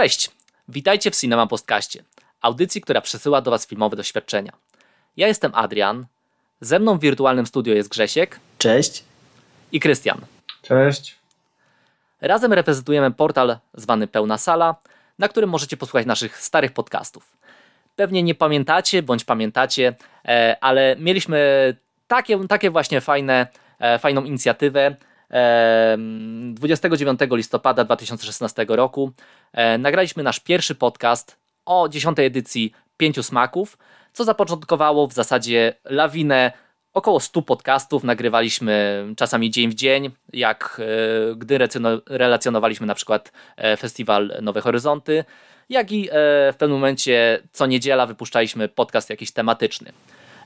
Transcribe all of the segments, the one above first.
Cześć, witajcie w Cinema Postkaście, audycji, która przesyła do Was filmowe doświadczenia. Ja jestem Adrian, ze mną w wirtualnym studio jest Grzesiek Cześć. i Krystian. Cześć. Razem reprezentujemy portal zwany Pełna Sala, na którym możecie posłuchać naszych starych podcastów. Pewnie nie pamiętacie, bądź pamiętacie, e, ale mieliśmy takie, takie właśnie fajne, e, fajną inicjatywę. E, 29 listopada 2016 roku e, nagraliśmy nasz pierwszy podcast o 10 edycji Pięciu Smaków, co zapoczątkowało w zasadzie lawinę około 100 podcastów. Nagrywaliśmy czasami dzień w dzień, jak e, gdy relacjonowaliśmy na przykład e, festiwal Nowe Horyzonty, jak i w pewnym momencie co niedziela wypuszczaliśmy podcast jakiś tematyczny.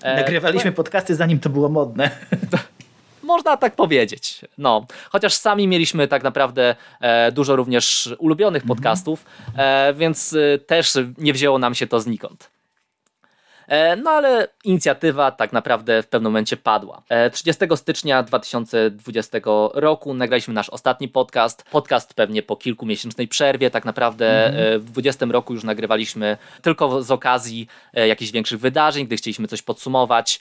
Nagrywaliśmy podcasty zanim to było modne. Można tak powiedzieć. No, chociaż sami mieliśmy tak naprawdę e, dużo również ulubionych podcastów, e, więc e, też nie wzięło nam się to znikąd. No ale inicjatywa tak naprawdę w pewnym momencie padła. E, 30 stycznia 2020 roku nagraliśmy nasz ostatni podcast. Podcast pewnie po kilkumiesięcznej przerwie. Tak naprawdę e, w 2020 roku już nagrywaliśmy tylko z okazji jakichś większych wydarzeń, gdy chcieliśmy coś podsumować.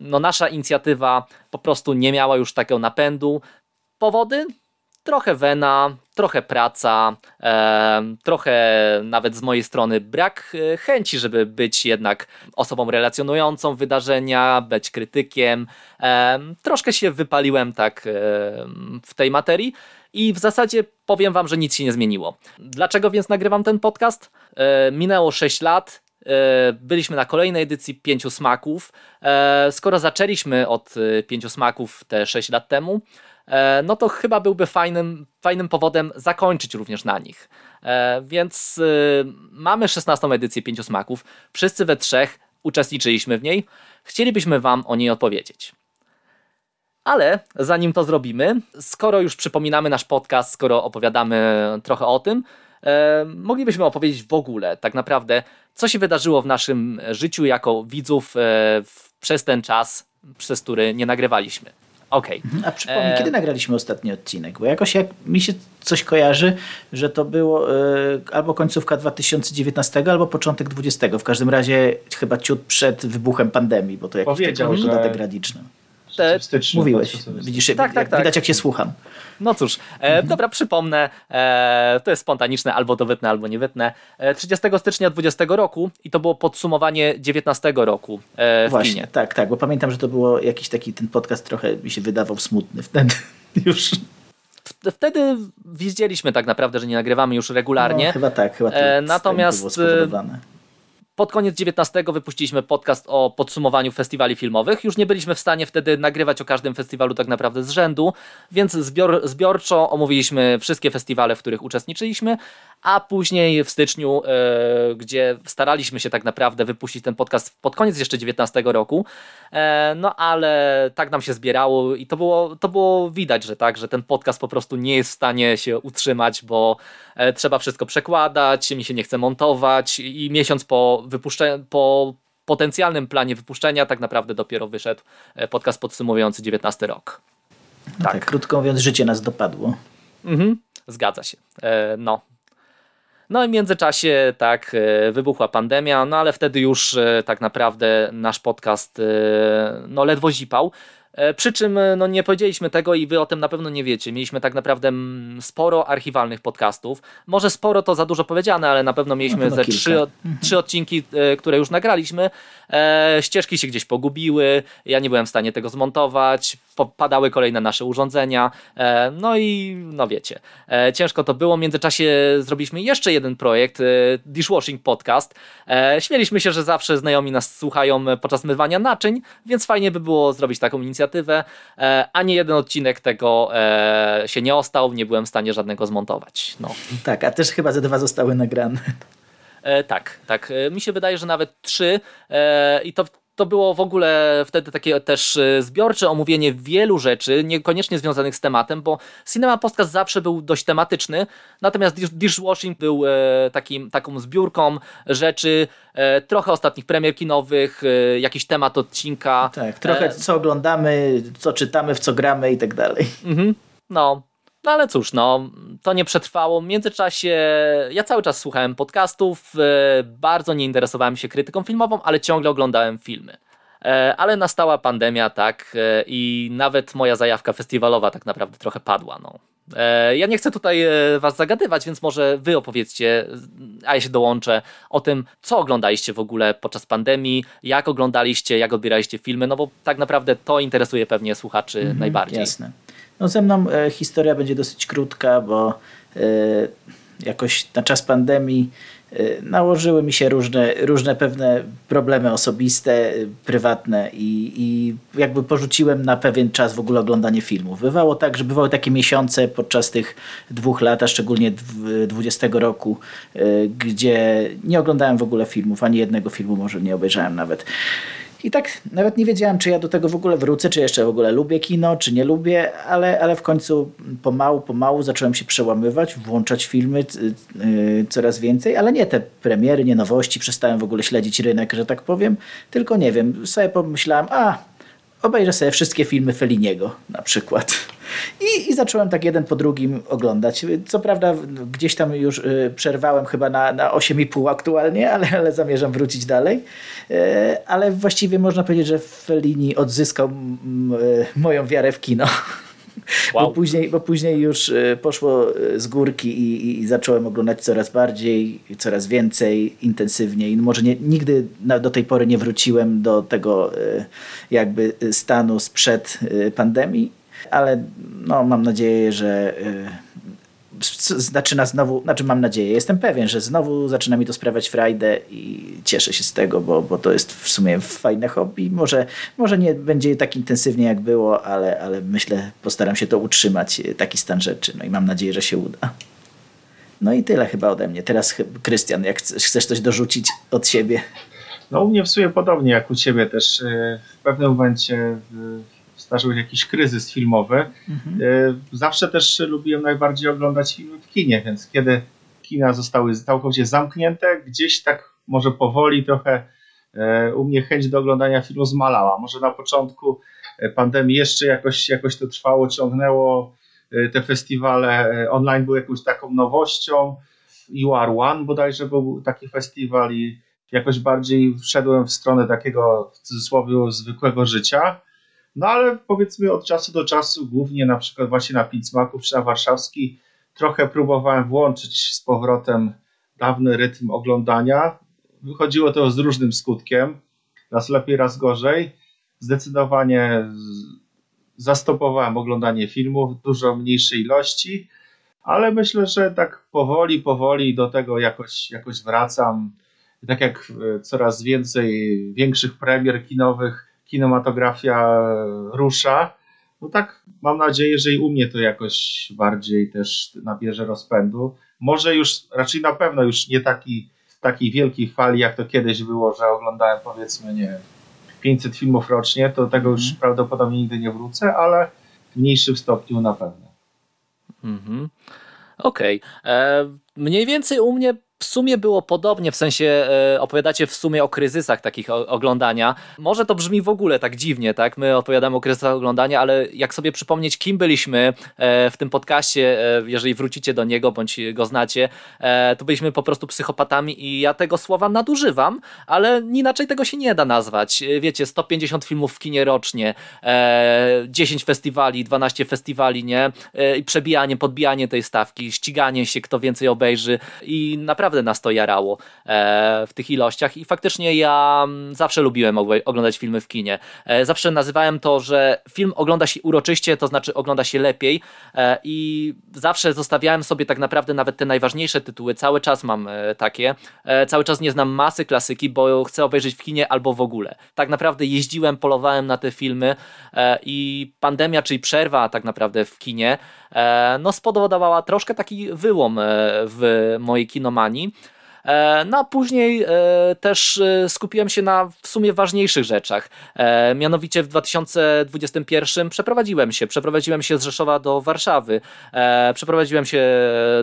No nasza inicjatywa po prostu nie miała już takiego napędu. Powody? Trochę wena, trochę praca, trochę nawet z mojej strony brak e, chęci, żeby być jednak osobą relacjonującą wydarzenia, być krytykiem. Troszkę się wypaliłem tak e, w tej materii i w zasadzie powiem Wam, że nic się nie zmieniło. Dlaczego więc nagrywam ten podcast? E, minęło 6 lat. E, Byliśmy na kolejnej edycji Pięciu Smaków. E, Skoro zaczęliśmy od e, Pięciu Smaków te 6 lat temu, no to chyba byłby fajnym, fajnym powodem zakończyć również na nich. Więc mamy 16 edycję Pięciu Smaków. Wszyscy we trzech uczestniczyliśmy w niej. Chcielibyśmy Wam o niej opowiedzieć. Ale zanim to zrobimy, skoro już przypominamy nasz podcast, skoro opowiadamy trochę o tym, e, moglibyśmy opowiedzieć w ogóle tak naprawdę, co się wydarzyło w naszym życiu jako widzów e, w, przez ten czas, przez który nie nagrywaliśmy. Okej. A przypomnij, E, kiedy nagraliśmy ostatni odcinek? Bo jakoś jak mi się coś kojarzy, że to było e, albo końcówka 2019, albo początek 2020. W każdym razie chyba ciut przed wybuchem pandemii, bo to jakiś Powiedział, taki że- dodatek graniczny. Te- Mówiłeś. 2020. Widzisz, Tak, tak, tak, widać jak się słucham. No cóż, e, dobra, przypomnę, e, to jest spontaniczne, albo to wytnę, albo nie wytnę. E, 30 stycznia 20 roku i to było podsumowanie 19 roku e, Właśnie, kinie. tak, tak, bo pamiętam, że to było jakiś taki, ten podcast trochę mi się wydawał smutny wtedy już. Wtedy widzieliśmy tak naprawdę, że nie nagrywamy już regularnie. No, chyba tak, chyba to, E, natomiast. Pod koniec 19 wypuściliśmy podcast o podsumowaniu festiwali filmowych. Już nie byliśmy w stanie wtedy nagrywać o każdym festiwalu tak naprawdę z rzędu, więc zbior, zbiorczo omówiliśmy wszystkie festiwale, w których uczestniczyliśmy, a później w styczniu, e, gdzie staraliśmy się tak naprawdę wypuścić ten podcast pod koniec jeszcze 19 roku, e, no ale tak nam się zbierało i to było, to było widać, że tak, że ten podcast po prostu nie jest w stanie się utrzymać, bo trzeba wszystko przekładać, mi się nie chce montować i miesiąc po wypuszczeniu, po potencjalnym planie wypuszczenia tak naprawdę dopiero wyszedł e, podcast podsumowujący 19 rok. No tak. krótko mówiąc, życie nas dopadło. Mhm, zgadza się. E, no. No i w międzyczasie tak e, wybuchła pandemia, no ale wtedy już e, tak naprawdę nasz podcast e, no ledwo zipał. E, Przy czym e, no, nie powiedzieliśmy tego i wy o tym na pewno nie wiecie. Mieliśmy tak naprawdę mm, sporo archiwalnych podcastów. Może sporo to za dużo powiedziane, ale na pewno mieliśmy ze trzy, trzy odcinki, e, które już nagraliśmy. Ścieżki się gdzieś pogubiły, ja nie byłem w stanie tego zmontować, padały kolejne nasze urządzenia, e, no i no wiecie, e, ciężko to było. W międzyczasie zrobiliśmy jeszcze jeden projekt, e, Dishwashing Podcast. Śmieliśmy się, że zawsze znajomi nas słuchają podczas mywania naczyń, więc fajnie by było zrobić taką inicjatywę. E, ani jeden odcinek tego się nie ostał, nie byłem w stanie żadnego zmontować. No. Tak, a też chyba ze dwa zostały nagrane. E, tak, tak. E, mi się wydaje, że nawet trzy e, i to, to było w ogóle wtedy takie też e, zbiorcze omówienie wielu rzeczy, niekoniecznie związanych z tematem, bo Cinema Podcast zawsze był dość tematyczny, natomiast dish- Dishwashing był e, takim, taką zbiórką rzeczy, e, trochę ostatnich premier kinowych, jakiś temat odcinka. Tak, trochę co oglądamy, co czytamy, w co gramy i tak dalej. Mhm. No. No ale cóż, no, to nie przetrwało. W międzyczasie ja cały czas słuchałem podcastów, e, bardzo nie interesowałem się krytyką filmową, ale ciągle oglądałem filmy. E, ale nastała pandemia, tak, e, i nawet moja zajawka festiwalowa tak naprawdę trochę padła. No. Ja nie chcę tutaj was zagadywać, więc może wy opowiedzcie, a ja się dołączę, o tym, co oglądaliście w ogóle podczas pandemii, jak oglądaliście, jak odbieraliście filmy, no bo tak naprawdę to interesuje pewnie słuchaczy mhm, najbardziej. Jasne. No ze mną e, historia będzie dosyć krótka, bo e, jakoś na czas pandemii e, nałożyły mi się różne, różne pewne problemy osobiste, prywatne i, i jakby porzuciłem na pewien czas w ogóle oglądanie filmów. Bywało tak, że bywały takie miesiące podczas tych dwóch lat, a szczególnie 20 roku, gdzie nie oglądałem w ogóle filmów, ani jednego filmu może nie obejrzałem nawet. I tak nawet nie wiedziałem, czy ja do tego w ogóle wrócę, czy jeszcze w ogóle lubię kino, czy nie lubię, ale, ale w końcu pomału, pomału zacząłem się przełamywać, włączać filmy yy, coraz więcej, ale nie te premiery, nie nowości, przestałem w ogóle śledzić rynek, że tak powiem, tylko nie wiem, sobie pomyślałem, a obejrzę sobie wszystkie filmy Feliniego na przykład. I, I zacząłem tak jeden po drugim oglądać. Co prawda gdzieś tam już y, przerwałem chyba na, na 8,5 aktualnie, ale, ale zamierzam wrócić dalej. Y, ale właściwie można powiedzieć, że Fellini odzyskał y, moją wiarę w kino. Wow. Bo, później, bo później już poszło z górki i, i, zacząłem oglądać coraz bardziej, coraz więcej, intensywniej. No może nie, nigdy do tej pory nie wróciłem do tego jakby stanu sprzed pandemii, ale no, mam nadzieję, że y, zaczyna znowu, znaczy mam nadzieję, jestem pewien, że znowu zaczyna mi to sprawiać frajdę i cieszę się z tego, bo, bo to jest w sumie fajne hobby. Może, może nie będzie tak intensywnie jak było, ale, ale myślę, postaram się to utrzymać, y, taki stan rzeczy. No i mam nadzieję, że się uda. No i tyle chyba ode mnie. Teraz Krystian, jak chcesz coś dorzucić od siebie? No u mnie w sumie podobnie jak u ciebie też. Y, w pewnym momencie zdarzył się jakiś kryzys filmowy. Mhm. E, zawsze też lubiłem najbardziej oglądać filmy w kinie, więc kiedy kina zostały całkowicie zamknięte, gdzieś tak może powoli trochę e, u mnie chęć do oglądania filmu zmalała. Może na początku e, pandemii jeszcze jakoś, jakoś to trwało, ciągnęło. Te festiwale online były jakąś taką nowością. You Are One bodajże był taki festiwal i jakoś bardziej wszedłem w stronę takiego w cudzysłowie zwykłego życia. No ale powiedzmy od czasu do czasu, głównie na przykład właśnie na Pizmaków czy na Warszawski, trochę próbowałem włączyć z powrotem dawny rytm oglądania. Wychodziło to z różnym skutkiem, raz lepiej, raz gorzej. Zdecydowanie zastopowałem oglądanie filmów w dużo mniejszej ilości, ale myślę, że tak powoli, powoli do tego jakoś, jakoś wracam. Tak jak e, coraz więcej większych premier kinowych kinematografia rusza, no tak mam nadzieję, że i u mnie to jakoś bardziej też nabierze rozpędu. Może już, raczej na pewno już nie taki, takiej wielkiej fali, jak to kiedyś było, że oglądałem powiedzmy, nie 500 filmów rocznie, to tego już mm. prawdopodobnie nigdy nie wrócę, ale w mniejszym stopniu na pewno. Mhm. Okej. Okay. E, mniej więcej u mnie w sumie było podobnie, w sensie e, opowiadacie w sumie o kryzysach takich oglądania. Może to brzmi w ogóle tak dziwnie, tak? My opowiadamy o kryzysach oglądania, ale jak sobie przypomnieć, kim byliśmy e, w tym podcaście, e, jeżeli wrócicie do niego bądź go znacie, to byliśmy po prostu psychopatami i ja tego słowa nadużywam, ale inaczej tego się nie da nazwać. Wiecie, 150 filmów w kinie rocznie, 10 festiwali, 12 festiwali, nie? I przebijanie, podbijanie tej stawki, ściganie się, kto więcej obejrzy i naprawdę naprawdę nas to jarało e, w tych ilościach. I faktycznie ja mm, zawsze lubiłem oglądać filmy w kinie. E, zawsze nazywałem to, że film ogląda się uroczyście, to znaczy ogląda się lepiej. E, i zawsze zostawiałem sobie tak naprawdę nawet te najważniejsze tytuły, cały czas mam takie, cały czas nie znam masy klasyki, bo chcę obejrzeć w kinie albo w ogóle. Tak naprawdę jeździłem, polowałem na te filmy i pandemia, czyli przerwa tak naprawdę w kinie, no spowodowała troszkę taki wyłom w mojej kinomanii, E, no a później e, też e, skupiłem się na w sumie ważniejszych rzeczach. Mianowicie w 2021 przeprowadziłem się. Przeprowadziłem się z Rzeszowa do Warszawy. Przeprowadziłem się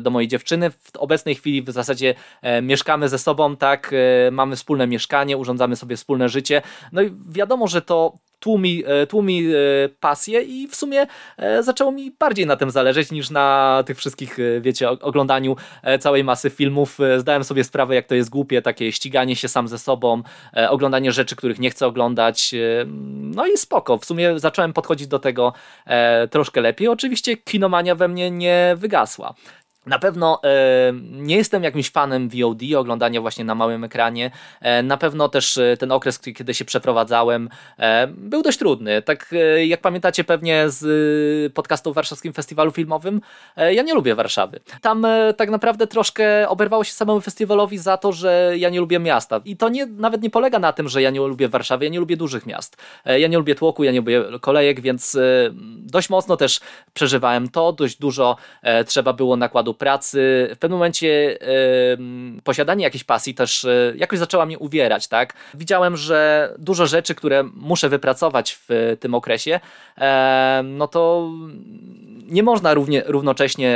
do mojej dziewczyny. W obecnej chwili w zasadzie mieszkamy ze sobą, tak, mamy wspólne mieszkanie, urządzamy sobie wspólne życie. No i wiadomo, że to tłumi, e, tłumi e, pasję i w sumie e, zaczęło mi bardziej na tym zależeć niż na tych wszystkich, wiecie, oglądaniu całej masy filmów. Zdałem sobie sprawę, jak to jest głupie, takie ściganie się sam ze sobą, oglądanie rzeczy, których nie chcę oglądać. No i spoko. W sumie zacząłem podchodzić do tego troszkę lepiej. Oczywiście kinomania we mnie nie wygasła. Na pewno e, nie jestem jakimś fanem VOD, oglądania właśnie na małym ekranie. E, na pewno też e, ten okres, kiedy się przeprowadzałem, e, był dość trudny. Tak e, jak pamiętacie pewnie z e, podcastu o Warszawskim Festiwalu Filmowym, ja nie lubię Warszawy. Tam tak naprawdę troszkę oberwało się samemu festiwalowi za to, że ja nie lubię miasta. I to nie, nawet nie polega na tym, że ja nie lubię Warszawy, ja nie lubię dużych miast. ja nie lubię tłoku, ja nie lubię kolejek, więc dość mocno też przeżywałem to. Dość dużo trzeba było nakładu pracy, w pewnym momencie posiadanie jakiejś pasji też yy, jakoś zaczęła mnie uwierać, tak? Widziałem, że dużo rzeczy, które muszę wypracować w tym okresie, no to nie można równie, równocześnie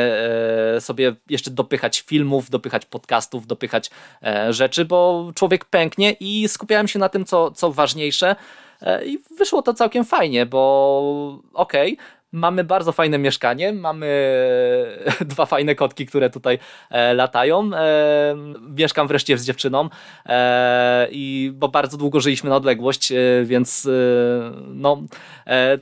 e, sobie jeszcze dopychać filmów, dopychać podcastów, dopychać e, rzeczy, bo człowiek pęknie i skupiałem się na tym, co, co ważniejsze. I wyszło to całkiem fajnie, bo okej, okay, Mamy bardzo fajne mieszkanie, mamy dwa fajne kotki, które tutaj e, latają. E, mieszkam wreszcie z dziewczyną, e, i, bo bardzo długo żyliśmy na odległość, więc no,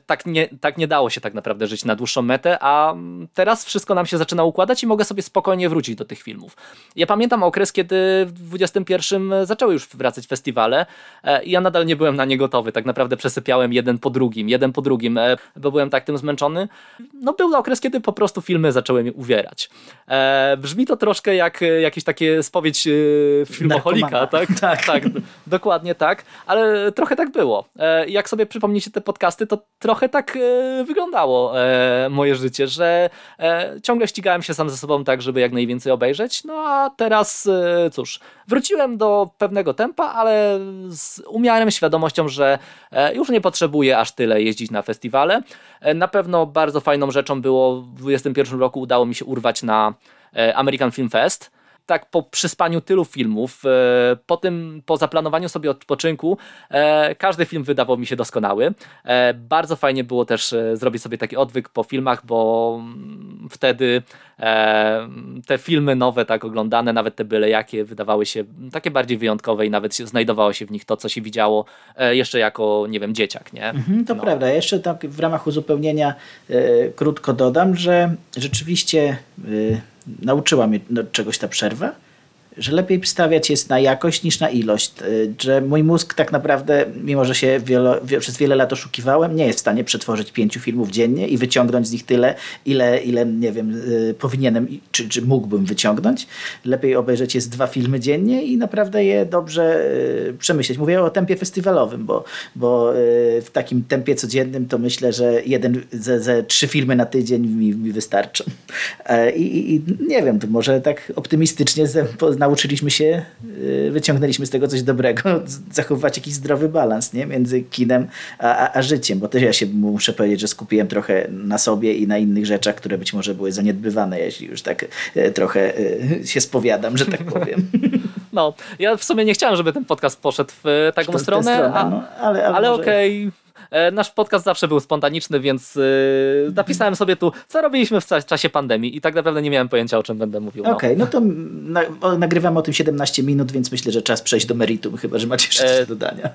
tak, nie, tak nie dało się tak naprawdę żyć na dłuższą metę, a teraz wszystko nam się zaczyna układać i mogę sobie spokojnie wrócić do tych filmów. Ja pamiętam okres, kiedy w 21 zaczęły już wracać festiwale i ja nadal nie byłem na nie gotowy. Tak naprawdę przesypiałem jeden po drugim, jeden po drugim, bo byłem tak tym zmęczony, zmęczony. No był okres, kiedy po prostu filmy zaczęły mnie uwierać. E, brzmi to troszkę jak e, jakieś takie spowiedź e, filmoholika, tak? tak? tak? dokładnie tak, ale trochę tak było. E, jak sobie przypomnicie te podcasty, to trochę tak e, wyglądało e, moje życie, że ciągle ścigałem się sam ze sobą tak, żeby jak najwięcej obejrzeć, no a teraz cóż, wróciłem do pewnego tempa, ale z umiarem świadomością, że już nie potrzebuję aż tyle jeździć na festiwale. Na pewno pewno bardzo fajną rzeczą było w 2021 roku udało mi się urwać na e, American Film Fest tak po przyspaniu tylu filmów, e, po tym, po zaplanowaniu sobie odpoczynku, e, każdy film wydawał mi się doskonały. E, bardzo fajnie było też zrobić sobie taki odwyk po filmach, bo mm, wtedy te filmy nowe, tak oglądane, nawet te byle jakie, wydawały się takie bardziej wyjątkowe i nawet znajdowało się w nich to, co się widziało jeszcze jako, nie wiem, dzieciak, nie? Mhm, to no. prawda. Jeszcze tak w ramach uzupełnienia krótko dodam, że rzeczywiście nauczyła mnie czegoś ta przerwa że lepiej stawiać jest na jakość niż na ilość. Y, że mój mózg tak naprawdę, mimo że się wielo, przez wiele lat oszukiwałem, nie jest w stanie przetworzyć pięciu filmów dziennie i wyciągnąć z nich tyle, ile, ile nie wiem, y, powinienem czy, czy mógłbym wyciągnąć. Lepiej obejrzeć jest dwa filmy dziennie i naprawdę je dobrze y, przemyśleć. Mówię o tempie festiwalowym, bo, bo w takim tempie codziennym to myślę, że jeden ze, ze trzy filmy na tydzień mi, mi wystarczą. E, I, I, nie wiem, może tak optymistycznie nauczyliśmy się, y, wyciągnęliśmy z tego coś dobrego, zachowywać jakiś zdrowy balans nie? między kinem a, a, a, życiem, bo też ja się muszę powiedzieć, że skupiłem trochę na sobie i na innych rzeczach, które być może były zaniedbywane, jeśli już tak y, trochę y, się spowiadam, że tak powiem. No, ja w sumie nie chciałem, żeby ten podcast poszedł w taką stronę, stronę a, no, ale, ale, ale okej. Okay nasz podcast zawsze był spontaniczny, więc yy, napisałem sobie tu, co robiliśmy w czasie pandemii i tak naprawdę nie miałem pojęcia, o czym będę mówił. No. Okej, okay, no to na, nagrywamy o tym 17 minut, więc myślę, że czas przejść do meritum, chyba że macie jeszcze coś do dodania.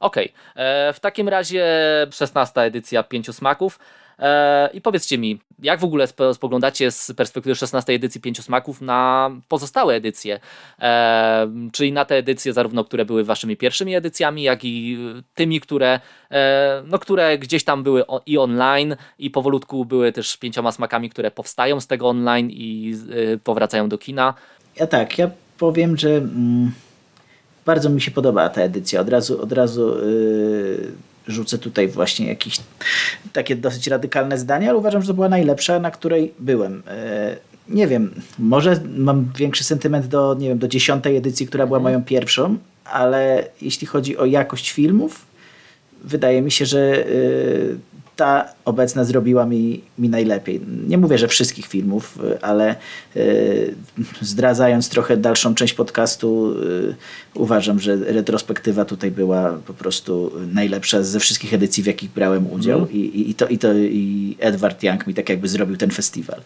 Okej, okay. E, w takim razie 16 edycja Pięciu Smaków. E, I powiedzcie mi, jak w ogóle spoglądacie z perspektywy 16 edycji Pięciu Smaków na pozostałe edycje? E, czyli na te edycje, zarówno które były waszymi pierwszymi edycjami, jak i tymi, które, e, no, które gdzieś tam były i online, i powolutku były też pięcioma smakami, które powstają z tego online i powracają do kina. Ja tak, ja powiem, że mm, bardzo mi się podoba ta edycja. Od razu, od razu yy rzucę tutaj właśnie jakieś takie dosyć radykalne zdanie, ale uważam, że to była najlepsza, na której byłem. E, nie wiem, może mam większy sentyment do, nie wiem, do dziesiątej edycji, która była mhm. moją pierwszą, ale jeśli chodzi o jakość filmów, wydaje mi się, że e, ta obecna zrobiła mi, mi najlepiej. Nie mówię, że wszystkich filmów, ale y, zdradzając trochę dalszą część podcastu, y, uważam, że retrospektywa tutaj była po prostu najlepsza ze wszystkich edycji, w jakich brałem udział. Mm. I, i, to, i, to, I Edward Young mi tak jakby zrobił ten festiwal.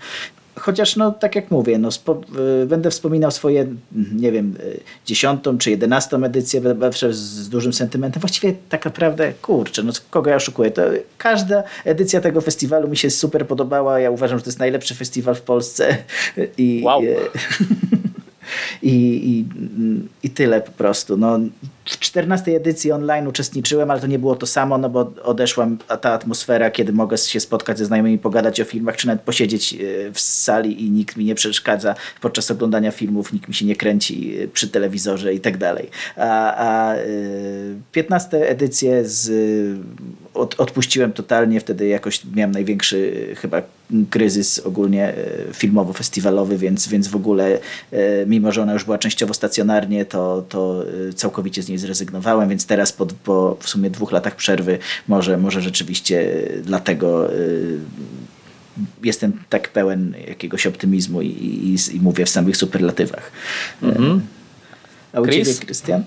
Chociaż, no, tak jak mówię, no, spo, y, będę wspominał swoje, nie wiem, y, dziesiątą czy jedenastą edycję zawsze z dużym sentymentem. Właściwie tak naprawdę, kurczę, no kogo ja oszukuję? To każda edycja tego festiwalu mi się super podobała. Ja uważam, że to jest najlepszy festiwal w Polsce. I, wow. I, i, i tyle po prostu. No, w 14 edycji online uczestniczyłem, ale to nie było to samo, no bo odeszła ta atmosfera, kiedy mogę się spotkać ze znajomymi, pogadać o filmach, czy nawet posiedzieć e, w sali i nikt mi nie przeszkadza podczas oglądania filmów, nikt mi się nie kręci e, przy telewizorze i tak dalej. A, a 15 e, edycję z, od, odpuściłem totalnie, wtedy jakoś miałem największy chyba kryzys ogólnie filmowo-festiwalowy, więc, więc w ogóle mimo, że ona już była częściowo stacjonarnie, to, to całkowicie z niej zrezygnowałem, więc teraz po, po w sumie dwóch latach przerwy może, może rzeczywiście dlatego y, jestem tak pełen jakiegoś optymizmu i, i, i mówię w samych superlatywach. Mhm. A u Chris? ciebie, Krystian?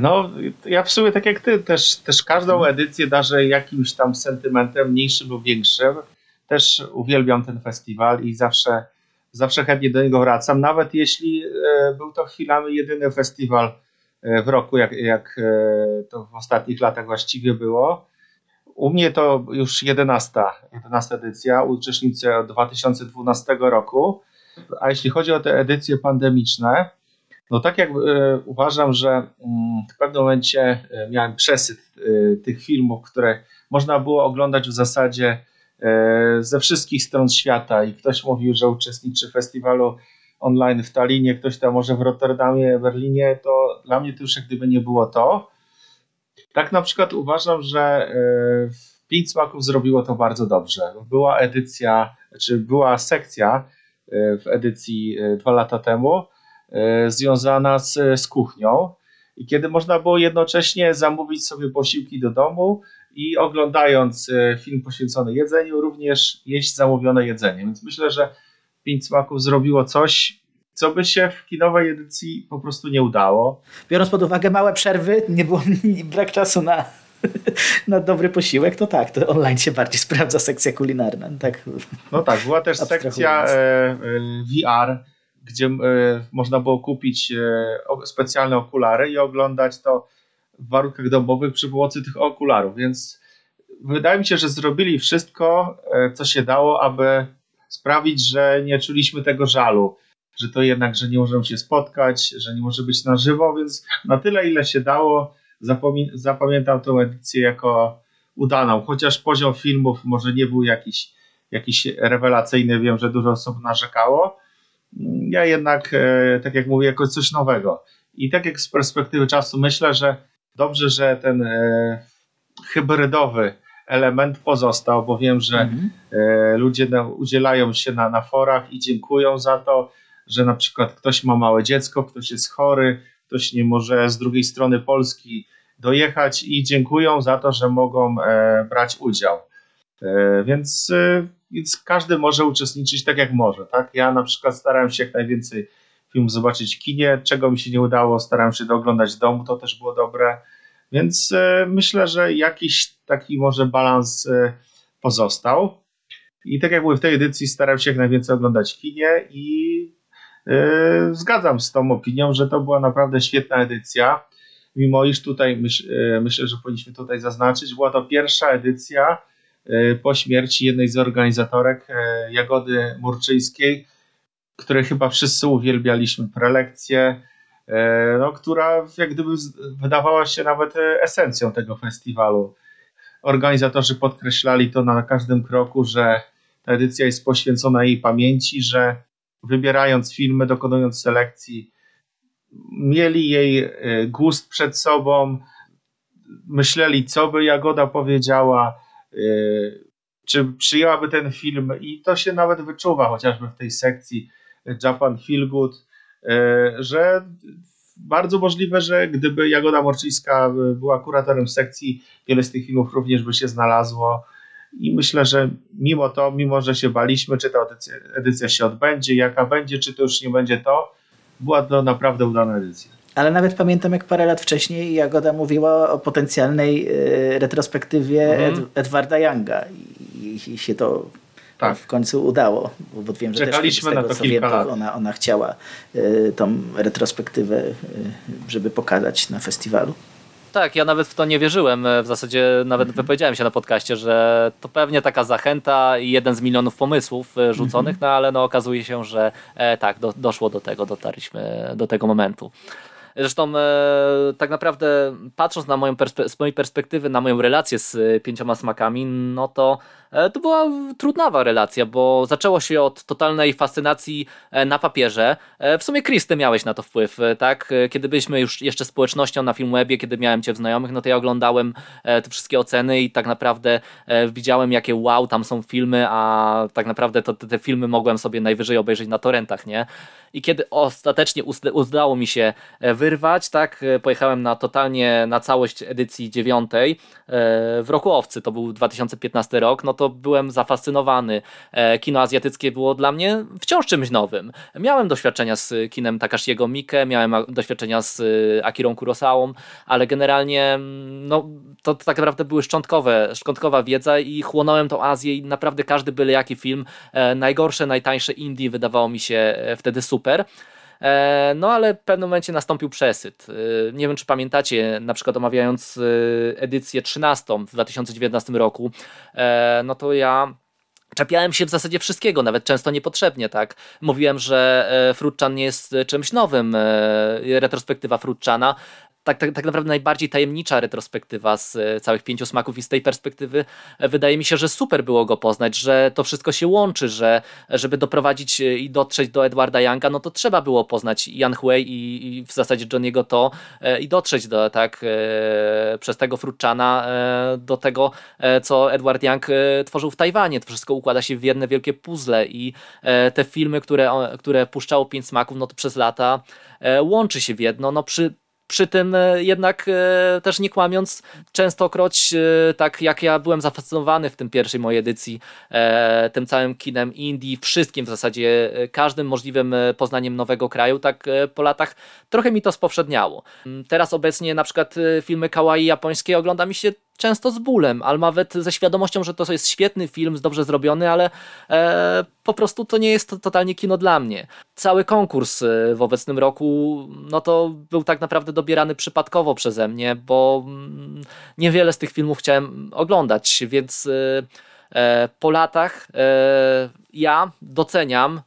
No, ja w sumie tak jak ty, też, też każdą mhm. edycję darzę jakimś tam sentymentem, mniejszym lub większym. Też uwielbiam ten festiwal i zawsze, zawsze chętnie do niego wracam, nawet jeśli e, był to chwilami jedyny festiwal, w roku, jak, jak e, to w ostatnich latach właściwie było. U mnie to już 11, 11 edycja, uczestniczę od 2012 roku. A jeśli chodzi o te edycje pandemiczne, no tak jak e, uważam, że mm, w pewnym momencie e, miałem przesyt tych filmów, które można było oglądać w zasadzie ze wszystkich stron świata i ktoś mówił, że uczestniczy w festiwalu online w Talinie, ktoś tam może w Rotterdamie, Berlinie, to dla mnie to już jak gdyby nie było to. Tak na przykład uważam, że e, Pięć Smaków zrobiło to bardzo dobrze. Była edycja, czy była sekcja e, w edycji e, dwa lata temu związana z, z kuchnią i kiedy można było jednocześnie zamówić sobie posiłki do domu i oglądając film poświęcony jedzeniu, również jeść zamówione jedzenie. Więc myślę, że Pięć Smaków zrobiło coś, co by się w kinowej edycji po prostu nie udało. Biorąc pod uwagę małe przerwy, nie było brak czasu na, na dobry posiłek, to tak, to online się bardziej sprawdza sekcja kulinarna. Tak. No tak, była też sekcja e, e, VR, gdzie e, można było kupić specjalne okulary i oglądać to w warunkach domowych przy pomocy tych okularów, więc wydaje mi się, że zrobili wszystko, co się dało, aby sprawić, że nie czuliśmy tego żalu, że to jednak, że nie możemy się spotkać, że nie może być na żywo, więc na tyle, ile się dało, zapamiętam tę edycję jako udaną, chociaż poziom filmów może nie był jakiś, jakiś rewelacyjny, wiem, że dużo osób narzekało. Ja jednak, e, tak jak mówię, jako coś nowego. I tak jak z perspektywy czasu myślę, że dobrze, że ten e, hybrydowy element pozostał, bo wiem, że mhm. E, ludzie udzielają się na, na forach i dziękują za to, że na przykład ktoś ma małe dziecko, ktoś jest chory, ktoś nie może z drugiej strony Polski dojechać i dziękują za to, że mogą e, brać udział. E, więc, więc każdy może uczestniczyć tak jak może. Tak? Ja na przykład starałem się jak najwięcej filmów zobaczyć w kinie, czego mi się nie udało, starałem się dooglądać w domu, to też było dobre. Więc e, myślę, że jakiś taki może balans e, pozostał. I tak jak mówię, w tej edycji staram się jak najwięcej oglądać kinie i yy, zgadzam z tą opinią, że to była naprawdę świetna edycja. Mimo iż tutaj myśl, yy, myślę, że powinniśmy tutaj zaznaczyć, była to pierwsza edycja yy, po śmierci jednej z organizatorek Jagody Murczyńskiej, której chyba wszyscy uwielbialiśmy prelekcje, no, która jak gdyby wydawała się nawet e, esencją tego festiwalu. Organizatorzy podkreślali to na każdym kroku, że ta edycja jest poświęcona jej pamięci, że wybierając filmy, dokonując selekcji, mieli jej e, gust przed sobą, myśleli, co by Jagoda powiedziała, czy przyjęłaby ten film, i to się nawet wyczuwa chociażby w tej sekcji Japan Feel Good E, że bardzo możliwe, że gdyby Jagoda Morczyńska była kuratorem sekcji, wiele z tych filmów również by się znalazło. i myślę, że mimo to, mimo że się baliśmy, czy ta edycja, edycja się odbędzie, jaka będzie, czy to już nie będzie to, była to naprawdę udana edycja. Ale nawet pamiętam, jak parę lat wcześniej Jagoda mówiła o potencjalnej y, retrospektywie mhm. Ed Edwarda Younga i, i, się to tak. w końcu udało, bo wiem, że Czekaliśmy też z tego, na to co wiem, to ona, ona chciała y, tą retrospektywę, y, żeby pokazać na festiwalu. Tak, ja nawet w to nie wierzyłem. W zasadzie nawet mhm. wypowiedziałem się na podcaście, że to pewnie taka zachęta i jeden z milionów pomysłów e, rzuconych, mhm. no ale no okazuje się, że e, tak, do, doszło do tego, dotarliśmy do tego momentu. Zresztą e, tak naprawdę patrząc na moją z mojej perspektywy na moją relację z e, pięcioma smakami, no to e, to była trudnawa relacja, bo zaczęło się od totalnej fascynacji e, na papierze. E, w sumie Chris, ty miałeś na to wpływ, tak? Kiedy byliśmy już jeszcze społecznością na Filmwebie, kiedy miałem cię w znajomych, no to ja oglądałem te wszystkie oceny i tak naprawdę widziałem jakie wow, tam są filmy, a tak naprawdę to te filmy mogłem sobie najwyżej obejrzeć na torrentach, nie? I kiedy ostatecznie udało mi się wyrwać, tak, pojechałem na totalnie na całość edycji dziewiątej w roku Owcy, to był 2015 rok, no to byłem zafascynowany. E, kino azjatyckie było dla mnie wciąż czymś nowym. Miałem doświadczenia z kinem Takashiego Miike, miałem doświadczenia z e, Akirą Kurosałą, ale generalnie mm, no, to tak naprawdę były szczątkowe, szczątkowa wiedza i chłonąłem tą Azję i naprawdę każdy byle jaki film, e, najgorsze, najtańsze indie wydawało mi się wtedy super. E, no ale w pewnym momencie nastąpił przesyt. E, nie wiem, czy pamiętacie, na przykład omawiając e, edycję 13 w 2019 roku, no to ja Czepiałem się w zasadzie wszystkiego, nawet często niepotrzebnie, tak. Mówiłem, że Frutchan nie jest czymś nowym, retrospektywa Frutchana, tak, tak, tak naprawdę najbardziej tajemnicza retrospektywa z e, całych pięciu smaków i z tej perspektywy e, wydaje mi się, że super było go poznać, że to wszystko się łączy, że żeby doprowadzić e, i dotrzeć do Edwarda Younga, no to trzeba było poznać Jan Hui i, i w zasadzie Johniego to i dotrzeć do, tak, przez tego Frutchana do tego, co Edward Young tworzył w Tajwanie. To wszystko układa się w jedne wielkie puzzle i te filmy, które, które puszczało pięć smaków, no to przez lata łączy się w jedno. No przy przy tym e, jednak e, też nie kłamiąc, częstokroć e, tak jak ja byłem zafascynowany w tym pierwszej mojej edycji tym całym kinem indie, wszystkim w zasadzie, każdym możliwym poznaniem nowego kraju, tak po latach trochę mi to spowszedniało. Teraz obecnie na przykład filmy kawaii japońskie ogląda mi się często z bólem, ale nawet ze świadomością, że to jest świetny film, dobrze zrobiony, ale e, po prostu to nie jest to, totalnie kino dla mnie. Cały konkurs e, w obecnym roku, no to był tak naprawdę dobierany przypadkowo przeze mnie, bo mm, niewiele z tych filmów chciałem oglądać, więc e, e po latach e, ja doceniam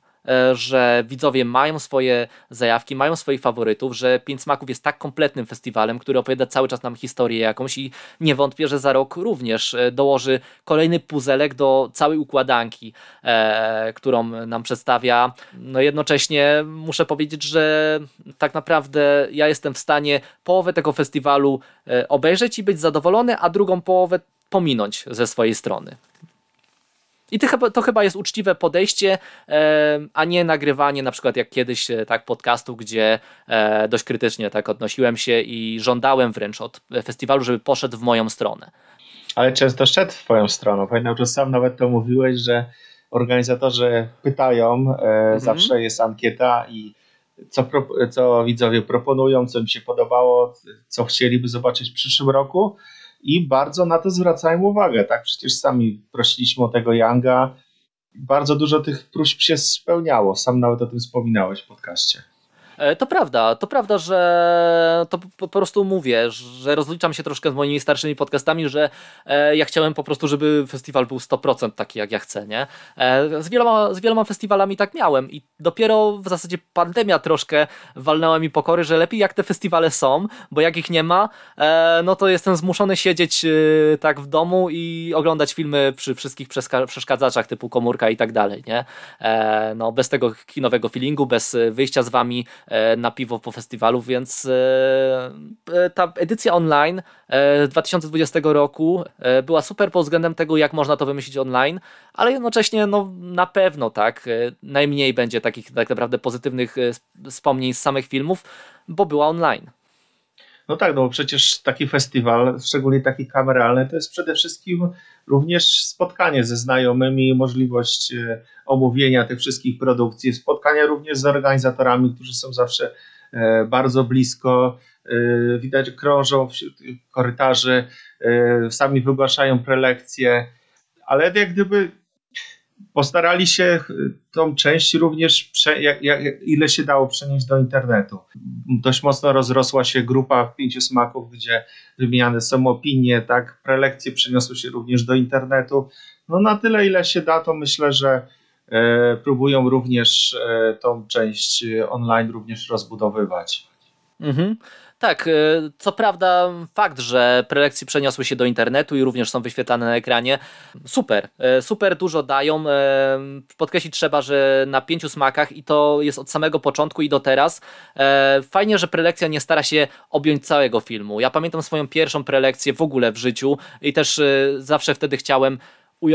że widzowie mają swoje zajawki, mają swoich faworytów, że Pięć Smaków jest tak kompletnym festiwalem, który opowiada cały czas nam historię jakąś i nie wątpię, że za rok również e, dołoży kolejny puzelek do całej układanki, e, którą nam przedstawia. No jednocześnie muszę powiedzieć, że tak naprawdę ja jestem w stanie połowę tego festiwalu e, obejrzeć i być zadowolony, a drugą połowę pominąć ze swojej strony. I to chyba, jest uczciwe podejście, a nie nagrywanie na przykład jak kiedyś e, tak podcastu, gdzie e, dość krytycznie tak odnosiłem się i żądałem wręcz od festiwalu, żeby poszedł w moją stronę. Ale często szedł w twoją stronę. Pamiętam, że sam nawet to mówiłeś, że organizatorzy pytają, e, mhm. zawsze jest ankieta i co, co widzowie proponują, co im się podobało, co chcieliby zobaczyć w przyszłym roku i bardzo na to zwracają uwagę. Tak, przecież sami prosiliśmy o tego Younga. Bardzo dużo tych próśb się spełniało. Sam nawet o tym wspominałeś w podcaście. E, to prawda, to prawda, że to po prostu mówię, że rozliczam się troszkę z moimi starszymi podcastami, że e, ja chciałem po prostu, żeby festiwal był 100% taki, jak ja chcę, nie? E, z wieloma, z wieloma festiwalami tak miałem i dopiero w zasadzie pandemia troszkę walnęła mi pokory, że lepiej jak te festiwale są, bo jak ich nie ma, no to jestem zmuszony siedzieć tak w domu i oglądać filmy przy wszystkich przeszkadzaczach typu komórka i tak dalej, nie? No bez tego kinowego feelingu, bez wyjścia z wami na piwo po festiwalu, więc e, e, ta edycja online 2020 roku była super pod względem tego, jak można to wymyślić online, ale jednocześnie no, na pewno tak, najmniej będzie takich tak naprawdę pozytywnych wspomnień z samych filmów, bo była online. No tak, no bo przecież taki festiwal, szczególnie taki kameralny, to jest przede wszystkim również spotkanie ze znajomymi, możliwość e, omówienia tych wszystkich produkcji, spotkania również z organizatorami, którzy są zawsze e, bardzo blisko, e, widać krążą wśród korytarzy, sami wygłaszają prelekcje, ale jak gdyby postarali się tą część również, prze, jak, jak, ile się dało przenieść do internetu. Dość mocno rozrosła się grupa pięciu smaków, gdzie wymieniane są opinie, tak, prelekcje przeniosły się również do internetu. No na tyle, ile się da, to myślę, że e, próbują również e, tą część online również rozbudowywać. Mhm. Tak, e, co prawda fakt, że prelekcje przeniosły się do internetu i również są wyświetlane na ekranie, super, e, super dużo dają. E, podkreślić trzeba, że na pięciu smakach i to jest od samego początku i do teraz. Fajnie, że prelekcja nie stara się objąć całego filmu. Ja pamiętam swoją pierwszą prelekcję w ogóle w życiu i też zawsze wtedy chciałem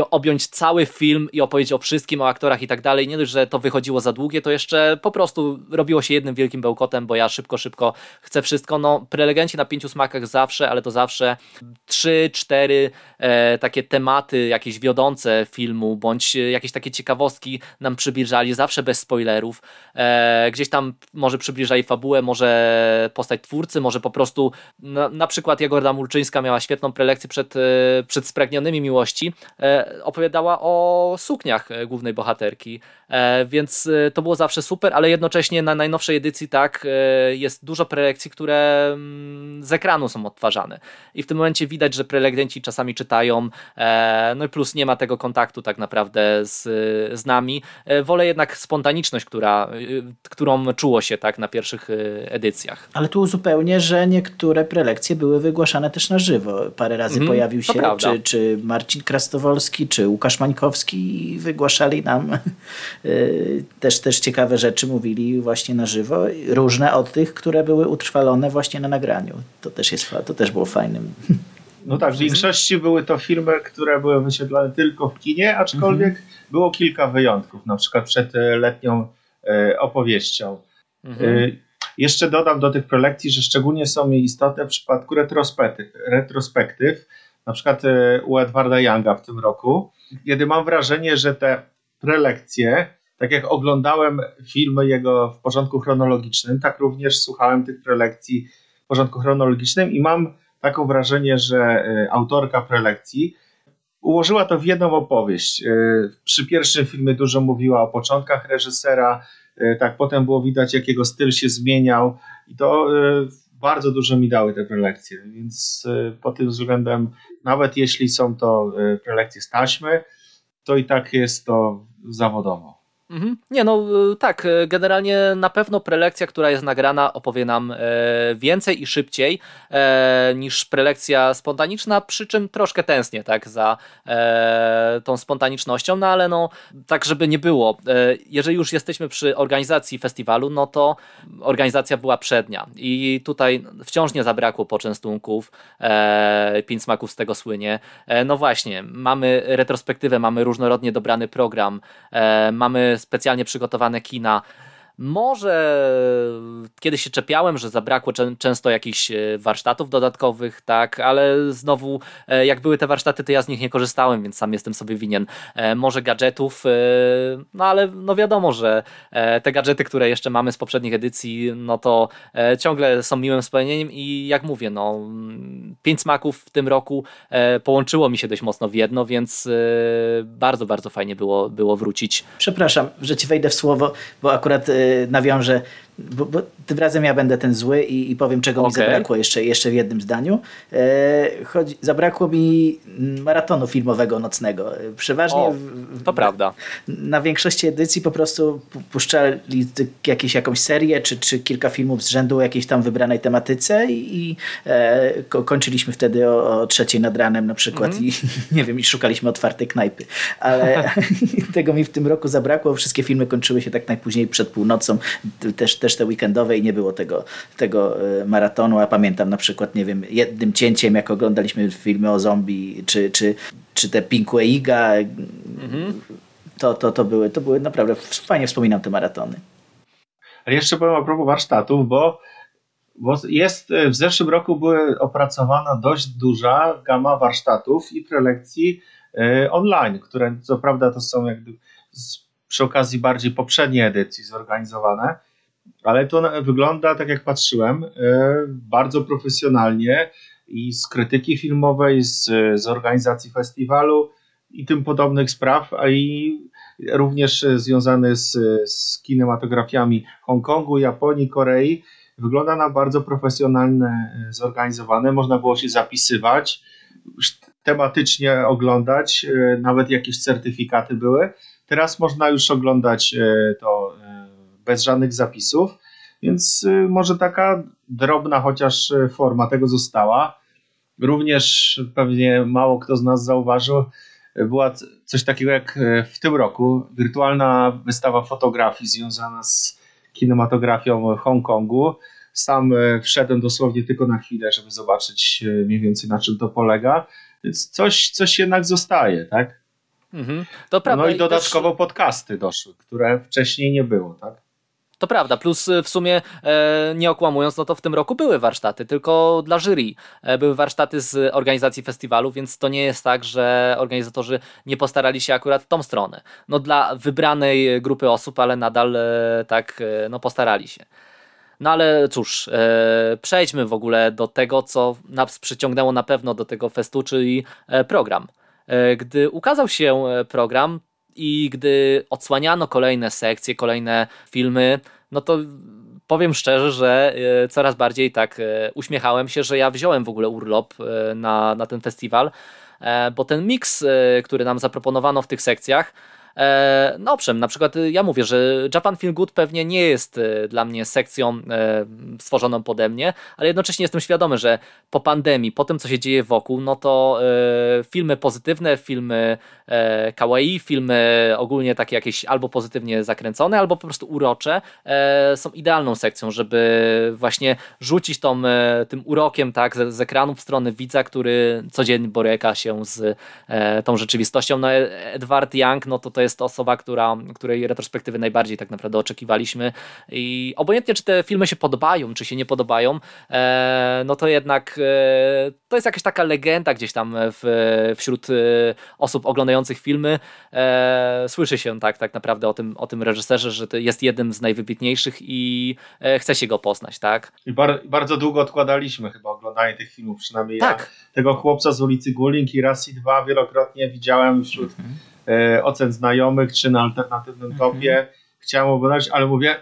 objąć cały film i opowiedzieć o wszystkim, o aktorach i tak dalej. Nie dość, że to wychodziło za długie, to jeszcze po prostu robiło się jednym wielkim bełkotem, bo ja szybko, szybko chcę wszystko. No, prelegenci na pięciu smakach zawsze, ale to zawsze trzy, cztery e, takie tematy jakieś wiodące filmu, bądź jakieś takie ciekawostki nam przybliżali, zawsze bez spoilerów. E, gdzieś tam może przybliżali fabułę, może postać twórcy, może po prostu na, na przykład Jagoda Mulczyńska miała świetną prelekcję przed, e, przed Spragnionymi Miłości, e, opowiadała o sukniach e, głównej bohaterki, więc e, to było zawsze super, ale jednocześnie na najnowszej edycji tak jest dużo prelekcji, które mm, z ekranu są odtwarzane i w tym momencie widać, że prelegenci czasami czytają, no i plus nie ma tego kontaktu tak naprawdę z, z nami. Wolę jednak spontaniczność, która, którą czuło się tak na pierwszych edycjach. Ale tu uzupełnię, że niektóre prelekcje były wygłaszane też na żywo. Parę razy mm, pojawił się czy, czy Marcin Krastowolski czy Łukasz Mańkowski wygłaszali nam też, też ciekawe rzeczy, mówili właśnie na żywo, różne od tych, które były utrwalone właśnie na nagraniu. To też, jest, to też było fajnym. No tak, w większości były to filmy, które były wyświetlane tylko w kinie, aczkolwiek mhm. było kilka wyjątków, na przykład przed e, letnią e, opowieścią. Mhm. E, jeszcze dodam do tych prelekcji, że szczególnie są mi istotne w przypadku retrospektyw, retrospektyw na przykład u Edwarda Younga w tym roku, kiedy mam wrażenie, że te prelekcje, tak jak oglądałem filmy jego w porządku chronologicznym, tak również słuchałem tych prelekcji w porządku chronologicznym i mam taką wrażenie, że e, autorka prelekcji ułożyła to w jedną opowieść. E, przy pierwszym filmie dużo mówiła o początkach reżysera, tak potem było widać, jak jego styl się zmieniał i to bardzo dużo mi dały te prelekcje, więc pod tym względem nawet jeśli są to e, prelekcje z taśmy, to i tak jest to zawodowo. Mhm. Nie, no y, tak, y, generalnie na pewno prelekcja, która jest nagrana, opowie nam e, więcej i szybciej e, niż prelekcja spontaniczna, przy czym troszkę tęsknię tak, za e, tą spontanicznością, no ale no, tak żeby nie było. Jeżeli już jesteśmy przy organizacji festiwalu, no to organizacja była przednia i tutaj wciąż nie zabrakło poczęstunków, pięć smaków z tego słynie. No właśnie, mamy retrospektywę, mamy różnorodnie dobrany program, mamy specjalnie przygotowane kina może kiedyś się czepiałem, że zabrakło często jakichś e, warsztatów dodatkowych, tak, ale znowu e, jak były te warsztaty, to ja z nich nie korzystałem, więc sam jestem sobie winien. E, może gadżetów, no ale no wiadomo, że te gadżety, które jeszcze mamy z poprzednich edycji, no to ciągle są miłym wspomnieniem i jak mówię, no pięć smaków w tym roku połączyło mi się dość mocno w jedno, więc bardzo, bardzo fajnie było, było wrócić. Przepraszam, że ci wejdę w słowo, bo akurat nawiążę bo, bo, tym razem ja będę ten zły i, i powiem, czego okay. mi zabrakło jeszcze, jeszcze w jednym zdaniu. E, chodzi, zabrakło mi maratonu filmowego nocnego. Przeważnie. O, to w, prawda. Na większości edycji po prostu puszczali jakieś, jakąś serię, czy, czy kilka filmów z rzędu o jakiejś tam wybranej tematyce i, i e, kończyliśmy wtedy o, o, trzeciej nad ranem na przykład mm. i nie wiem, i szukaliśmy otwartej knajpy. Ale tego mi w tym roku zabrakło. Wszystkie filmy kończyły się tak najpóźniej przed północą. Też, też te weekendowe i nie było tego, tego e, maratonu, a pamiętam na przykład, nie wiem, jednym cięciem, jak oglądaliśmy filmy o zombie, czy, czy, czy te Pinkwaiga, mhm. to, to, to, były, to były naprawdę, fajnie wspominam te maratony. Ale jeszcze powiem a propos warsztatów, bo Bo jest, w zeszłym roku była opracowana dość duża gama warsztatów i prelekcji online, które co prawda to są jakby przy okazji bardziej poprzedniej edycji zorganizowane, ale to wygląda, tak jak patrzyłem, bardzo profesjonalnie i z krytyki filmowej, z, z organizacji festiwalu i tym podobnych spraw, a i również związany z, z kinematografiami Hongkongu, Japonii, Korei. Wygląda na bardzo profesjonalne, zorganizowane. Można było się zapisywać, tematycznie oglądać, nawet jakieś certyfikaty były. Teraz można już oglądać e, to e, bez żadnych zapisów, więc e, może taka drobna chociaż forma tego została. Również pewnie mało kto z nas zauważył, była coś takiego jak w tym roku wirtualna wystawa fotografii związana z kinematografią Hongkongu. Sam wszedłem dosłownie tylko na chwilę, żeby zobaczyć mniej więcej na czym to polega. Więc coś, coś jednak zostaje, tak? Mhm. No i dodatkowo też... podcasty doszły, które wcześniej nie było, tak? To prawda, plus y, w sumie e, nie okłamując, no to w tym roku były warsztaty, tylko dla jury. E, były warsztaty z organizacji festiwalu, więc to nie jest tak, że organizatorzy nie postarali się akurat w tą stronę. No dla wybranej grupy osób, ale nadal e, tak no postarali się. No ale cóż, e, przejdźmy w ogóle do tego, co nas przyciągnęło na pewno do tego festu, czyli program. Gdy ukazał się program i gdy odsłaniano kolejne sekcje, kolejne filmy, no to powiem szczerze, że e, coraz bardziej tak uśmiechałem się, że ja wziąłem w ogóle urlop na, na ten festiwal, bo ten miks, który nam zaproponowano w tych sekcjach, E, no owszem, na przykład y, ja mówię, że Japan Feel Good pewnie nie jest y, dla mnie sekcją e, stworzoną pode mnie, ale jednocześnie jestem świadomy, że po pandemii, po tym co się dzieje wokół, no to e, filmy pozytywne, filmy kawaii, filmy ogólnie takie jakieś albo pozytywnie zakręcone, albo po prostu urocze są idealną sekcją, żeby właśnie rzucić tą, tym urokiem tak, z, z ekranu w stronę widza, który codziennie boryka się z tą rzeczywistością. No Edward Young, no to to jest osoba, która, której retrospektywy najbardziej tak naprawdę oczekiwaliśmy i obojętnie czy te filmy się podobają, czy się nie podobają, e, no to jednak e, to jest jakaś taka legenda gdzieś tam w, wśród e, osób oglądających filmy. Słyszy się tak, tak naprawdę o tym, o tym reżyserze, że to jest jednym z najwybitniejszych i chce się go poznać, tak? I bar bardzo długo odkładaliśmy chyba oglądanie tych filmów, przynajmniej tak. ja. Tego chłopca z ulicy Guling i raz i dwa wielokrotnie widziałem wśród mhm E, ocen znajomych, czy na alternatywnym mhm. topie. Chciałem oglądać, ale mówię,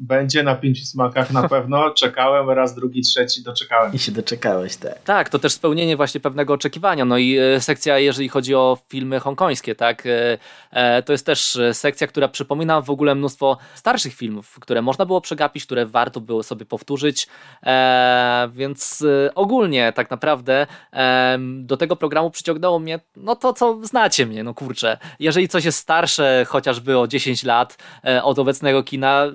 będzie na pięciu smakach na pewno. Czekałem raz, drugi, trzeci, doczekałem. I się doczekałeś, tak. Tak, to też spełnienie właśnie pewnego oczekiwania. No i e, sekcja, jeżeli chodzi o filmy hongkońskie, tak, e, to jest też sekcja, która przypomina w ogóle mnóstwo starszych filmów, które można było przegapić, które warto było sobie powtórzyć, więc ogólnie tak naprawdę do tego programu przyciągnęło mnie, no to co znacie mnie, no kurczę, jeżeli coś jest starsze chociażby o 10 lat od obecnego kina,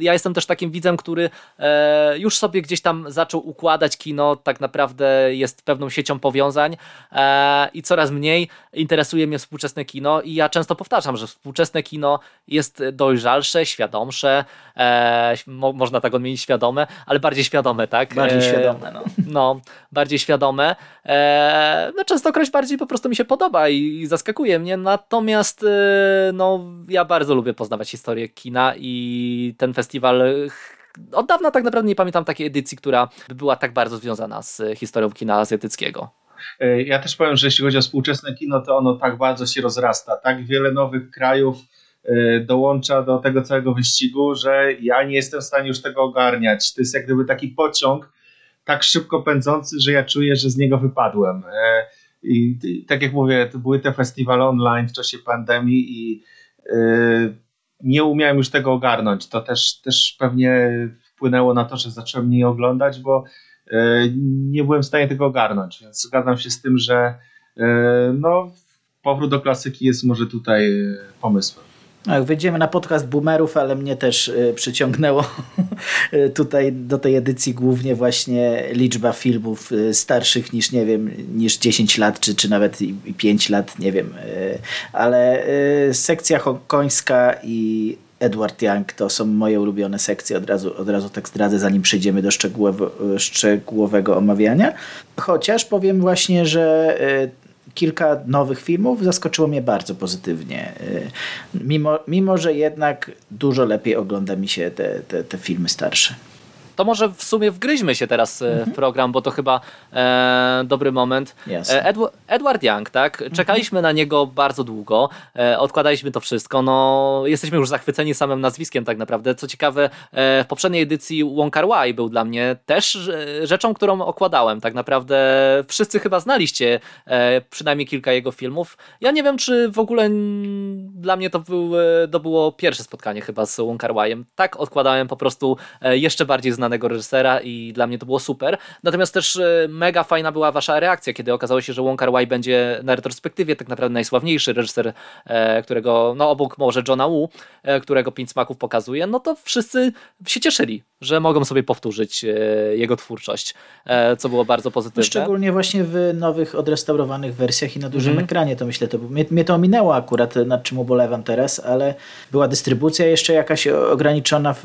ja jestem też takim widzem, który e, już sobie gdzieś tam zaczął układać kino, tak naprawdę jest pewną siecią powiązań e, i coraz mniej interesuje mnie współczesne kino i ja często powtarzam, że współczesne kino jest dojrzalsze, świadomsze, e, mo można tak odmienić świadome, ale bardziej świadome, tak? Bardziej świadome, no. No, bardziej świadome. E, no częstokroć bardziej po prostu mi się podoba i, i zaskakuje mnie, natomiast e, no, ja bardzo lubię poznawać historię kina i ten festiwal od dawna tak naprawdę nie pamiętam takiej edycji, która by była tak bardzo związana z historią kina azjatyckiego. E, ja też powiem, że jeśli chodzi o współczesne kino, to ono tak bardzo się rozrasta. Tak wiele nowych krajów e, dołącza do tego całego wyścigu, że ja nie jestem w stanie już tego ogarniać. To jest jak gdyby taki pociąg tak szybko pędzący, że ja czuję, że z niego wypadłem. E, I tak jak mówię, to były te festiwale online w czasie pandemii i nie umiałem już tego ogarnąć. To też, też pewnie wpłynęło na to, że zacząłem mniej oglądać, bo e, nie byłem w stanie tego ogarnąć, więc zgadzam się z tym, że e, no, powrót do klasyki jest może tutaj e, pomysłem. Tak, wyjdziemy na podcast boomerów, ale mnie też y, przyciągnęło tutaj do tej edycji głównie właśnie liczba filmów y, starszych niż, nie wiem, niż 10 lat, czy, czy nawet 5 lat, nie wiem. Y, ale sekcja hongkońska i Edward Young to są moje ulubione sekcje, od razu, od razu tak zdradzę, zanim przejdziemy do szczegółowo, szczegółowego omawiania. Chociaż powiem właśnie, że kilka nowych filmów zaskoczyło mnie bardzo pozytywnie. Mimo, mimo że jednak dużo lepiej ogląda mi się te, te, te filmy starsze. To może w sumie wgryźmy się teraz e, mhm. w program, bo to chyba e, dobry moment. E, Edward, Edward Young, tak? Mhm. Czekaliśmy mhm. na niego bardzo długo, e, odkładaliśmy to wszystko. No, jesteśmy już zachwyceni samym nazwiskiem tak naprawdę. Co ciekawe, e, w poprzedniej edycji Wong Kar Wai był dla mnie też rzeczą, którą okładałem. Tak naprawdę wszyscy chyba znaliście e, przynajmniej kilka jego filmów. Ja nie wiem, czy w ogóle dla mnie to, był, to było pierwsze spotkanie chyba z Wong Kar Waiem. Tak odkładałem po prostu jeszcze bardziej znanego znanego reżysera i dla mnie to było super. Natomiast też e, mega fajna była wasza reakcja, kiedy okazało się, że Wong Kar Wai będzie na retrospektywie tak naprawdę najsławniejszy reżyser, e, którego, no obok może Johna Woo, e, którego Pięć Smaków pokazuje, no to wszyscy się cieszyli, że mogą sobie powtórzyć jego twórczość, co było bardzo pozytywne. Szczególnie właśnie w nowych, odrestaurowanych wersjach i na dużym mm. ekranie, to myślę, to mnie, mnie to ominęło akurat, nad czym ubolewam teraz, ale była dystrybucja jeszcze jakaś ograniczona w,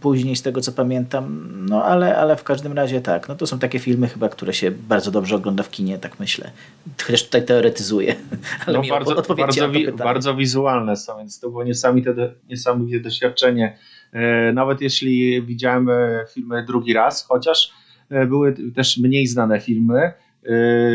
później, z tego co pamiętam, no ale, ale w każdym razie tak. No to są takie filmy chyba, które się bardzo dobrze ogląda w kinie, tak myślę. Chociaż tutaj teoretyzuję. Ale no bardzo, bardzo, wi bardzo wizualne są, więc to było niesamowite, niesamowite doświadczenie. E, nawet jeśli widziałem e, filmy drugi raz, chociaż e, były też mniej znane filmy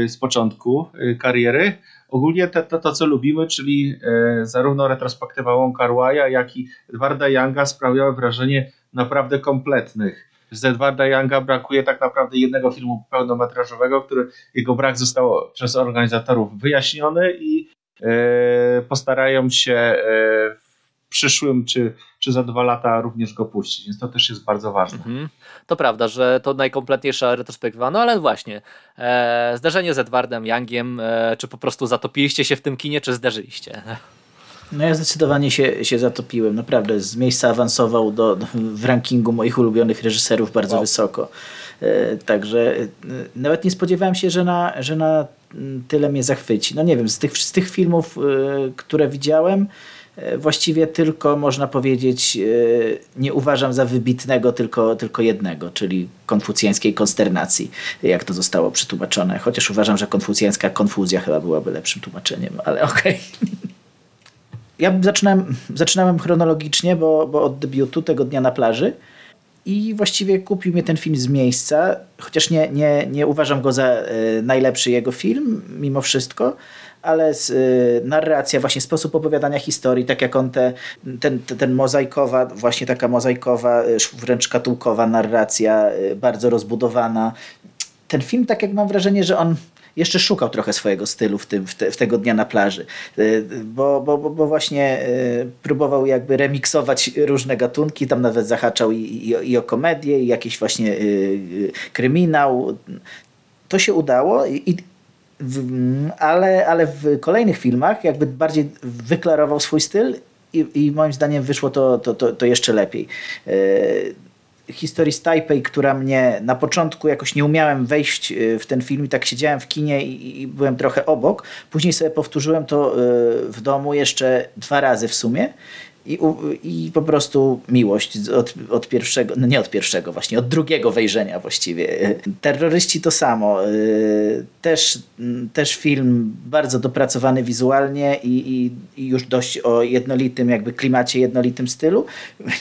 z początku kariery. Ogólnie to, to, to co lubimy, czyli zarówno retrospektywa Wong Kar jak i Edwarda Younga sprawiały wrażenie naprawdę kompletnych z Edwarda Younga brakuje tak naprawdę jednego filmu pełnometrażowego, który jego brak został przez organizatorów wyjaśniony i e, postarają się e, w przyszłym czy, czy za dwa lata również go puścić, więc to też jest bardzo ważne. Mhm. To prawda, że to najkompletniejsza retrospektywa, no ale właśnie, e, zderzenie z Edwardem Youngiem, e, czy po prostu zatopiliście się w tym kinie, czy zderzyliście? No ja zdecydowanie się, się zatopiłem. Naprawdę z miejsca awansował do, w rankingu moich ulubionych reżyserów bardzo wow. wysoko. E, także e, nawet nie spodziewałem się, że na, że na tyle mnie zachwyci. No nie wiem, z tych, z tych filmów, e, które widziałem, właściwie tylko można powiedzieć, nie uważam za wybitnego tylko, tylko jednego, czyli konfucjańskiej konsternacji, jak to zostało przetłumaczone. Chociaż uważam, że konfucjańska konfuzja chyba byłaby lepszym tłumaczeniem, ale okej. Okay. Ja zaczynałem, zaczynałem chronologicznie, bo, bo od debiutu tego dnia na plaży i właściwie kupił mnie ten film z miejsca, chociaż nie, nie, nie uważam go za y, najlepszy jego film, mimo wszystko, ale z, y, narracja, właśnie sposób opowiadania historii, tak jak on te, ten, ten mozaikowa, właśnie taka mozaikowa, wręcz szkatułkowa narracja, y, bardzo rozbudowana. Ten film, tak jak mam wrażenie, że on jeszcze szukał trochę swojego stylu w, tym, w, te, w tego dnia na plaży, y, bo, bo, bo właśnie y, próbował jakby remiksować różne gatunki, tam nawet zahaczał i, i, i o komedię, i jakiś właśnie y, kryminał. To się udało i, ale, ale w kolejnych filmach jakby bardziej wyklarował swój styl i, i moim zdaniem wyszło to, to, to, to jeszcze lepiej historii z Taipei, która mnie na początku jakoś nie umiałem wejść y, w ten film i tak siedziałem w kinie i, i byłem trochę obok. Później sobie powtórzyłem to y, w domu jeszcze dwa razy w sumie i, I po prostu miłość od, od pierwszego, no nie od pierwszego właśnie, od drugiego wejrzenia właściwie. Terroryści to samo. Y, też, też film bardzo dopracowany wizualnie i, i, i już dość o jednolitym jakby klimacie, jednolitym stylu.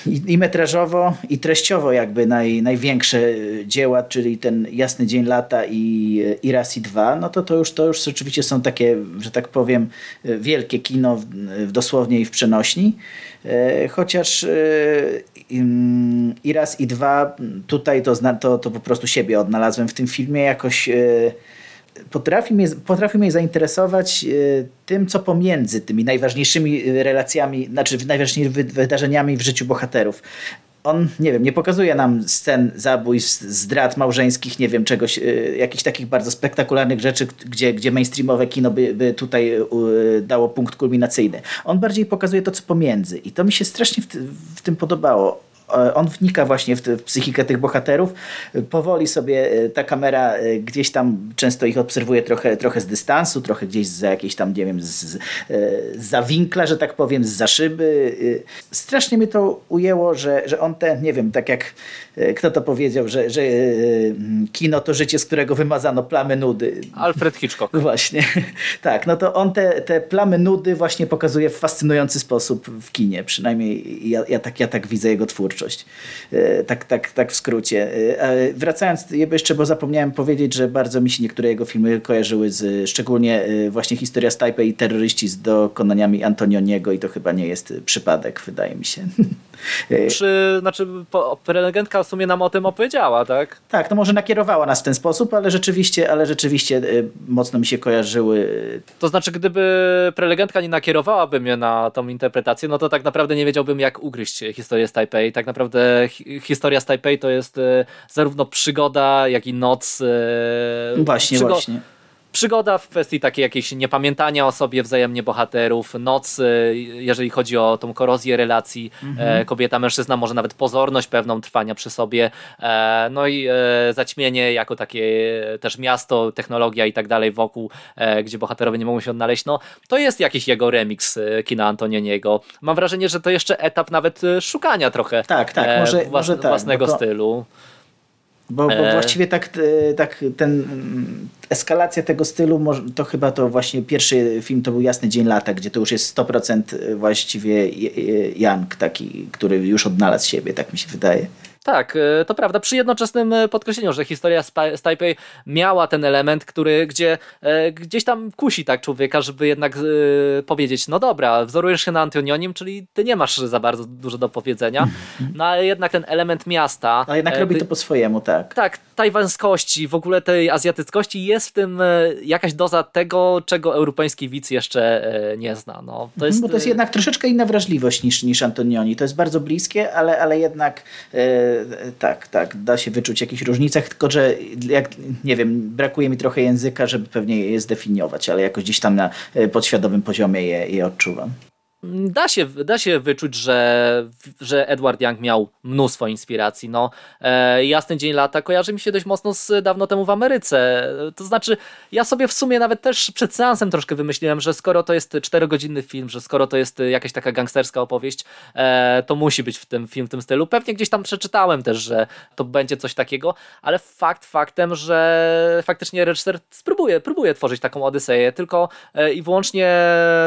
I, i metrażowo, i treściowo jakby naj, największe dzieła, czyli ten Jasny Dzień Lata i, i Raz i Dwa, no to to już, to już rzeczywiście są takie, że tak powiem, wielkie kino w, w dosłownie i w przenośni. E, chociaż e, i raz i dwa tutaj to, to, to po prostu siebie odnalazłem w tym filmie. Jakoś e, potrafi mnie, potrafi mnie zainteresować tym, co pomiędzy tymi najważniejszymi relacjami, znaczy najważniejszymi wydarzeniami w życiu bohaterów on, nie wiem, nie pokazuje nam scen zabójstw, zdrad małżeńskich, nie wiem, czegoś, y, jakichś takich bardzo spektakularnych rzeczy, gdzie, gdzie mainstreamowe kino by, by tutaj y, dało punkt kulminacyjny. On bardziej pokazuje to, co pomiędzy i to mi się strasznie w, w tym podobało on wnika właśnie w, w psychikę tych bohaterów. Powoli sobie ta kamera gdzieś tam często ich obserwuje trochę, trochę z dystansu, trochę gdzieś za jakieś tam, nie wiem, z, za winkla, że tak powiem, z za szyby. Strasznie mnie to ujęło, że, że on te, nie wiem, tak jak kto to powiedział, że, że kino to życie, z którego wymazano plamy nudy. Alfred Hitchcock. Właśnie. Tak, no to on te, te plamy nudy właśnie pokazuje w fascynujący sposób w kinie. Przynajmniej ja, ja, tak, ja tak widzę jego twórczość. E, tak, tak, tak w skrócie. E, wracając jeszcze, bo zapomniałem powiedzieć, że bardzo mi się niektóre jego filmy kojarzyły z szczególnie e, właśnie historia z Taipei i terroryści z dokonaniami Antonioniego i to chyba nie jest przypadek, wydaje mi się. Czy, znaczy, prelegentka w sumie nam o tym opowiedziała, tak? Tak, no może nakierowała nas w ten sposób, ale rzeczywiście, ale rzeczywiście mocno mi się kojarzyły. To znaczy, gdyby prelegentka nie nakierowałaby mnie na tą interpretację, no to tak naprawdę nie wiedziałbym, jak ugryźć historię z Taipei. Tak naprawdę historia z Taipei to jest e, zarówno przygoda, jak i noc. E, właśnie, Przygo właśnie przygoda w kwestii takiej jakiejś niepamiętania o sobie wzajemnie bohaterów, noc, jeżeli chodzi o tą korozję relacji mhm. kobieta-mężczyzna, może nawet pozorność pewną trwania przy sobie, e, no i e, zaćmienie jako takie też miasto, technologia i tak dalej wokół, gdzie bohaterowie nie mogą się odnaleźć, no to jest jakiś jego remix kina Antonioniego. Mam wrażenie, że to jeszcze etap nawet szukania trochę tak, tak, może, włas może tak, własnego to... stylu. Bo, bo e. właściwie tak, e, tak ten eskalacja tego stylu, to chyba to właśnie pierwszy film to był Jasny Dzień Lata, gdzie to już jest 100% właściwie Young taki, który już odnalazł siebie, tak mi się wydaje. Tak, e, to prawda. Przy jednoczesnym e, podkreśleniu, że historia z Taipei miała ten element, który gdzie e, gdzieś tam kusi tak człowieka, żeby jednak powiedzieć, no dobra, wzorujesz się na Antonionim, czyli ty nie masz za bardzo dużo do powiedzenia, no ale jednak ten element miasta. A jednak robi to po swojemu, tak. Tak, tajwanskości, w ogóle tej azjatyckości jest w tym jakaś doza tego, czego europejski widz jeszcze nie zna. No, to jest... Bo to jest jednak troszeczkę inna wrażliwość niż, niż Antonioni. To jest bardzo bliskie, ale, ale jednak tak, tak, da się wyczuć jakieś różnice, tylko że jak, nie wiem, brakuje mi trochę języka, żeby pewnie je zdefiniować, ale jakoś gdzieś tam na e, podświadomym poziomie je, je odczuwam. Da się, da się wyczuć, że, że Edward Young miał mnóstwo inspiracji. No, e, Jasny Dzień Lata kojarzy mi się dość mocno z dawno temu w Ameryce. To znaczy, ja sobie w sumie nawet też przed seansem troszkę wymyśliłem, że skoro to jest czterogodzinny film, że skoro to jest jakaś taka gangsterska opowieść, e, to musi być w tym film w tym stylu. Pewnie gdzieś tam przeczytałem też, że to będzie coś takiego, ale fakt faktem, że faktycznie reżyser spróbuje, próbuje tworzyć taką Odyseję, tylko e, i wyłącznie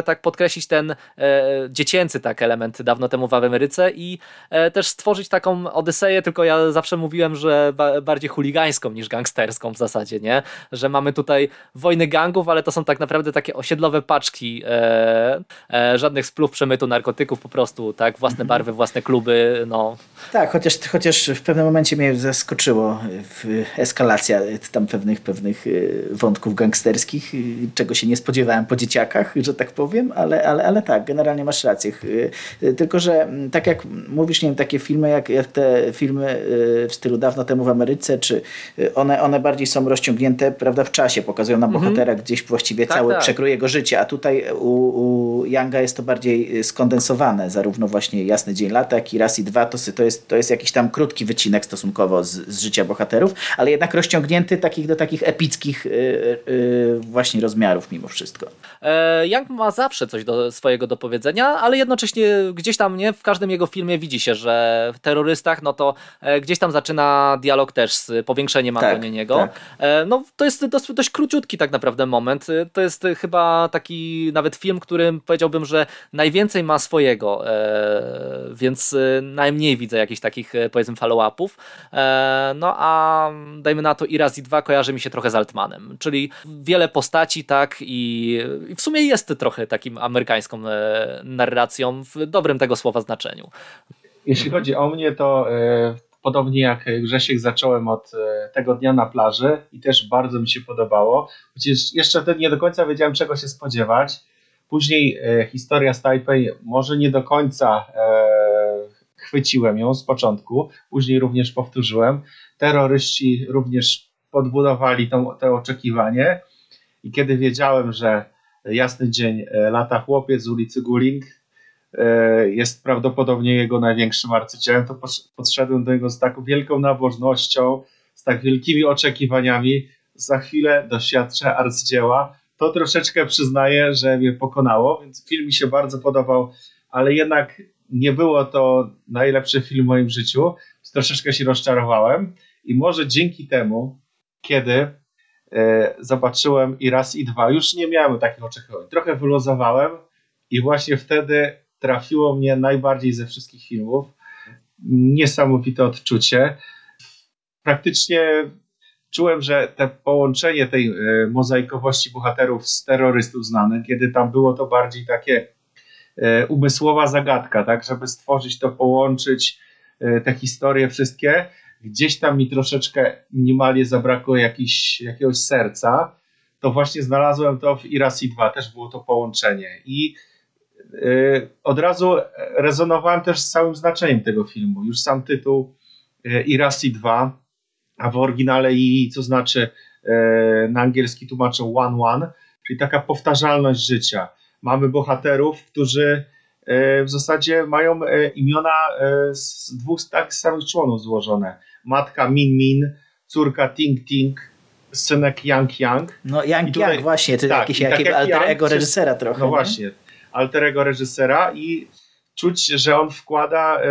tak podkreślić ten e, dziecięcy tak element dawno temu w Ameryce i e, też stworzyć taką Odyseję, tylko ja zawsze mówiłem, że bardziej chuligańską niż gangsterską w zasadzie, nie? Że mamy tutaj wojny gangów, ale to są tak naprawdę takie osiedlowe paczki, e, e, żadnych splów przemytu narkotyków, po prostu, tak? Własne mhm. barwy, własne kluby, no. Tak, chociaż, chociaż w pewnym momencie mnie zaskoczyło eskalacja tam pewnych, pewnych wątków gangsterskich, czego się nie spodziewałem po dzieciakach, że tak powiem, ale, ale, ale tak, generalnie generalnie masz rację. Y, tylko, że mm, tak jak mówisz, nie wiem, takie filmy, jak, jak te filmy y, w stylu dawno temu w Ameryce, czy y, one, one bardziej są rozciągnięte prawda, w czasie, pokazują nam mhm. bohatera gdzieś właściwie tak, cały tak. przekrój jego życia, a tutaj u, u Younga jest to bardziej skondensowane, zarówno właśnie Jasny Dzień Lata, jak i Raz i Dwa, to, to, jest, to jest jakiś tam krótki wycinek stosunkowo z, z życia bohaterów, ale jednak rozciągnięty takich, do takich epickich yy, yy, właśnie rozmiarów mimo wszystko. E, Young ma zawsze coś do swojego do powiedzenia powiedzenia, ale jednocześnie gdzieś tam nie w każdym jego filmie widzi się, że w terrorystach no to e, gdzieś tam zaczyna dialog też z powiększeniem tak, Antoniego. Tak. E, no to jest dość, dość króciutki tak naprawdę moment. E, to jest chyba taki nawet film, którym powiedziałbym, że najwięcej ma swojego, więc najmniej widzę jakichś takich powiedzmy follow-upów. No a dajmy na to i raz i dwa kojarzy mi się trochę z Altmanem, czyli wiele postaci tak i w sumie jest trochę takim amerykańską narracją w dobrym tego słowa znaczeniu. Jeśli chodzi o mnie, to e, podobnie jak Grzesiek zacząłem od e, tego dnia na plaży i też bardzo mi się podobało. Chociaż jeszcze wtedy nie do końca wiedziałem czego się spodziewać. Później e, historia z Taipei może nie do końca chwyciłem ją z początku, później również powtórzyłem. Terroryści również podbudowali to, to oczekiwanie i kiedy wiedziałem, że jasny dzień, e, lata chłopiec z ulicy Guling, e, jest prawdopodobnie jego największym arcydziełem, to podszedłem do niego z taką wielką nabożnością, z tak wielkimi oczekiwaniami. Za chwilę doświadczę arcydzieła. To troszeczkę przyznaję, że mnie pokonało, więc film mi się bardzo podobał, ale jednak nie było to najlepszy film w moim życiu. Troszeczkę się rozczarowałem i może dzięki temu, kiedy zobaczyłem i raz i dwa, już nie miałem takich oczekiwań. Trochę wyluzowałem i właśnie wtedy trafiło mnie najbardziej ze wszystkich filmów. Niesamowite odczucie. Praktycznie czułem, że te połączenie tej e, mozaikowości bohaterów z terrorystów znanych, kiedy tam było to bardziej takie e, umysłowa zagadka, tak, żeby stworzyć to, połączyć e, te historie wszystkie, gdzieś tam mi troszeczkę minimalnie zabrakło jakiś, jakiegoś serca, to właśnie znalazłem to w Irasi 2, też było to połączenie i yy, od razu rezonowałem też z całym znaczeniem tego filmu. Już sam tytuł yy, Irasi 2, a w oryginale i co znaczy yy, na angielski tłumaczą One One, czyli taka powtarzalność życia. Mamy bohaterów, którzy yy, w zasadzie mają imiona z dwóch tak samych członów złożone matka Min Min, córka Ting Ting, synek Yang Yang. No Yang tutaj, Yang właśnie, to tak, jakiś tak jak alter Yang, ego reżysera trochę. No nie? właśnie, alter ego reżysera i czuć, że on wkłada e,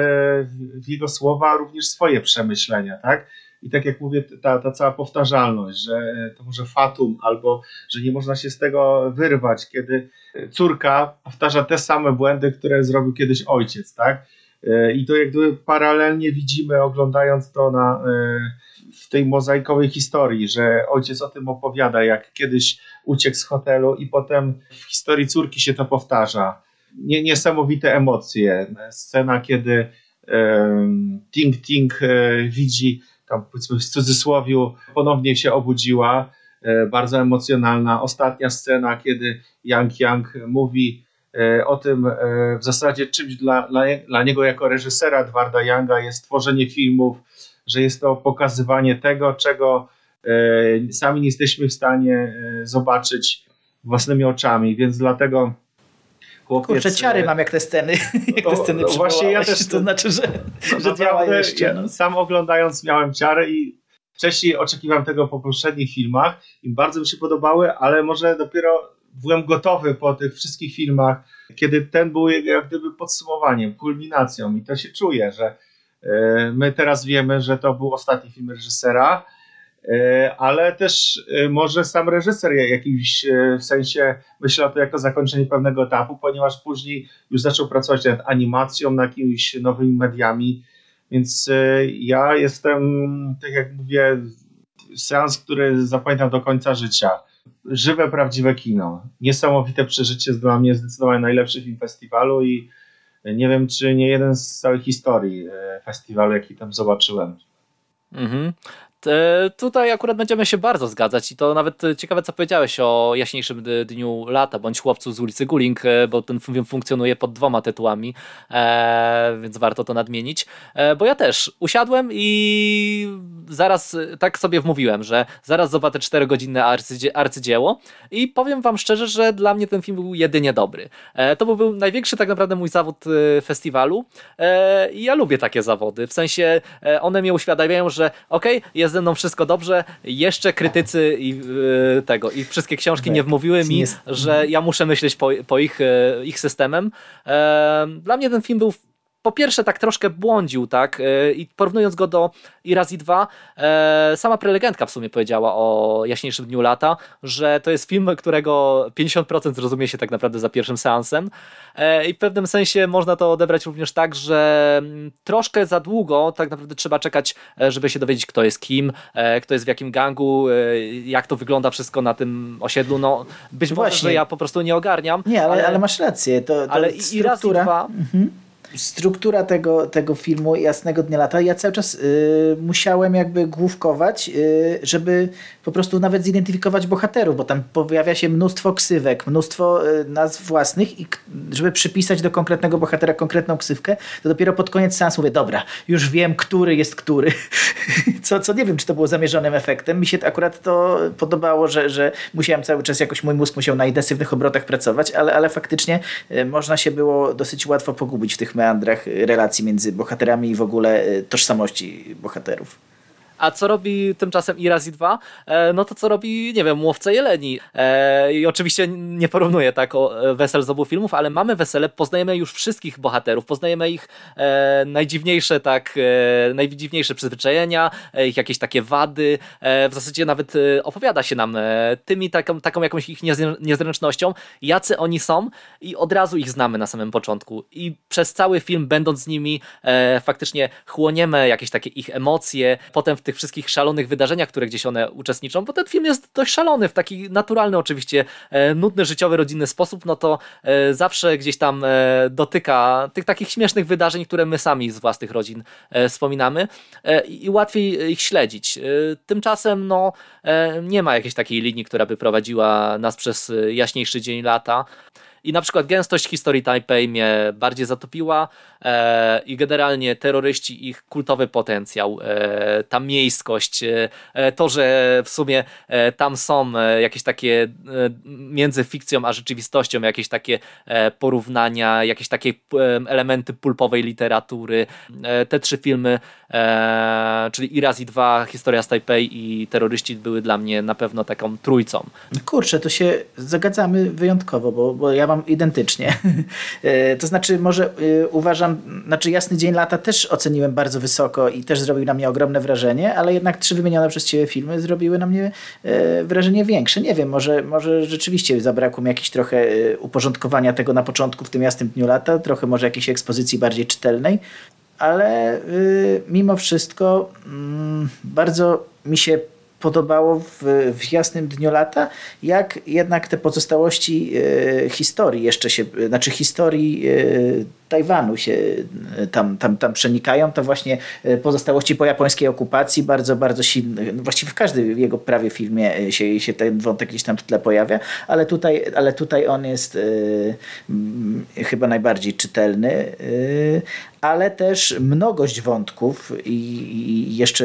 w jego słowa również swoje przemyślenia, tak? I tak jak mówię, ta, ta cała powtarzalność, że to może fatum, albo że nie można się z tego wyrwać, kiedy córka powtarza te same błędy, które zrobił kiedyś ojciec, tak? E, I to jak gdyby paralelnie widzimy, oglądając to na, e, w tej mozaikowej historii, że ojciec o tym opowiada, jak kiedyś uciekł z hotelu i potem w historii córki się to powtarza. Niesamowite emocje. Scena, kiedy Ting Ting e, widzi, tam powiedzmy w cudzysłowiu, ponownie się obudziła, bardzo emocjonalna. Ostatnia scena, kiedy Yang Yang mówi o tym e, w zasadzie czymś dla, dla, dla niego jako reżysera Edwarda Younga jest tworzenie filmów, że jest to pokazywanie tego, czego e, sami nie jesteśmy w stanie zobaczyć własnymi oczami, więc dlatego chłopiec... Kurczę, ciary mam jak te sceny, jak te sceny no, Właśnie ja też... To znaczy, że, no, że działa jeszcze. No. Sam oglądając miałem ciary i wcześniej oczekiwałem tego po poprzednich filmach i bardzo mi się podobały, ale może dopiero byłem gotowy po tych wszystkich filmach, kiedy ten był jak gdyby podsumowaniem, kulminacją. I to się czuje, że e, my teraz wiemy, że to był ostatni film reżysera, e, ale też e, może sam reżyser w jakimś sensie myślał to jako zakończenie pewnego etapu, ponieważ później już zaczął pracować nad animacją, nad jakimiś nowymi mediami, więc ja jestem, tak jak mówię, seans, który zapamiętam do końca życia żywe, prawdziwe kino. Niesamowite przeżycie, dla mnie zdecydowanie najlepszy film festiwalu i nie wiem, czy nie jeden z całej historii e, festiwalu, jaki tam zobaczyłem. Mhm. Tutaj akurat będziemy się bardzo zgadzać i to nawet ciekawe, co powiedziałeś o jaśniejszym dniu lata, bądź chłopcu z ulicy Guling, e, bo ten film funkcjonuje pod dwoma tytułami, e, więc warto to nadmienić. E, bo ja też usiadłem i zaraz tak sobie wmówiłem, że zaraz zobaczę 4-godzinne arcydzie arcydzieło i powiem wam szczerze, że dla mnie ten film był jedynie dobry. To był największy tak naprawdę mój zawód festiwalu i ja lubię takie zawody, w sensie one mnie uświadamiają, że okej, okay, jest ze mną wszystko dobrze, jeszcze krytycy i yy, tego, i wszystkie książki nie wmówiły mi, że ja muszę myśleć po, po ich, yy, ich systemem. Yy, dla mnie ten film był po pierwsze tak troszkę błądził, tak, e, i porównując go do Irazi 2, e, sama prelegentka w sumie powiedziała o Jaśniejszym Dniu Lata, że to jest film, którego 50% zrozumie się tak naprawdę za pierwszym seansem e, i w pewnym sensie można to odebrać również tak, że mm, troszkę za długo tak naprawdę trzeba czekać, żeby się dowiedzieć, kto jest kim, kto jest w jakim gangu, jak to wygląda wszystko na tym osiedlu, no być Właśnie. może, że ja po prostu nie ogarniam. Nie, ale, ale, ale masz rację. To, to ale struktura... Irazi 2... Mhm struktura tego, tego filmu Jasnego Dnia Lata, ja cały czas y, musiałem jakby główkować, y, żeby po prostu nawet zidentyfikować bohaterów, bo tam pojawia się mnóstwo ksywek, mnóstwo y, nazw własnych i żeby przypisać do konkretnego bohatera konkretną ksywkę, to dopiero pod koniec seansu mówię, dobra, już wiem, który jest który. co, co nie wiem, czy to było zamierzonym efektem. Mi się akurat to podobało, że, że musiałem cały czas jakoś, mój mózg musiał na intensywnych obrotach pracować, ale, ale faktycznie można się było dosyć łatwo pogubić w tych meandrach relacji między bohaterami i w ogóle e, tożsamości bohaterów. A co robi tymczasem Irazi 2? E, no to co robi, nie wiem, Łowca Jeleni. E, I oczywiście nie porównuję tak o e, wesel z obu filmów, ale mamy wesele, poznajemy już wszystkich bohaterów, poznajemy ich najdziwniejsze tak, najdziwniejsze przyzwyczajenia, ich jakieś takie wady. w zasadzie nawet opowiada się nam tymi taką, taką jakąś ich niezręcznością, jacy oni są i od razu ich znamy na samym początku. I przez cały film, będąc z nimi, faktycznie chłoniemy jakieś takie ich emocje, potem w tych wszystkich szalonych wydarzeniach, które gdzieś one uczestniczą, bo ten film jest dość szalony, w taki naturalny oczywiście, e, nudny, życiowy, rodzinny sposób, no to e, zawsze gdzieś tam e, dotyka tych takich śmiesznych wydarzeń, które my sami z własnych rodzin wspominamy i łatwiej ich śledzić. Tymczasem no, nie ma jakiejś takiej linii, która by prowadziła nas przez jaśniejszy dzień lata. I na przykład gęstość historii Taipei mnie bardziej zatopiła i generalnie terroryści, ich kultowy potencjał, e, ta miejskość, e, e to, że w sumie e, tam są e, jakieś takie między fikcją a rzeczywistością, jakieś takie porównania, jakieś takie elementy pulpowej literatury. te trzy filmy, czyli Irazi 2, Historia z Taipei i Terroryści były dla mnie na pewno taką trójcą. Kurczę, to się zagadzamy wyjątkowo, bo, bo ja mam identycznie. E, to znaczy, może e, znaczy Jasny Dzień Lata też oceniłem bardzo wysoko i też zrobił na mnie ogromne wrażenie, ale jednak trzy wymienione przez Ciebie filmy zrobiły na mnie e, wrażenie większe. Nie wiem, może, może rzeczywiście zabrakło mi jakieś trochę uporządkowania tego na początku w tym Jasnym Dniu Lata, trochę może jakiejś ekspozycji bardziej czytelnej, ale mimo wszystko mm, bardzo mi się podobało w, w jasnym dniu lata, jak jednak te pozostałości e, historii jeszcze się, znaczy historii e, Tajwanu się e, tam, tam, tam przenikają, to właśnie pozostałości po japońskiej okupacji bardzo, bardzo silny, no właściwie w każdym jego prawie filmie się, się ten wątek gdzieś tam w tle pojawia, ale tutaj, ale tutaj on jest y, chyba najbardziej czytelny, ale też mnogość wątków i, i jeszcze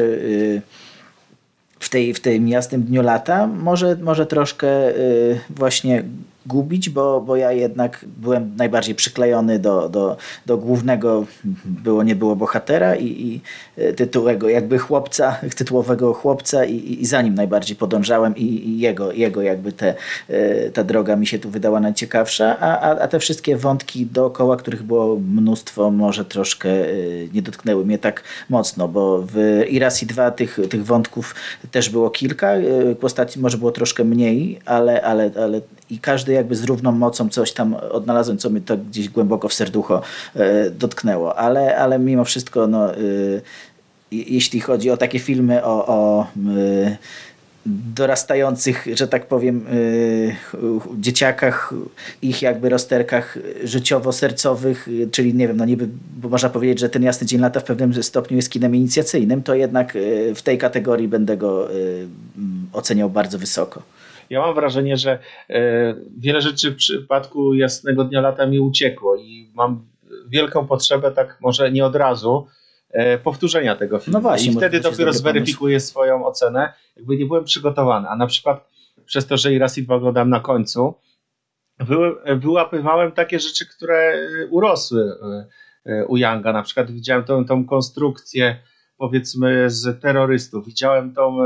w, tej, w tym jasnym dniu lata? Może, może troszkę y, właśnie gubić, bo, bo ja jednak byłem najbardziej przyklejony do, do, do głównego, było nie było bohatera i, i e, tytułowego jakby chłopca, tytułowego chłopca i, i za nim najbardziej podążałem i, i jego, jego jakby te, e, ta droga mi się tu wydała najciekawsza, a, a, a te wszystkie wątki dookoła, których było mnóstwo, może troszkę e, nie dotknęły mnie tak mocno, bo w Irasi 2 tych, tych wątków też było kilka, postaci może było troszkę mniej, ale, ale, ale i każdy jakby z równą mocą coś tam odnalazłem, co mi to gdzieś głęboko w serducho e, dotknęło. Ale, ale mimo wszystko, no, e, jeśli chodzi o takie filmy o, o e, dorastających, że tak powiem, dzieciakach, ich jakby rozterkach życiowo-sercowych, czyli nie wiem, no niby, bo można powiedzieć, że ten Jasny Dzień Lata w pewnym stopniu jest kinem inicjacyjnym, to jednak w tej kategorii będę go oceniał bardzo wysoko. Ja mam wrażenie, że e, wiele rzeczy w przypadku jasnego dnia lata mi uciekło i mam wielką potrzebę, tak może nie od razu, e, powtórzenia tego filmu. No właśnie, I wtedy dopiero zweryfikuję pomysł. swoją ocenę. Jakby nie byłem przygotowany. A na przykład przez to, że i raz i dwa go dam na końcu, wyłapywałem takie rzeczy, które urosły e, u Younga. Na przykład widziałem tą, tą konstrukcję powiedzmy z terrorystów. Widziałem tą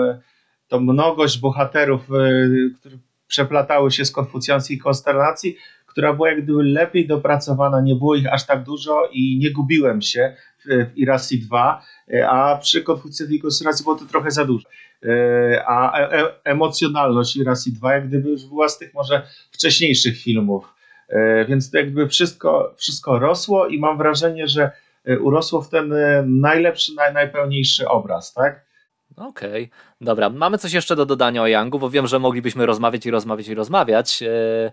to mnogość bohaterów, e, które przeplatały się z konfucjańskiej konstelacji, która była jak gdyby lepiej dopracowana, nie było ich aż tak dużo i nie gubiłem się w, Irasi 2, e, a przy konfucjańskiej konstelacji było to trochę za dużo. E, a e, emocjonalność Irasi 2 jak gdyby już była z tych może wcześniejszych filmów. E, więc to jakby wszystko, wszystko rosło i mam wrażenie, że urosło w ten najlepszy, naj, najpełniejszy obraz, tak? Okej, okay. Dobra. Mamy coś jeszcze do dodania o Yangu, bo wiem, że moglibyśmy rozmawiać i rozmawiać i rozmawiać. E,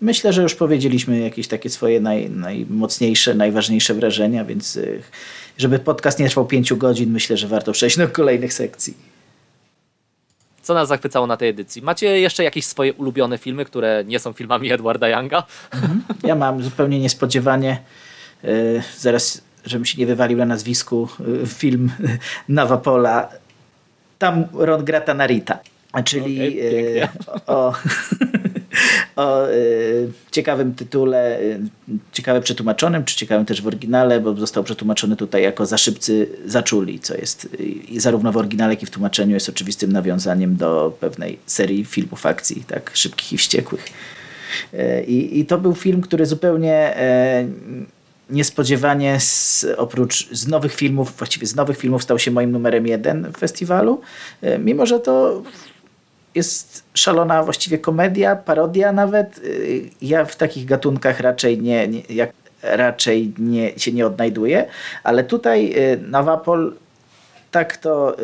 myślę, że już powiedzieliśmy jakieś takie swoje naj, najmocniejsze, najważniejsze wrażenia, więc y, żeby podcast nie trwał pięciu godzin, myślę, że warto przejść do kolejnych sekcji. Co nas zachwycało na tej edycji? Macie jeszcze jakieś swoje ulubione filmy, które nie są filmami Edwarda Younga? Mhm. Ja mam zupełnie niespodziewanie, yy, zaraz, żebym się nie wywalił na nazwisku, yy, film Nawapola. Tam Ron Grata Narita. Czyli okay, o, o y, ciekawym tytule, y, ciekawe przetłumaczonym, czy ciekawym też w oryginale, bo został przetłumaczony tutaj jako Za szybcy zaczuli, co jest y, zarówno w oryginale, jak i w tłumaczeniu jest oczywistym nawiązaniem do pewnej serii filmów akcji, tak, szybkich i wściekłych. I, i to był film, który zupełnie niespodziewanie z, oprócz z nowych filmów, właściwie z nowych filmów stał się moim numerem jeden w festiwalu, mimo że to jest szalona właściwie komedia, parodia nawet. Y, ja w takich gatunkach raczej nie, nie jak, raczej nie, się nie odnajduję, ale tutaj y, Nawapol tak to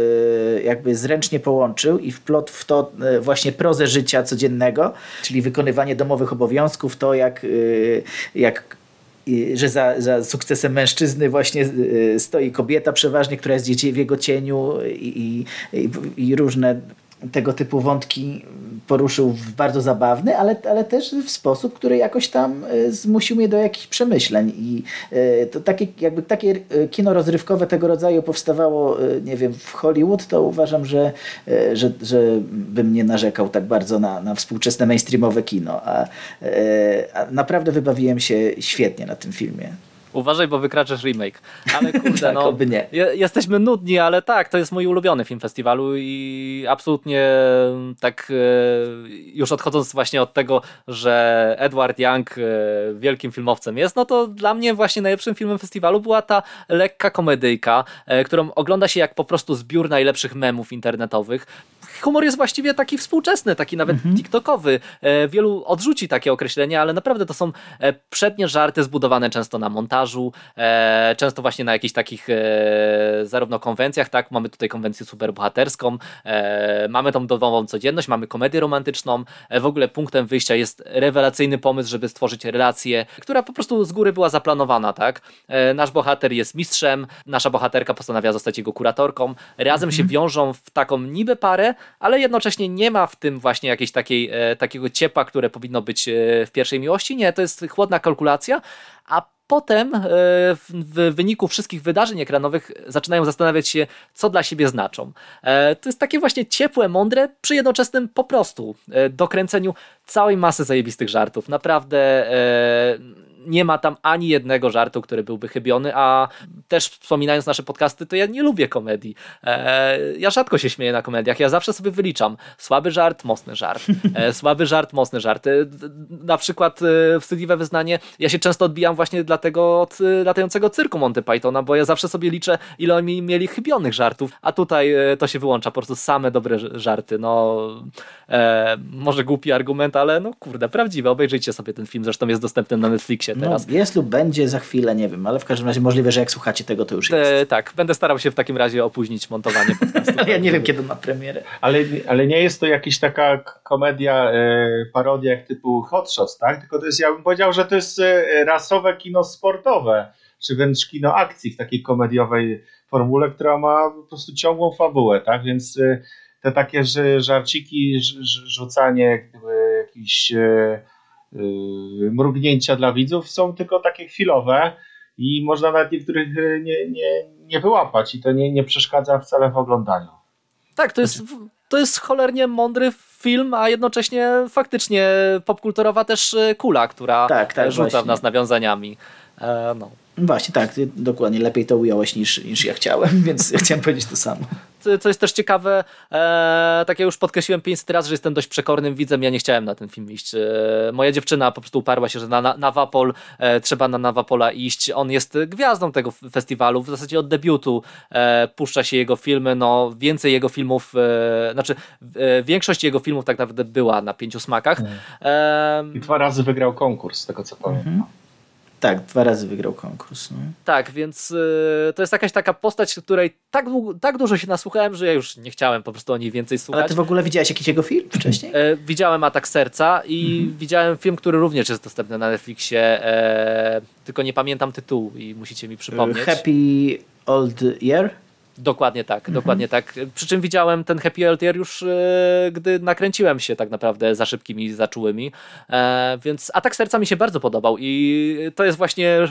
jakby zręcznie połączył i wplot w to właśnie prozę życia codziennego, czyli wykonywanie domowych obowiązków, to jak, jak że za, za sukcesem mężczyzny właśnie stoi kobieta przeważnie, która jest w jego cieniu i, i, i różne tego typu wątki poruszył w bardzo zabawny, ale, ale też w sposób, który jakoś tam e, zmusił mnie do jakichś przemyśleń. I e, to takie, jakby takie e, kino rozrywkowe tego rodzaju powstawało, nie wiem, w Hollywood, to uważam, że, że, że bym nie narzekał tak bardzo na, na współczesne mainstreamowe kino. A, a naprawdę wybawiłem się świetnie na tym filmie. Uważaj, bo wykraczasz remake. Ale kurde, tak, no. nie. Jesteśmy nudni, ale tak, to jest mój ulubiony film festiwalu i absolutnie tak e, już odchodząc właśnie od tego, że Edward Young e, wielkim filmowcem jest, no to dla mnie właśnie najlepszym filmem festiwalu była ta lekka komedyjka, e, którą ogląda się jak po prostu zbiór najlepszych memów internetowych. Humor jest właściwie taki współczesny, taki nawet mhm. TikTokowy. Wielu odrzuci takie określenie, ale naprawdę to są przednie żarty zbudowane często na montażu e, często właśnie na jakichś takich e, zarówno konwencjach, tak, mamy tutaj konwencję superbohaterską, e, mamy tą domową codzienność, mamy komedię romantyczną, e, w ogóle punktem wyjścia jest rewelacyjny pomysł, żeby stworzyć relację, która po prostu z góry była zaplanowana, tak, e, nasz bohater jest mistrzem, nasza bohaterka postanawia zostać jego kuratorką, razem mhm. się wiążą w taką niby parę, ale jednocześnie nie ma w tym właśnie jakiejś takiej, e, takiego ciepła, które powinno być w pierwszej miłości, nie, to jest chłodna kalkulacja, a potem e, w wyniku wszystkich wydarzeń ekranowych zaczynają zastanawiać się, co dla siebie znaczą. E, to jest takie właśnie ciepłe, mądre, przy jednoczesnym po prostu e, dokręceniu całej masy zajebistych żartów. Naprawdę nie ma tam ani jednego żartu, który byłby chybiony, a też wspominając nasze podcasty, to ja nie lubię komedii. E, ja rzadko się śmieję na komediach, ja zawsze sobie wyliczam słaby żart, mocny żart, e, słaby żart, mocny żart. E, na przykład e, wstydliwe wyznanie, ja się często odbijam właśnie dlatego od latającego cyrku Monty Pythona, bo ja zawsze sobie liczę, ile oni mieli chybionych żartów, a tutaj to się wyłącza, po prostu same dobre żarty. No, może głupi argument, ale no kurde, prawdziwe. Obejrzyjcie sobie ten film, zresztą jest dostępny na Netflixie no, teraz. No, jest lub będzie za chwilę, nie wiem, ale w każdym razie możliwe, że jak słuchacie tego, to już jest. E, tak, będę starał się w takim razie opóźnić montowanie podcastu. ja nie wiem, kiedy ma premierę. Ale, ale nie jest to jakaś taka komedia, e, parodia jak typu Hot Shots, tak? Tylko to jest, ja bym powiedział, że to jest e, rasowe kino sportowe, czy wręcz kino akcji w takiej komediowej formule, która ma po prostu ciągłą fabułę, tak? Więc e, te takie żarciki, rzucanie jakichś e, Y, mrugnięcia dla widzów są tylko takie chwilowe i można nawet niektórych y, nie, nie, nie wyłapać i to nie, nie przeszkadza wcale w oglądaniu. Tak, to jest, to jest cholernie mądry film, a jednocześnie faktycznie popkulturowa też y, kula, która tak, tak, rzuca właśnie. w nas nawiązaniami. E, no. Właśnie tak, dokładnie. Lepiej to ująłeś niż, niż ja chciałem, więc chciałem powiedzieć to samo co jest też ciekawe, e, tak jak już podkreśliłem 500 razy, że jestem dość przekornym widzem, ja nie chciałem na ten film iść. E, moja dziewczyna po prostu uparła się, że na, na Nawapol e, trzeba na Nawapola iść. On jest gwiazdą tego festiwalu, w zasadzie od debiutu e, puszcza się jego filmy, no więcej jego filmów, e, znaczy e, większość jego filmów tak naprawdę była na pięciu smakach. Mm. I dwa razy wygrał konkurs, z tego co pamiętam. Mhm. Tak, dwa razy wygrał konkurs. No. Tak, więc y, to jest jakaś taka postać, której tak, tak dużo się nasłuchałem, że ja już nie chciałem po prostu o niej więcej słuchać. Ale ty w ogóle widziałeś jakiś jego film wcześniej? E, widziałem Atak Serca i mhm. widziałem film, który również jest dostępny na Netflixie, e, tylko nie pamiętam tytułu i musicie mi przypomnieć. Happy Old Year? Dokładnie tak, mhm. dokładnie tak. Przy czym widziałem ten Happy Eltier już, e, gdy nakręciłem się tak naprawdę za szybkimi za czułymi, e, więc Atak Serca mi się bardzo podobał i to jest właśnie e,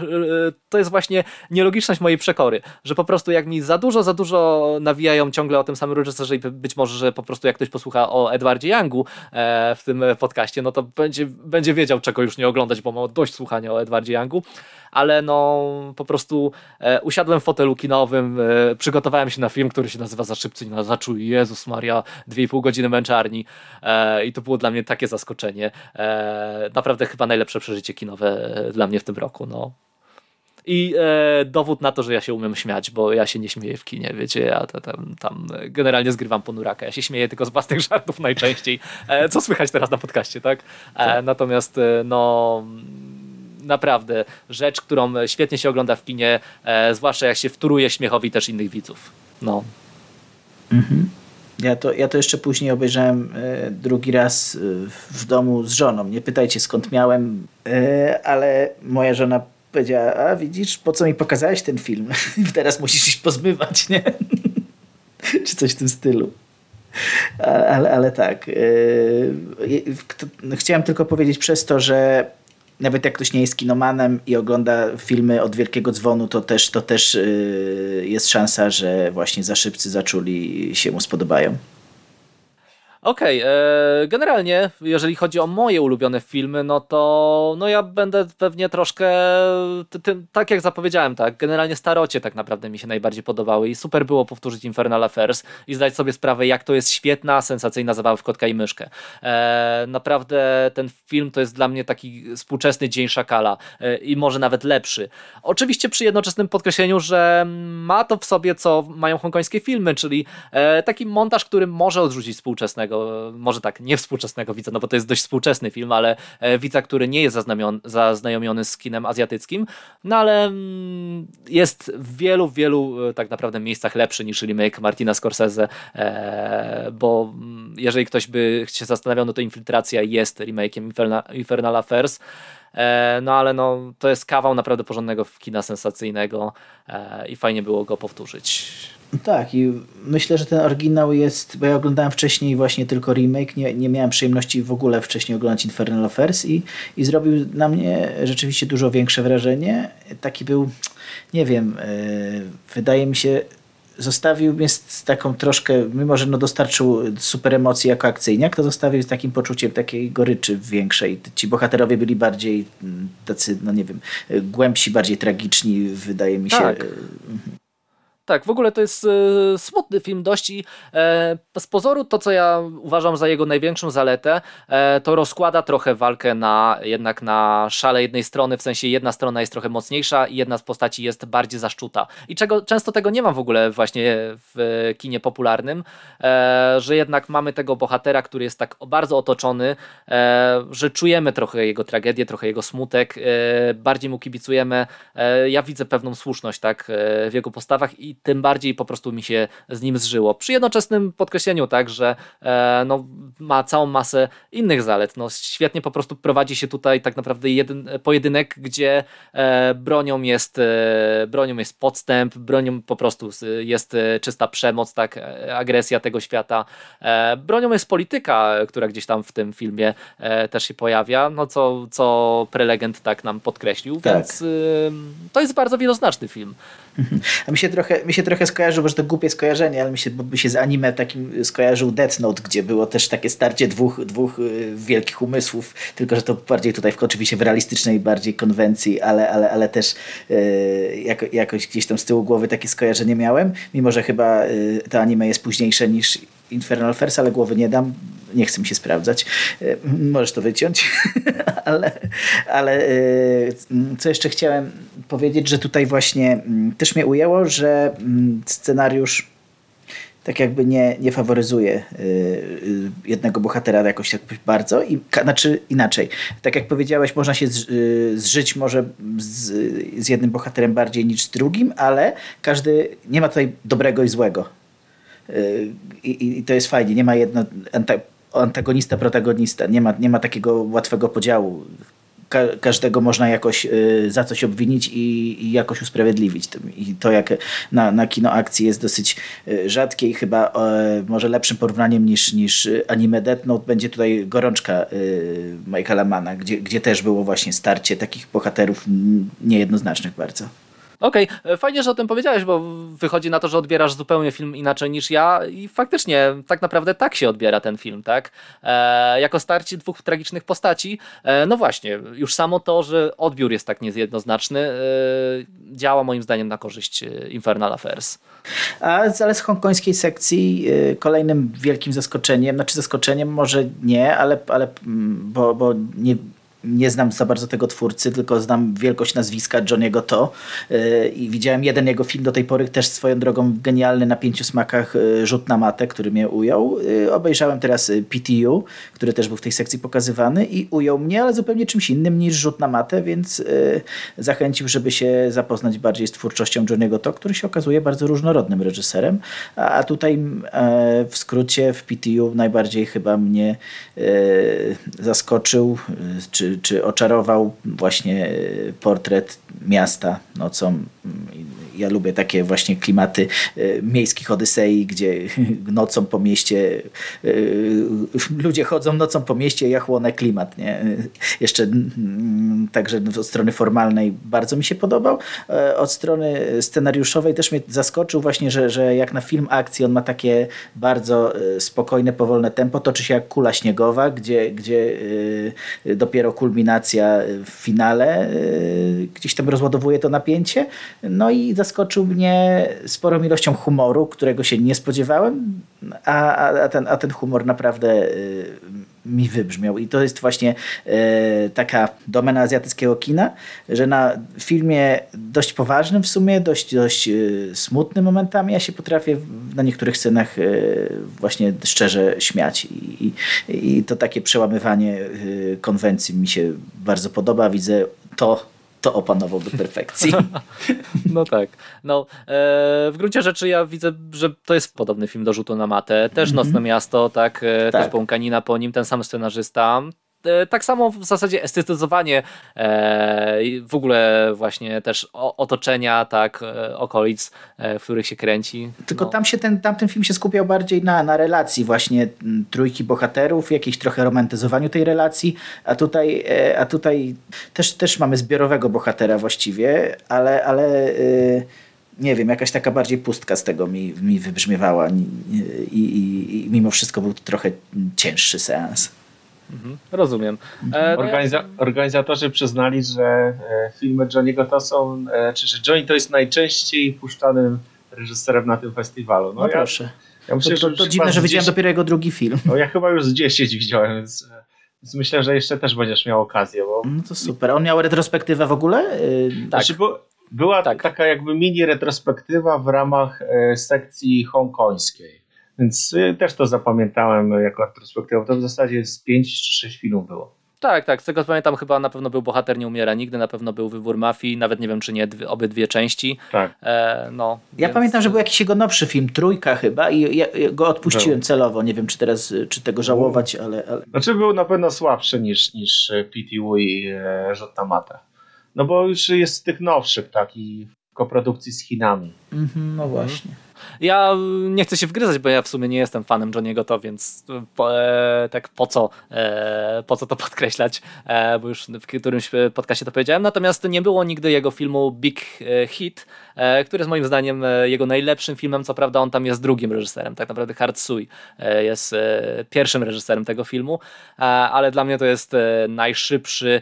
to jest właśnie nielogiczność mojej przekory, że po prostu jak mi za dużo, za dużo nawijają ciągle o tym samym reżyserze i być może, że po prostu jak ktoś posłucha o Edwardzie Youngu e, w tym podcaście, no to będzie, będzie wiedział czego już nie oglądać, bo ma dość słuchania o Edwardzie Youngu, ale no po prostu usiadłem w fotelu kinowym, e, przygotowałem się na film, który się nazywa Za szybcy nie zaczuj. Jezus Maria, 2,5 godziny męczarni e, i to było dla mnie takie zaskoczenie. E, naprawdę chyba najlepsze przeżycie kinowe e, dla mnie w tym roku. No. I e, dowód na to, że ja się umiem śmiać, bo ja się nie śmieję w kinie, wiecie, ja tam, tam generalnie zgrywam ponuraka. Ja się śmieję tylko z własnych żartów najczęściej, e, co słychać teraz na podcaście, tak? E, tak. Natomiast no naprawdę rzecz, którą świetnie się ogląda w kinie, e, zwłaszcza jak się wtóruje śmiechowi też innych widzów. No. Mhm. Ja to, ja to jeszcze później obejrzałem e, drugi raz e, w domu z żoną. Nie pytajcie skąd miałem, e, ale moja żona powiedziała, a widzisz, po co mi pokazałeś ten film? Teraz musisz iść pozbywać, nie? Czy coś w tym stylu. Ale, ale tak. E, chciałem tylko powiedzieć przez to, że nawet jak ktoś nie jest kinomanem i ogląda filmy od Wielkiego Dzwonu, to też, to też yy, jest szansa, że właśnie za szybcy zaczuli się mu spodobają. Okej, okay, e, generalnie jeżeli chodzi o moje ulubione filmy, no to no ja będę pewnie troszkę, ty, ty, tak jak zapowiedziałem, tak, generalnie starocie tak naprawdę mi się najbardziej podobały i super było powtórzyć Infernal Affairs i zdać sobie sprawę, jak to jest świetna, sensacyjna zabawa w kotka i myszkę. E, naprawdę ten film to jest dla mnie taki współczesny Dzień Szakala e, i może nawet lepszy. Oczywiście przy jednoczesnym podkreśleniu, że ma to w sobie, co mają hongkońskie filmy, czyli e, taki montaż, który może odrzucić współczesnego może tak, nie współczesnego widza, no bo to jest dość współczesny film, ale e, widza, który nie jest zaznajomiony z kinem azjatyckim, no ale mm, jest w wielu, wielu e, tak naprawdę miejscach lepszy niż remake Martina Scorsese, e, bo mm, jeżeli ktoś by się zastanawiał, no to Infiltracja jest remake'iem Infernal Affairs, no ale no, to jest kawał naprawdę porządnego kina sensacyjnego i fajnie było go powtórzyć. Tak, i myślę, że ten oryginał jest, bo ja oglądałem wcześniej właśnie tylko remake, nie, nie miałem przyjemności w ogóle wcześniej oglądać Infernal Affairs i, i zrobił na mnie rzeczywiście dużo większe wrażenie. Taki był, nie wiem, yy, wydaje mi się, zostawił mnie z taką troszkę, mimo że no dostarczył super emocji jako akcyjniak, to zostawił z takim poczuciem takiej goryczy większej. Ci bohaterowie byli bardziej mm, tacy, no nie wiem, głębsi, bardziej tragiczni, wydaje mi się. Tak. Tak, w ogóle to jest e, smutny film dość i e, z pozoru to, co ja uważam za jego największą zaletę, e, to rozkłada trochę walkę na jednak na szale jednej strony, w sensie jedna strona jest trochę mocniejsza i jedna z postaci jest bardziej zaszczuta. I czego często tego nie ma w ogóle właśnie w kinie popularnym, e, że jednak mamy tego bohatera, który jest tak bardzo otoczony, e, że czujemy trochę jego tragedię, trochę jego smutek, e, bardziej mu kibicujemy. ja widzę pewną słuszność tak w jego postawach i tym bardziej po prostu mi się z nim zżyło. Przy jednoczesnym podkreśleniu tak, że e, no, ma całą masę innych zalet. No, świetnie po prostu prowadzi się tutaj tak naprawdę jeden pojedynek, gdzie e, bronią, jest, e, bronią jest podstęp, bronią po prostu jest e, czysta przemoc, tak, e, agresja tego świata. E, bronią jest polityka, która gdzieś tam w tym filmie też się pojawia, no co, co prelegent tak nam podkreślił, tak. więc to jest bardzo wieloznaczny film. A mi się trochę, mi się trochę skojarzył, bo że to głupie skojarzenie, ale mi się, bo się z anime takim skojarzył Death Note, gdzie było też takie starcie dwóch, dwóch y, wielkich umysłów, tylko że to bardziej tutaj w, oczywiście w realistycznej bardziej konwencji, ale, ale, ale też yy, jako, jakoś gdzieś tam z tyłu głowy takie skojarzenie miałem, mimo że chyba yy, to anime jest późniejsze niż Infernal First, ale głowy nie dam. Nie chcę mi się sprawdzać. E, możesz to wyciąć. ale ale e, co jeszcze chciałem powiedzieć, że tutaj właśnie też mnie ujęło, że scenariusz tak jakby nie, nie faworyzuje jednego bohatera jakoś tak bardzo. I, znaczy inaczej. Tak jak powiedziałeś, można się zżyć może z, z jednym bohaterem bardziej niż z drugim, ale każdy, nie ma tutaj dobrego i złego. I, i to jest fajnie. Nie ma jedno antagonista, protagonista. Nie ma, nie ma takiego łatwego podziału. Ka każdego można jakoś y, za coś obwinić i, i, jakoś usprawiedliwić. I to jak na, na kino akcji jest dosyć y, rzadkie i chyba y, może lepszym porównaniem niż, niż anime Death Note będzie tutaj Gorączka y, Michaela Mana, gdzie, gdzie też było właśnie starcie takich bohaterów niejednoznacznych bardzo. Okej, okay. E, fajnie, że o tym powiedziałeś, bo wychodzi na to, że odbierasz zupełnie film inaczej niż ja i faktycznie tak naprawdę tak się odbiera ten film, tak? E, jako starcie dwóch tragicznych postaci, e, no właśnie, już samo to, że odbiór jest tak niejednoznaczny, e, działa moim zdaniem na korzyść e, Infernal Affairs. A ale z hongkońskiej sekcji e, kolejnym wielkim zaskoczeniem, znaczy zaskoczeniem może nie, ale, ale mm, bo, bo nie, nie znam za bardzo tego twórcy, tylko znam wielkość nazwiska Johniego To y, i widziałem jeden jego film do tej pory, też swoją drogą genialny na pięciu smakach y, Rzut na matę, który mnie ujął. Y, obejrzałem teraz PTU, który też był w tej sekcji pokazywany i ujął mnie, ale zupełnie czymś innym niż Rzut na matę, więc zachęcił, żeby się zapoznać bardziej z twórczością Johniego To, który się okazuje bardzo różnorodnym reżyserem, a tutaj w skrócie w PTU najbardziej chyba mnie zaskoczył, czy czy, oczarował właśnie portret miasta nocą. Ja lubię takie właśnie klimaty e, miejskich Odysei, gdzie nocą po mieście e, ludzie chodzą nocą po mieście, ja chłonę klimat. Nie? Jeszcze także od strony formalnej bardzo mi się podobał. Od strony scenariuszowej też mnie zaskoczył właśnie, że, że jak na film akcji on ma takie bardzo spokojne, powolne tempo, toczy się jak kula śniegowa, gdzie, gdzie dopiero kulminacja w finale gdzieś tam rozładowuje to napięcie. No i zaskoczył mnie sporą ilością humoru, którego się nie spodziewałem, a, a, ten, a ten humor naprawdę y, mi wybrzmiał. I to jest właśnie y, taka domena azjatyckiego kina, że na filmie dość poważnym w sumie, dość, dość smutnym momentami, ja się potrafię na niektórych scenach właśnie szczerze śmiać. I, i to takie przełamywanie konwencji mi się bardzo podoba. Widzę to, to opanował do perfekcji. no tak. No, e, w gruncie rzeczy ja widzę, że to jest podobny film do rzutu na matę. Też -hmm. Nocne Miasto, tak, e, tak. też Bąkanina po nim, ten sam scenarzysta. E, tak samo w zasadzie estetyzowanie e, w ogóle właśnie też otoczenia, tak, e, okolic, w których się kręci. Tylko no. tam się ten, tamten film się skupiał bardziej na, na relacji właśnie trójki bohaterów, jakieś trochę romantyzowaniu tej relacji, a tutaj, a tutaj też, też mamy zbiorowego bohatera właściwie, ale, ale nie wiem, jakaś taka bardziej pustka z tego mi, mi wybrzmiewała i, i, i mimo wszystko był to trochę cięższy seans. Mhm, rozumiem. E, Organiza organizatorzy przyznali, że e, filmy Johnny'ego to są, e, czy że Johnny to jest najczęściej puszczanym reżyserem na tym festiwalu. No, no proszę. Ja myślę, to, to, to dziwne, że widziałem 10... dopiero jego drugi film. No ja chyba już z 10 widziałem, więc, e, więc, myślę, że jeszcze też będziesz miał okazję. Bo... No to super. On miał retrospektywę w ogóle? Yy, tak. Znaczy, bo była tak. taka jakby mini retrospektywa w ramach sekcji hongkońskiej. Więc y, też to zapamiętałem jako retrospektywę. To w zasadzie z 5 czy 6 filmów było. Tak, tak, z tego co pamiętam chyba na pewno był Bohater nie umiera nigdy, na pewno był Wybór Mafii, nawet nie wiem czy nie dwie, obydwie części. Tak. E, no, ja więc... pamiętam, że był jakiś jego nowszy film, Trójka chyba i ja go odpuściłem był. celowo, nie wiem czy teraz, czy tego żałować, ale, ale... Znaczy był na pewno słabszy niż, niż PTU i e, Rzut Mata. No bo już jest z tych nowszych, tak, i w koprodukcji z Chinami. Mhm, no właśnie. Ja nie chcę się wgryzać, bo ja w sumie nie jestem fanem Johniego to, więc po, e, tak po co, e, po co to podkreślać, e, bo już w którymś podcastie to powiedziałem. Natomiast nie było nigdy jego filmu Big e, Hit, e, który jest moim zdaniem e, jego najlepszym filmem. Co prawda on tam jest drugim reżyserem, tak naprawdę Hard Sui jest pierwszym reżyserem tego filmu, ale dla mnie to jest najszybszy,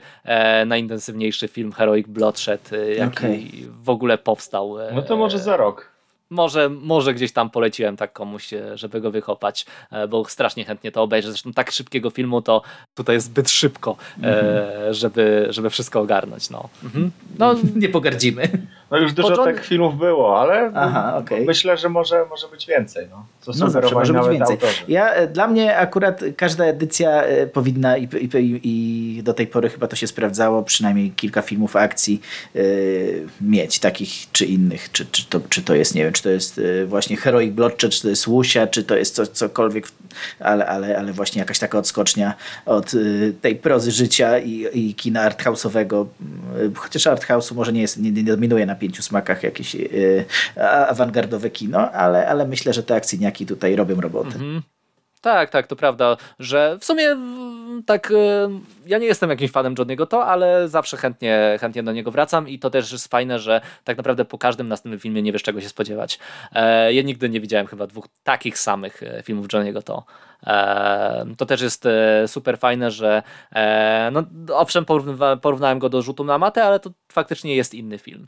najintensywniejszy film Heroic Bloodshed, jaki okay. w ogóle powstał. No to może za rok może, może gdzieś tam poleciłem tak komuś, e, żeby go wychopać, e, bo strasznie chętnie to obejrzę. Zresztą tak szybkiego filmu to tutaj jest zbyt szybko, mm -hmm. żeby, żeby wszystko ogarnąć. No. Mhm. no nie pogardzimy. No już dużo John... tych filmów było, ale Aha, okay. myślę, że może, może być więcej. No, co no zawsze może być więcej. Ja, e, dla mnie akurat każda edycja e, powinna i, i, i, do tej pory chyba to się sprawdzało, przynajmniej kilka filmów akcji yy, mieć, takich czy innych. Czy, czy, to, czy to jest, nie wiem, czy to jest właśnie Heroic Bloodshed, czy to jest Łusia, czy to jest co, cokolwiek, ale, ale, ale właśnie jakaś taka odskocznia od tej prozy życia i, i kina arthouse'owego. Chociaż arthouse'u może nie, jest, nie, nie dominuje na pięciu smakach jakieś yy, awangardowe kino, ale, ale myślę, że te akcyjniaki tutaj robią robotę. Mhm. Tak, tak, to prawda, że w sumie tak, e, ja nie jestem jakimś fanem Johniego to, ale zawsze chętnie, chętnie do niego wracam i to też jest fajne, że tak naprawdę po każdym następnym filmie nie wiesz czego się spodziewać. E, ja nigdy nie widziałem chyba dwóch takich samych e, filmów Johniego to. To też jest super fajne, że no, owszem porównałem go do rzutu na matę, ale to faktycznie jest inny film.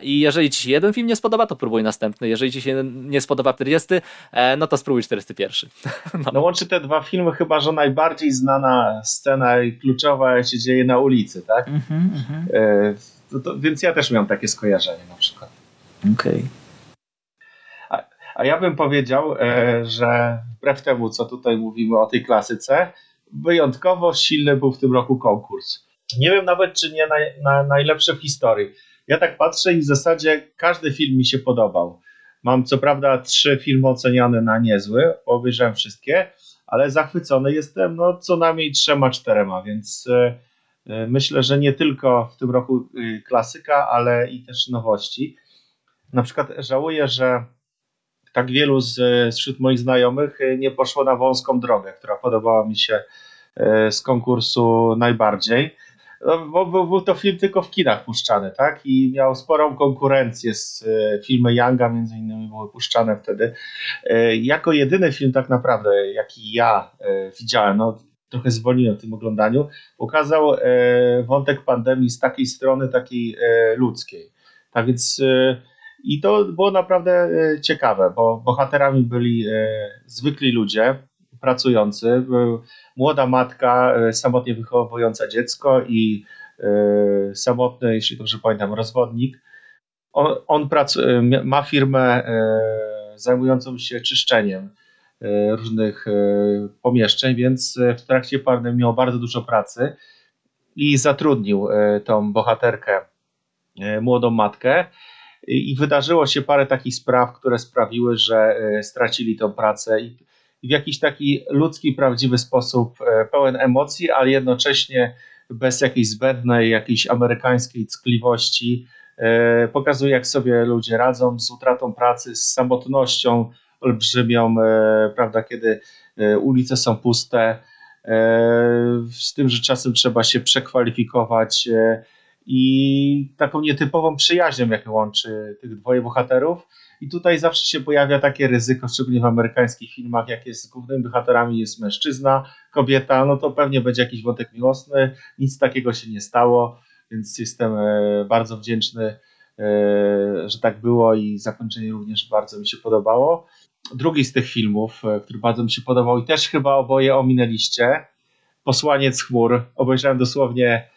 I jeżeli ci się jeden film nie spodoba, to próbuj następny. Jeżeli ci się nie spodoba 40, no to spróbuj 41. No. no łączy te dwa filmy chyba, że najbardziej znana scena i kluczowa się dzieje na ulicy, tak? Mm -hmm, to, to, więc ja też miałem takie skojarzenie na przykład. Okej. Okay. A, ja bym powiedział, e, że wbrew temu, co tutaj mówimy o tej klasyce, wyjątkowo silny był w tym roku konkurs. Nie wiem nawet, czy nie na, najlepszy w historii. Ja tak patrzę i w zasadzie każdy film mi się podobał. Mam co prawda trzy filmy oceniane na niezły, obejrzałem wszystkie, ale zachwycony jestem no, co najmniej trzema, czterema, więc y, myślę, że nie tylko w tym roku klasyka, ale i też nowości. Na przykład żałuję, że tak wielu z, wśród moich znajomych nie poszło na wąską drogę, która podobała mi się z konkursu najbardziej. No, bo, był to film tylko w kinach puszczany, tak? I miał sporą konkurencję z e, filmy Younga, między innymi były puszczane wtedy. Jako jedyny film tak naprawdę, jaki ja widziałem, no trochę zwolniłem w tym oglądaniu, pokazał wątek pandemii z takiej strony, takiej ludzkiej. Tak więc i to było naprawdę ciekawe, bo bohaterami byli zwykli ludzie, pracujący, młoda matka e, samotnie wychowująca dziecko i e, samotny, jeśli dobrze pamiętam, rozwodnik. On, on e, ma firmę zajmującą się czyszczeniem różnych pomieszczeń, więc w trakcie pandemii miał bardzo dużo pracy i zatrudnił tą bohaterkę, młodą matkę. I wydarzyło się parę takich spraw, które sprawiły, że stracili tą pracę i w jakiś taki ludzki, prawdziwy sposób, e, pełen emocji, ale jednocześnie bez jakiejś zbędnej, jakiejś amerykańskiej ckliwości. E, pokazuje, jak sobie ludzie radzą z utratą pracy, z samotnością olbrzymią, e, prawda, kiedy ulice są puste, z tym, że czasem trzeba się przekwalifikować i taką nietypową przyjaźnią, jaką łączy tych dwoje bohaterów i tutaj zawsze się pojawia takie ryzyko, szczególnie w amerykańskich filmach, jak jest z głównymi bohaterami jest mężczyzna, kobieta, no to pewnie będzie jakiś wątek miłosny. Nic takiego się nie stało, więc jestem e, bardzo wdzięczny, e, że tak było i zakończenie również bardzo mi się podobało. Drugi z tych filmów, e, który bardzo mi się podobał i też chyba oboje ominęliście, Posłaniec chmur. Obejrzałem dosłownie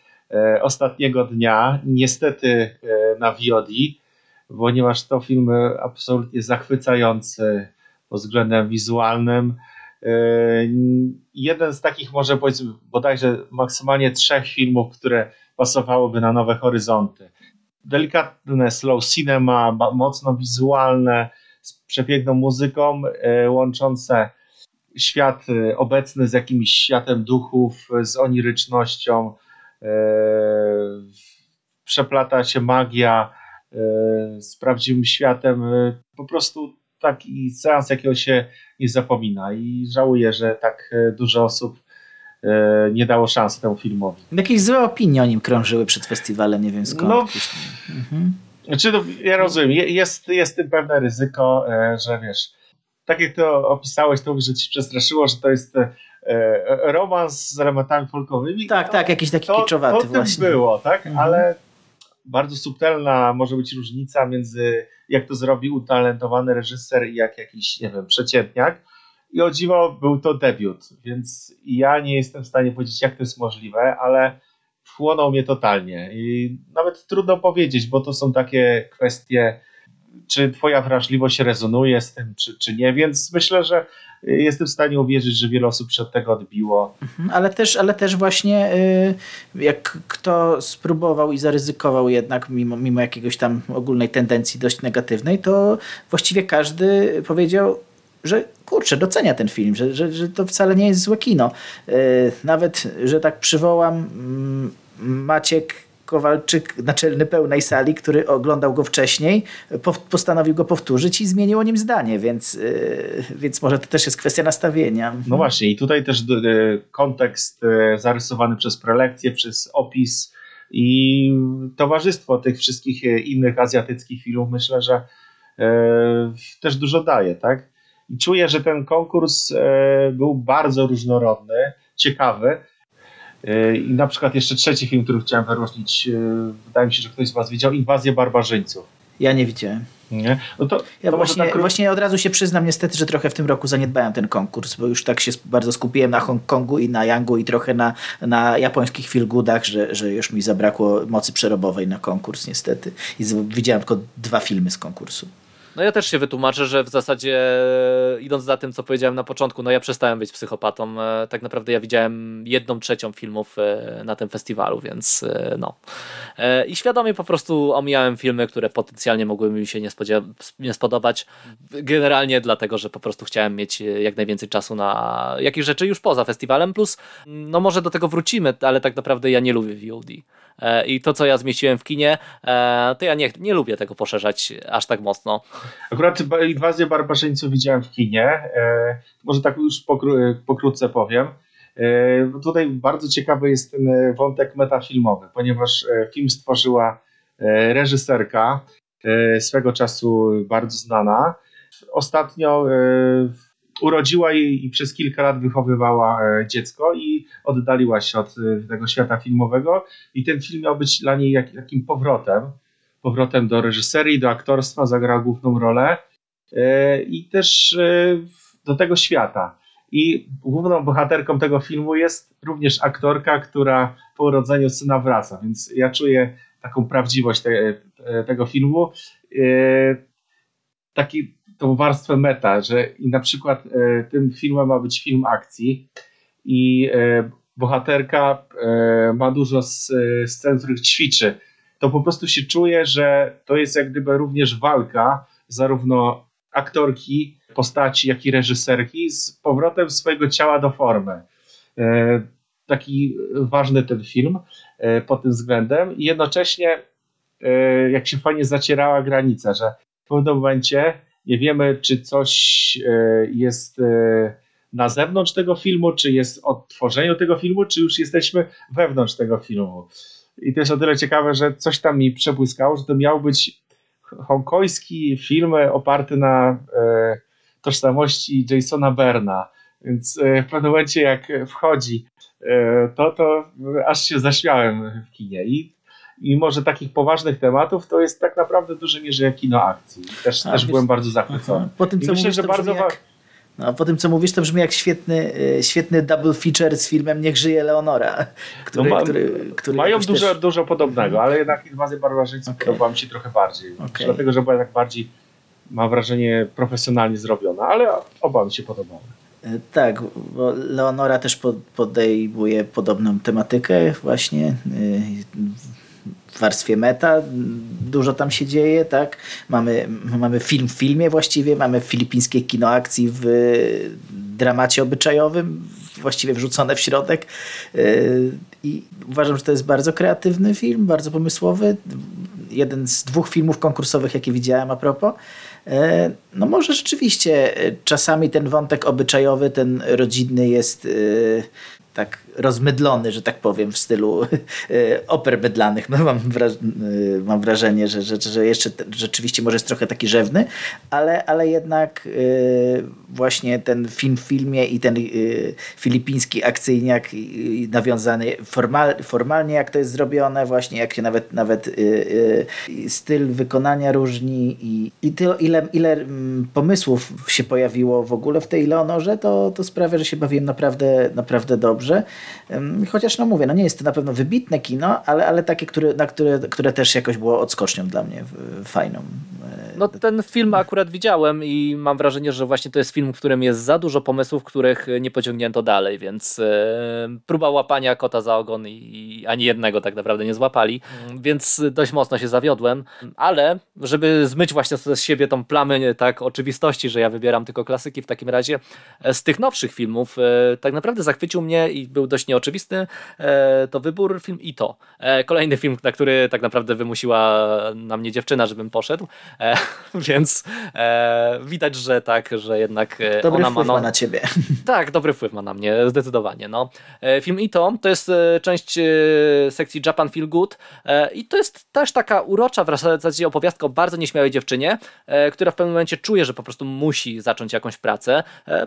ostatniego dnia, niestety na VOD ponieważ to film absolutnie zachwycający pod względem wizualnym. E, jeden z takich może powiedzmy bodajże maksymalnie trzech filmów, które pasowałyby na nowe horyzonty. Delikatne slow cinema, mocno wizualne, z przepiękną muzyką, e, łączące świat e, obecny z jakimś światem duchów, z onirycznością. Przeplata się magia, E, z prawdziwym światem. E, po prostu taki seans, jakiego się nie zapomina i żałuję, że tak e, dużo osób nie dało szansy temu filmowi. Jakieś złe opinie o nim krążyły przed festiwalem, nie wiem skąd. No, mhm. Znaczy, no, ja rozumiem, jest, jest tym pewne ryzyko, że wiesz, tak jak to opisałeś, to że ci przestraszyło, że to jest romans z elementami folkowymi. Tak, tak, jakiś taki to, kiczowaty to właśnie. było, tak, mhm. ale bardzo subtelna może być różnica między jak to zrobi utalentowany reżyser i jak jakiś, nie wiem, przeciętniak. I o dziwo był to debiut, więc ja nie jestem w stanie powiedzieć, jak to jest możliwe, ale wchłonął mnie totalnie. I nawet trudno powiedzieć, bo to są takie kwestie, czy twoja wrażliwość rezonuje z tym, czy, czy nie, więc myślę, że jestem w stanie uwierzyć, że wiele osób się od tego odbiło. Mhm, ale też, ale też właśnie y, jak kto spróbował i zaryzykował jednak mimo, mimo jakiegoś tam ogólnej tendencji dość negatywnej, to właściwie każdy powiedział, że kurczę, docenia ten film, że, że, że to wcale nie jest złe kino. Y, nawet, że tak przywołam mm, Maciek Kowalczyk, naczelny pełnej sali, który oglądał go wcześniej, postanowił go powtórzyć i zmienił o nim zdanie, więc, yy, więc może to też jest kwestia nastawienia. No właśnie i tutaj też yy, kontekst yy, zarysowany przez prelekcję, przez opis i towarzystwo tych wszystkich innych azjatyckich filmów myślę, że też dużo daje, tak? I czuję, że ten konkurs był bardzo różnorodny, ciekawy, i na przykład jeszcze trzeci film, który chciałem wyróżnić, e, wydaje mi się, że ktoś z Was widział, Inwazję Barbarzyńców. Ja nie widziałem. Nie? No to, ja to właśnie, tak... właśnie od razu się przyznam niestety, że trochę w tym roku zaniedbałem ten konkurs, bo już tak się bardzo skupiłem na Hongkongu i na Yangu i trochę na, na japońskich filgudach, że, że już mi zabrakło mocy przerobowej na konkurs niestety. I widziałem tylko dwa filmy z konkursu. No ja też się wytłumaczę, że w zasadzie idąc za tym, co powiedziałem na początku, no ja przestałem być psychopatą. E, tak naprawdę ja widziałem jedną trzecią filmów e, na tym festiwalu, więc e, no. I świadomie po prostu omijałem filmy, które potencjalnie mogłyby mi się nie, nie spodobać. Generalnie dlatego, że po prostu chciałem mieć jak najwięcej czasu na jakieś rzeczy już poza festiwalem, plus no może do tego wrócimy, ale tak naprawdę ja nie lubię VOD. E, i to, co ja zmieściłem w kinie, e, to ja nie, nie lubię tego poszerzać aż tak mocno. Akurat Inwazję Barbarzyńców widziałem w kinie, e, może tak już pokrótce powiem. Tutaj bardzo ciekawy jest ten wątek metafilmowy, ponieważ film stworzyła reżyserka, swego czasu bardzo znana. Ostatnio urodziła jej i przez kilka lat wychowywała dziecko i oddaliła się od e, tego świata filmowego i ten film miał być dla niej jak, takim powrotem, powrotem do reżyserii, do aktorstwa, zagrała główną rolę e, i też do tego świata. I główną bohaterką tego filmu jest również aktorka, która po urodzeniu syna wraca, więc ja czuję taką prawdziwość te, tego filmu. Taki tą warstwę meta, że i na przykład tym filmem ma być film akcji i e, bohaterka e, ma dużo scen, w których ćwiczy, to po prostu się czuje, że to jest jak gdyby również walka zarówno aktorki, postaci, jak i reżyserki z powrotem swojego ciała do formy. Taki ważny ten film pod tym względem i jednocześnie jak się fajnie zacierała granica, że w pewnym momencie nie wiemy, czy coś e, jest e, na zewnątrz tego filmu, czy jest odtworzeniu tego filmu, czy już jesteśmy wewnątrz tego filmu. I to jest o tyle ciekawe, że coś tam mi przebłyskało, że to miał być hongkoński film oparty na e, tożsamości Jasona Berna. Więc w pewnym momencie, jak wchodzi, to, to aż się zaśmiałem w kinie. I i może takich poważnych tematów, to jest tak naprawdę w dużej mierze kino akcji. Też, A, też wiesz, byłem bardzo zachwycony. Po tym, co myślę, mówisz, że bardzo jak, no, po tym, co mówisz, to brzmi jak świetny, e, świetny double feature z filmem Niech żyje Leonora. Który, no, ma, który, który mają dużo, też... dużo podobnego, ale jednak Inwazja Barbarzyńców okay. podobała mi się trochę bardziej. Okay. Dlatego, że była tak bardziej, mam wrażenie, profesjonalnie zrobiona, ale oba mi się podobały. E, tak, bo Leonora też podejmuje podobną tematykę właśnie e, w warstwie meta, dużo tam się dzieje, tak? Mamy, mamy film w filmie właściwie, mamy filipińskie kino akcji w dramacie obyczajowym, właściwie wrzucone w środek. Yy, I uważam, że to jest bardzo kreatywny film, bardzo pomysłowy. Jeden z dwóch filmów konkursowych, jakie widziałem a propos. Yy, no może rzeczywiście czasami ten wątek obyczajowy, ten rodzinny jest tak rozmydlony, że tak powiem, w stylu e, oper mydlanych. No, mam, wraż e, mam wrażenie, że, że, że jeszcze rzeczywiście może jest trochę taki rzewny, ale, ale jednak e, właśnie ten film w filmie i ten filipiński akcyjniak nawiązany formal, formalnie, jak to jest zrobione, właśnie jak się nawet, nawet styl wykonania różni i, i to, ile, ile mm, pomysłów się pojawiło w ogóle w tej Leonorze, to, to sprawia, że się bawiłem naprawdę, naprawdę dobrze. Chociaż no mówię, no nie jest to na pewno wybitne kino, ale, ale takie, które, na które, które też jakoś było odskocznią dla mnie fajną. E, no ten film akurat widziałem i mam wrażenie, że właśnie to jest film, w którym jest za dużo pomysłów, których nie pociągnięto dalej, więc e, próba łapania kota za ogon i ani jednego tak naprawdę nie złapali, więc dość mocno się zawiodłem, ale żeby zmyć właśnie z siebie tą plamę tak oczywistości, że ja wybieram tylko klasyki w takim razie, e, z tych nowszych filmów tak naprawdę zachwycił mnie i był dość nieoczywisty to wybór film i to. Kolejny film, na który tak naprawdę wymusiła na mnie dziewczyna, żebym poszedł, więc e, widać, że tak, że jednak e, dobry ona ma, no, ma na ciebie. Tak, dobry wpływ ma na mnie, zdecydowanie. No. E, film Ito to jest e, część sekcji Japan Feel Good i to jest też taka urocza w zasadzie opowiastka o bardzo nieśmiałej dziewczynie, która w pewnym momencie czuje, że po prostu musi zacząć jakąś pracę,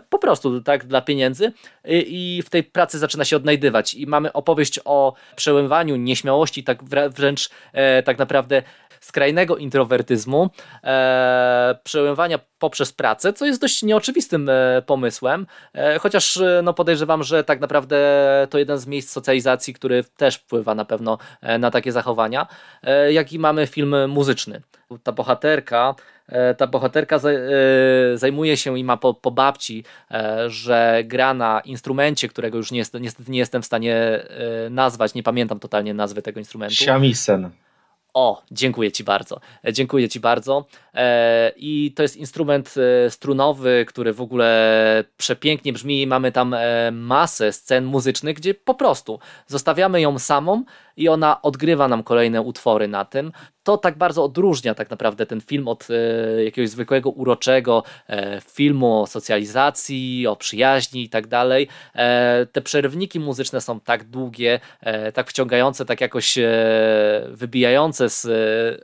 po prostu tak dla pieniędzy i w tej pracy zaczyna się odnajdywać i mamy opowieść o przełamywaniu nieśmiałości, tak wręcz tak naprawdę skrajnego introwertyzmu, e, przełamywania poprzez pracę, co jest dość nieoczywistym e, pomysłem, e, chociaż e, no podejrzewam, że tak naprawdę to jeden z miejsc socjalizacji, który też wpływa na pewno e, na takie zachowania, e, jak i mamy film muzyczny. Ta bohaterka ta bohaterka zajmuje się i ma po, po babci, że gra na instrumencie, którego już niestety nie jestem w stanie nazwać, nie pamiętam totalnie nazwy tego instrumentu. Shamisen. O, dziękuję Ci bardzo. E, dziękuję Ci bardzo. E, I to jest instrument e, strunowy, który w ogóle przepięknie brzmi. Mamy tam masę scen muzycznych, gdzie po prostu zostawiamy ją samą i ona odgrywa nam kolejne utwory na tym. To tak bardzo odróżnia tak naprawdę ten film od e, jakiegoś zwykłego, uroczego e, filmu o socjalizacji, o przyjaźni i tak dalej. E, te przerwniki muzyczne są tak długie, e, tak wciągające, tak jakoś e, wybijające z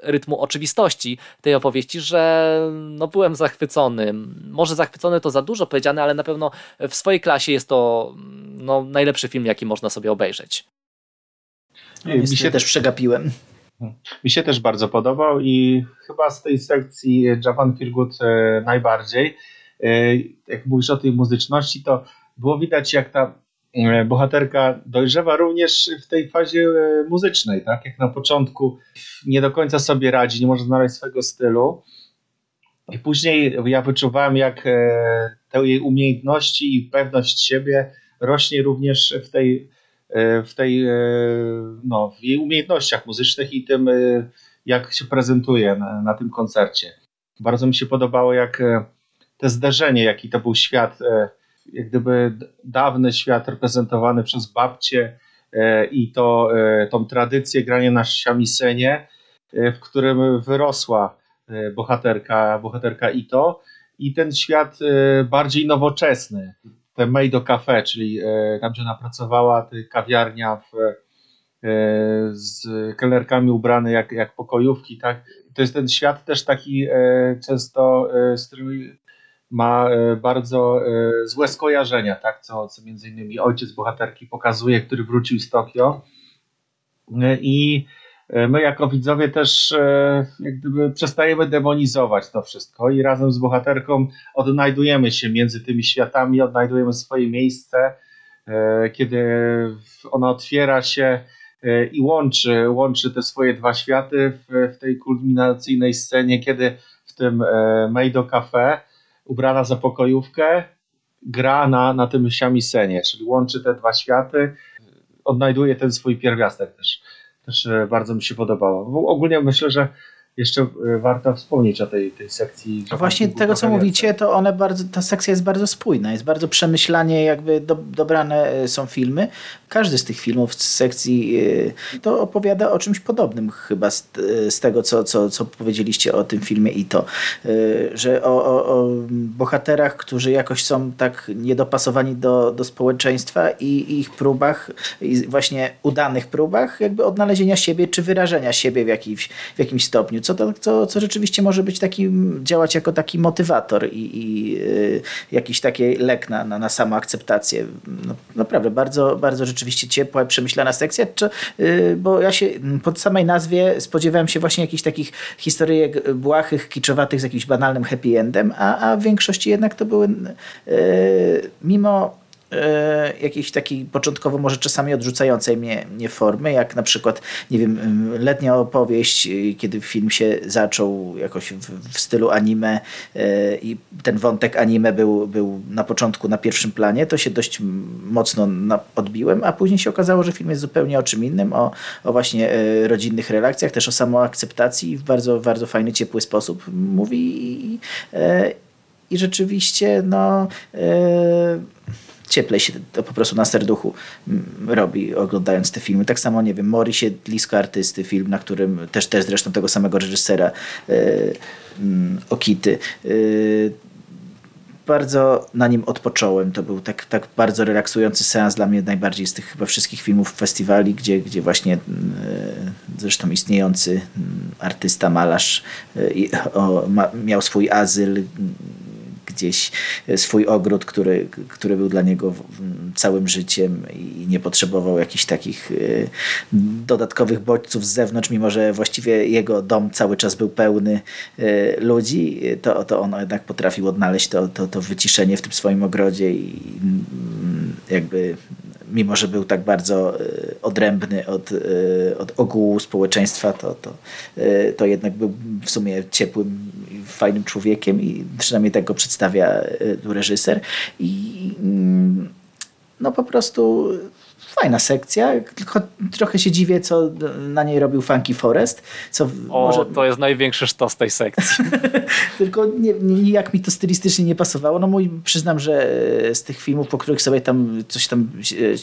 rytmu oczywistości tej opowieści, że no byłem zachwycony. Może zachwycony to za dużo powiedziane, ale na pewno w swojej klasie jest to no, najlepszy film, jaki można sobie obejrzeć. No, mi się też przegapiłem. Mi się też bardzo podobał i chyba z tej sekcji Japan Feel Good e, najbardziej. E, jak mówisz o tej muzyczności, to było widać jak ta e, bohaterka dojrzewa również w tej fazie muzycznej, tak? Jak na początku nie do końca sobie radzi, nie może znaleźć swojego stylu. I później ja wyczuwałem, jak te jej umiejętności i pewność siebie rośnie również w tej E, w tej, e, no, w jej umiejętnościach muzycznych i tym, e, jak się prezentuje na, na tym koncercie. Bardzo mi się podobało, jak te zderzenie, jaki to był świat, jak gdyby dawny świat reprezentowany przez babcie i to, tą tradycję grania na siamisenie, w którym wyrosła bohaterka, bohaterka Ito i ten świat bardziej nowoczesny, te Meido Cafe, czyli e, tam, gdzie ona pracowała, kawiarnia w, e, z kelnerkami ubrane jak, jak pokojówki, tak? To jest ten świat też taki e, często, z którym ma bardzo złe skojarzenia, tak? Co, co między innymi ojciec bohaterki pokazuje, który wrócił z Tokio i my jako widzowie też e, jak gdyby przestajemy demonizować to wszystko i razem z bohaterką odnajdujemy się między tymi światami, odnajdujemy swoje miejsce, e, kiedy ona otwiera się i łączy, łączy te swoje dwa światy w, w tej kulminacyjnej scenie, kiedy w tym Meido Cafe ubrana za pokojówkę gra na, na tym siamisenie, czyli łączy te dwa światy, odnajduje ten swój pierwiastek też też e, bardzo mi się podobało. Ogólnie myślę, że jeszcze e, warto wspomnieć o tej, tej sekcji. No właśnie tego, co mówicie, to one bardzo, ta sekcja jest bardzo spójna, jest bardzo przemyślanie, jakby do, dobrane e, są filmy. Każdy z tych filmów z sekcji to opowiada o czymś podobnym chyba z, z tego, co, co, co powiedzieliście o tym filmie i to, że o, o, o bohaterach, którzy jakoś są tak niedopasowani do, do społeczeństwa i ich próbach, i właśnie udanych próbach jakby odnalezienia siebie, czy wyrażenia siebie w jakimś, w jakimś stopniu co, to, co, co rzeczywiście może być taki, działać jako taki motywator i, i y, jakiś taki lek na, na, na samoakceptację. No, naprawdę, bardzo, bardzo rzeczywiście ciepła, przemyślana sekcja, czy, y, bo ja się pod samej nazwie spodziewałem się właśnie jakichś takich historyjek błahych, kiczowatych z jakimś banalnym happy endem, a, a w większości jednak to były y, mimo jakiejś takiej początkowo może czasami odrzucającej mnie, mnie formy, jak na przykład, nie wiem, letnia opowieść, e, kiedy film się zaczął jakoś w, w stylu anime e, i ten wątek anime był, był na początku na pierwszym planie, to się dość mocno na, odbiłem, a później się okazało, że film jest zupełnie o czym innym, o, o właśnie e, rodzinnych relacjach, też o samoakceptacji i w bardzo, bardzo fajny, ciepły sposób mówi i, e, i rzeczywiście no e, cieplej się to po prostu na serduchu mm, robi oglądając te filmy. Tak samo, nie wiem, Mori się Lisko Artysty, film, na którym też, też zresztą tego samego reżysera e, mm, Okity. E, bardzo na nim odpocząłem. To był tak, tak bardzo relaksujący seans dla mnie najbardziej z tych chyba wszystkich filmów festiwali, gdzie, gdzie właśnie e, zresztą istniejący mm, artysta, malarz miał swój azyl, gdzieś swój ogród, który, który był dla niego całym życiem i nie potrzebował jakichś takich y, dodatkowych bodźców z zewnątrz, mimo że właściwie jego dom cały czas był pełny y, ludzi, to, to on jednak potrafił odnaleźć to, to, to wyciszenie w tym swoim ogrodzie i mm, jakby mimo że był tak bardzo y, odrębny od, y, od ogółu społeczeństwa, to, to, y, to jednak był w sumie ciepłym, fajnym człowiekiem i przynajmniej tak go przedstawia reżyser. I mm, no po prostu fajna sekcja, tylko trochę się dziwię, co na niej robił Funky Forest. Co o, może... to jest największy sztos tej sekcji. tylko nie, nijak mi to stylistycznie nie pasowało. No mój, przyznam, że z tych filmów, po których sobie tam coś tam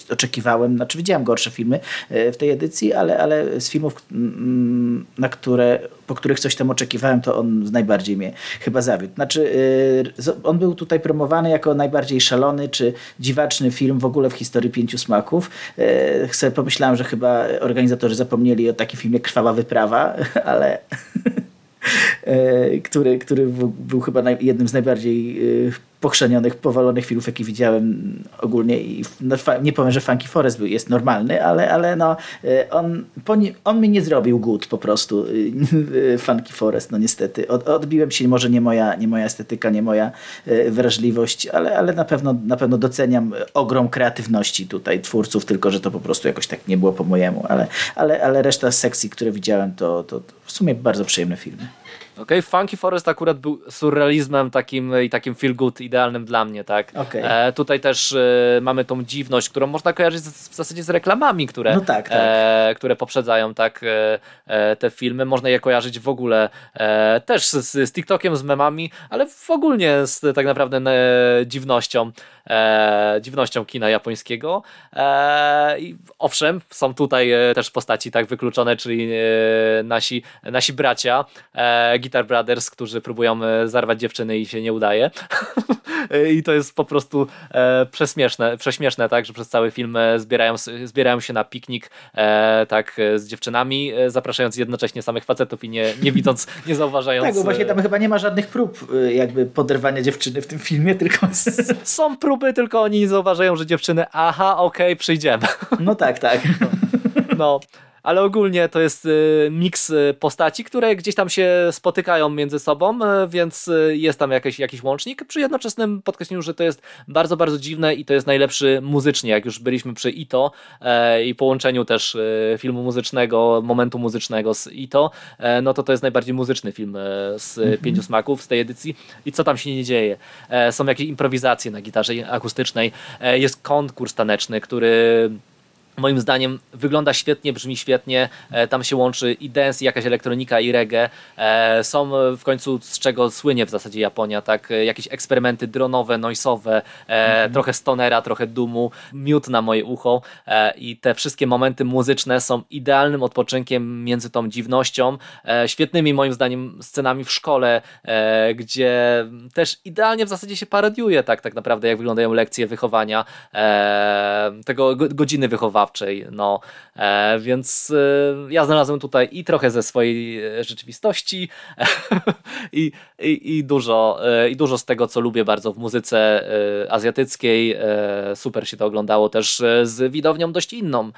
e, oczekiwałem, znaczy widziałem gorsze filmy e, w tej edycji, ale, ale z filmów, na które, po których coś tam oczekiwałem, to on najbardziej mnie chyba zawiódł. Znaczy e, on był tutaj promowany jako najbardziej szalony czy dziwaczny film w ogóle w historii Pięciu Smaków. E, sobie pomyślałem, że chyba organizatorzy zapomnieli o takim filmie Krwawa Wyprawa, ale e, który, który był chyba jednym z najbardziej pochrzanionych, powalonych filmów, jakie widziałem ogólnie i no, nie powiem, że Funky Forest jest normalny, ale, ale no, e, on, on mi nie zrobił good po prostu e, Funky Forest, no niestety. Od, odbiłem się, może nie moja, nie moja estetyka, nie moja e, wrażliwość, ale, ale na, pewno, na pewno doceniam ogrom kreatywności tutaj twórców, tylko że to po prostu jakoś tak nie było po mojemu, ale, ale, ale reszta sekcji, które widziałem, to, to, to w sumie bardzo przyjemne filmy. Okej, okay, Funky Forest akurat był surrealizmem takim i takim feel good idealnym dla mnie, tak? Okay. E, tutaj też e, mamy tą dziwność, którą można kojarzyć z, w zasadzie z reklamami, które, no tak, tak. E, które poprzedzają tak e, e, te filmy. Można je kojarzyć w ogóle e, też z, z TikTokiem, z memami, ale w ogóle z tak naprawdę dziwnością e, dziwnością kina japońskiego. I owszem, są tutaj też postaci tak wykluczone, czyli nasi, nasi bracia e, Guitar Brothers, którzy próbują e, zarwać dziewczyny i się nie udaje. I to jest po prostu e, prześmieszne, prześmieszne, tak, że przez cały film zbierają, zbierają się na piknik tak z dziewczynami, zapraszając jednocześnie samych facetów i nie, nie widząc, nie zauważając. Tak, bo właśnie tam chyba nie ma żadnych prób jakby poderwania dziewczyny w tym filmie, tylko są próby tylko oni zauważają, że dziewczyny, aha, okej, okay, przyjdziemy. No tak, tak. No ale ogólnie to jest y, miks y, postaci, które gdzieś tam się spotykają między sobą, y, więc jest tam jakiś, jakiś łącznik. Przy jednoczesnym podkreśleniu, że to jest bardzo, bardzo dziwne i to jest najlepszy muzycznie, jak już byliśmy przy Ito e, i połączeniu też filmu muzycznego, momentu muzycznego z Ito, e, no to to jest najbardziej muzyczny film e, z mhm. Pięciu Smaków z tej edycji i co tam się nie dzieje. Są jakieś improwizacje na gitarze akustycznej, jest konkurs taneczny, który moim zdaniem wygląda świetnie, brzmi świetnie, e, tam się łączy i dance, i jakaś elektronika, i reggae. E, są w końcu, z czego słynie w zasadzie Japonia, tak, e, jakieś eksperymenty dronowe, noisowe, mm. trochę stonera, trochę dumu, miód na moje ucho i te wszystkie momenty muzyczne są idealnym odpoczynkiem między tą dziwnością, świetnymi moim zdaniem scenami w szkole, gdzie też idealnie w zasadzie się parodiuje tak, tak naprawdę, jak wyglądają lekcje wychowania, tego godziny wychowawcze wychowawczej. No, e, więc e, ja znalazłem tutaj i trochę ze swojej e, rzeczywistości i, i, i, dużo, i dużo z tego, co lubię bardzo w muzyce azjatyckiej. super się to oglądało też z widownią dość inną,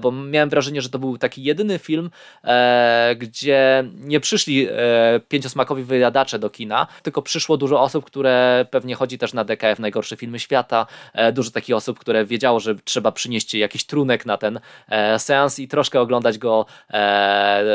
bo miałem wrażenie, że to był taki jedyny film, gdzie nie przyszli pięciosmakowi wyjadacze do kina, tylko przyszło dużo osób, które pewnie chodzi też na DKF najgorsze filmy świata, dużo takich osób, które wiedziało, że trzeba przynieść jakiś na ten seans i troszkę oglądać go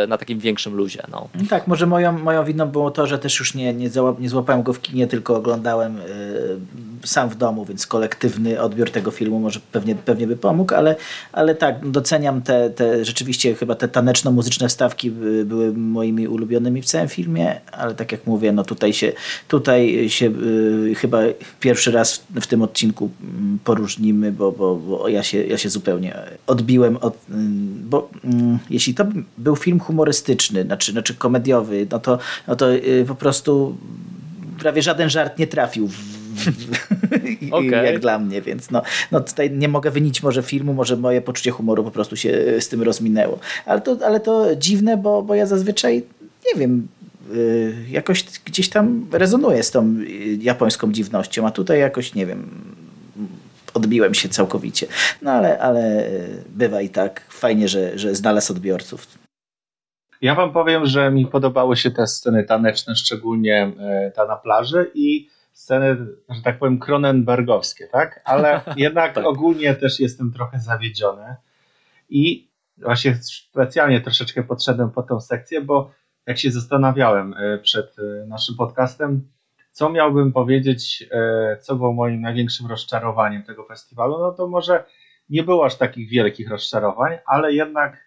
na takim większym luzie. No. Tak, może moją, moją winą było to, że też już nie, nie, nie złapałem go w kinie, tylko oglądałem y, sam w domu, więc kolektywny odbiór tego filmu może pewnie, pewnie by pomógł, ale, ale tak, doceniam te, te rzeczywiście chyba te taneczno-muzyczne wstawki były moimi ulubionymi w całym filmie, ale tak jak mówię, no tutaj się, tutaj się y, chyba pierwszy raz w, w, tym odcinku mm, poróżnimy, bo, bo, bo ja, się, ja się zupełnie odbiłem od, y, bo y, jeśli to był film humorystyczny, znaczy, znaczy komediowy, no to, no to y, po prostu prawie żaden żart nie trafił w okay. jak dla mnie, więc no, no tutaj nie mogę wynić może filmu, może moje poczucie humoru po prostu się y, z tym rozminęło. Ale to, ale to dziwne, bo, bo ja zazwyczaj, nie wiem, y, jakoś gdzieś tam rezonuję z tą japońską dziwnością, a tutaj jakoś, nie wiem, odbiłem się całkowicie. No ale, ale bywa i tak. Fajnie, że, że znalazł odbiorców. Ja wam powiem, że mi podobały się te sceny taneczne, szczególnie e, ta na plaży i sceny, że tak powiem, Cronenbergowskie, tak? Ale jednak tak. ogólnie też jestem trochę zawiedziony i właśnie specjalnie troszeczkę podszedłem po tą sekcję, bo jak się zastanawiałem e, przed e, naszym podcastem, co miałbym powiedzieć, co było moim największym rozczarowaniem tego festiwalu, no to może nie było aż takich wielkich rozczarowań, ale jednak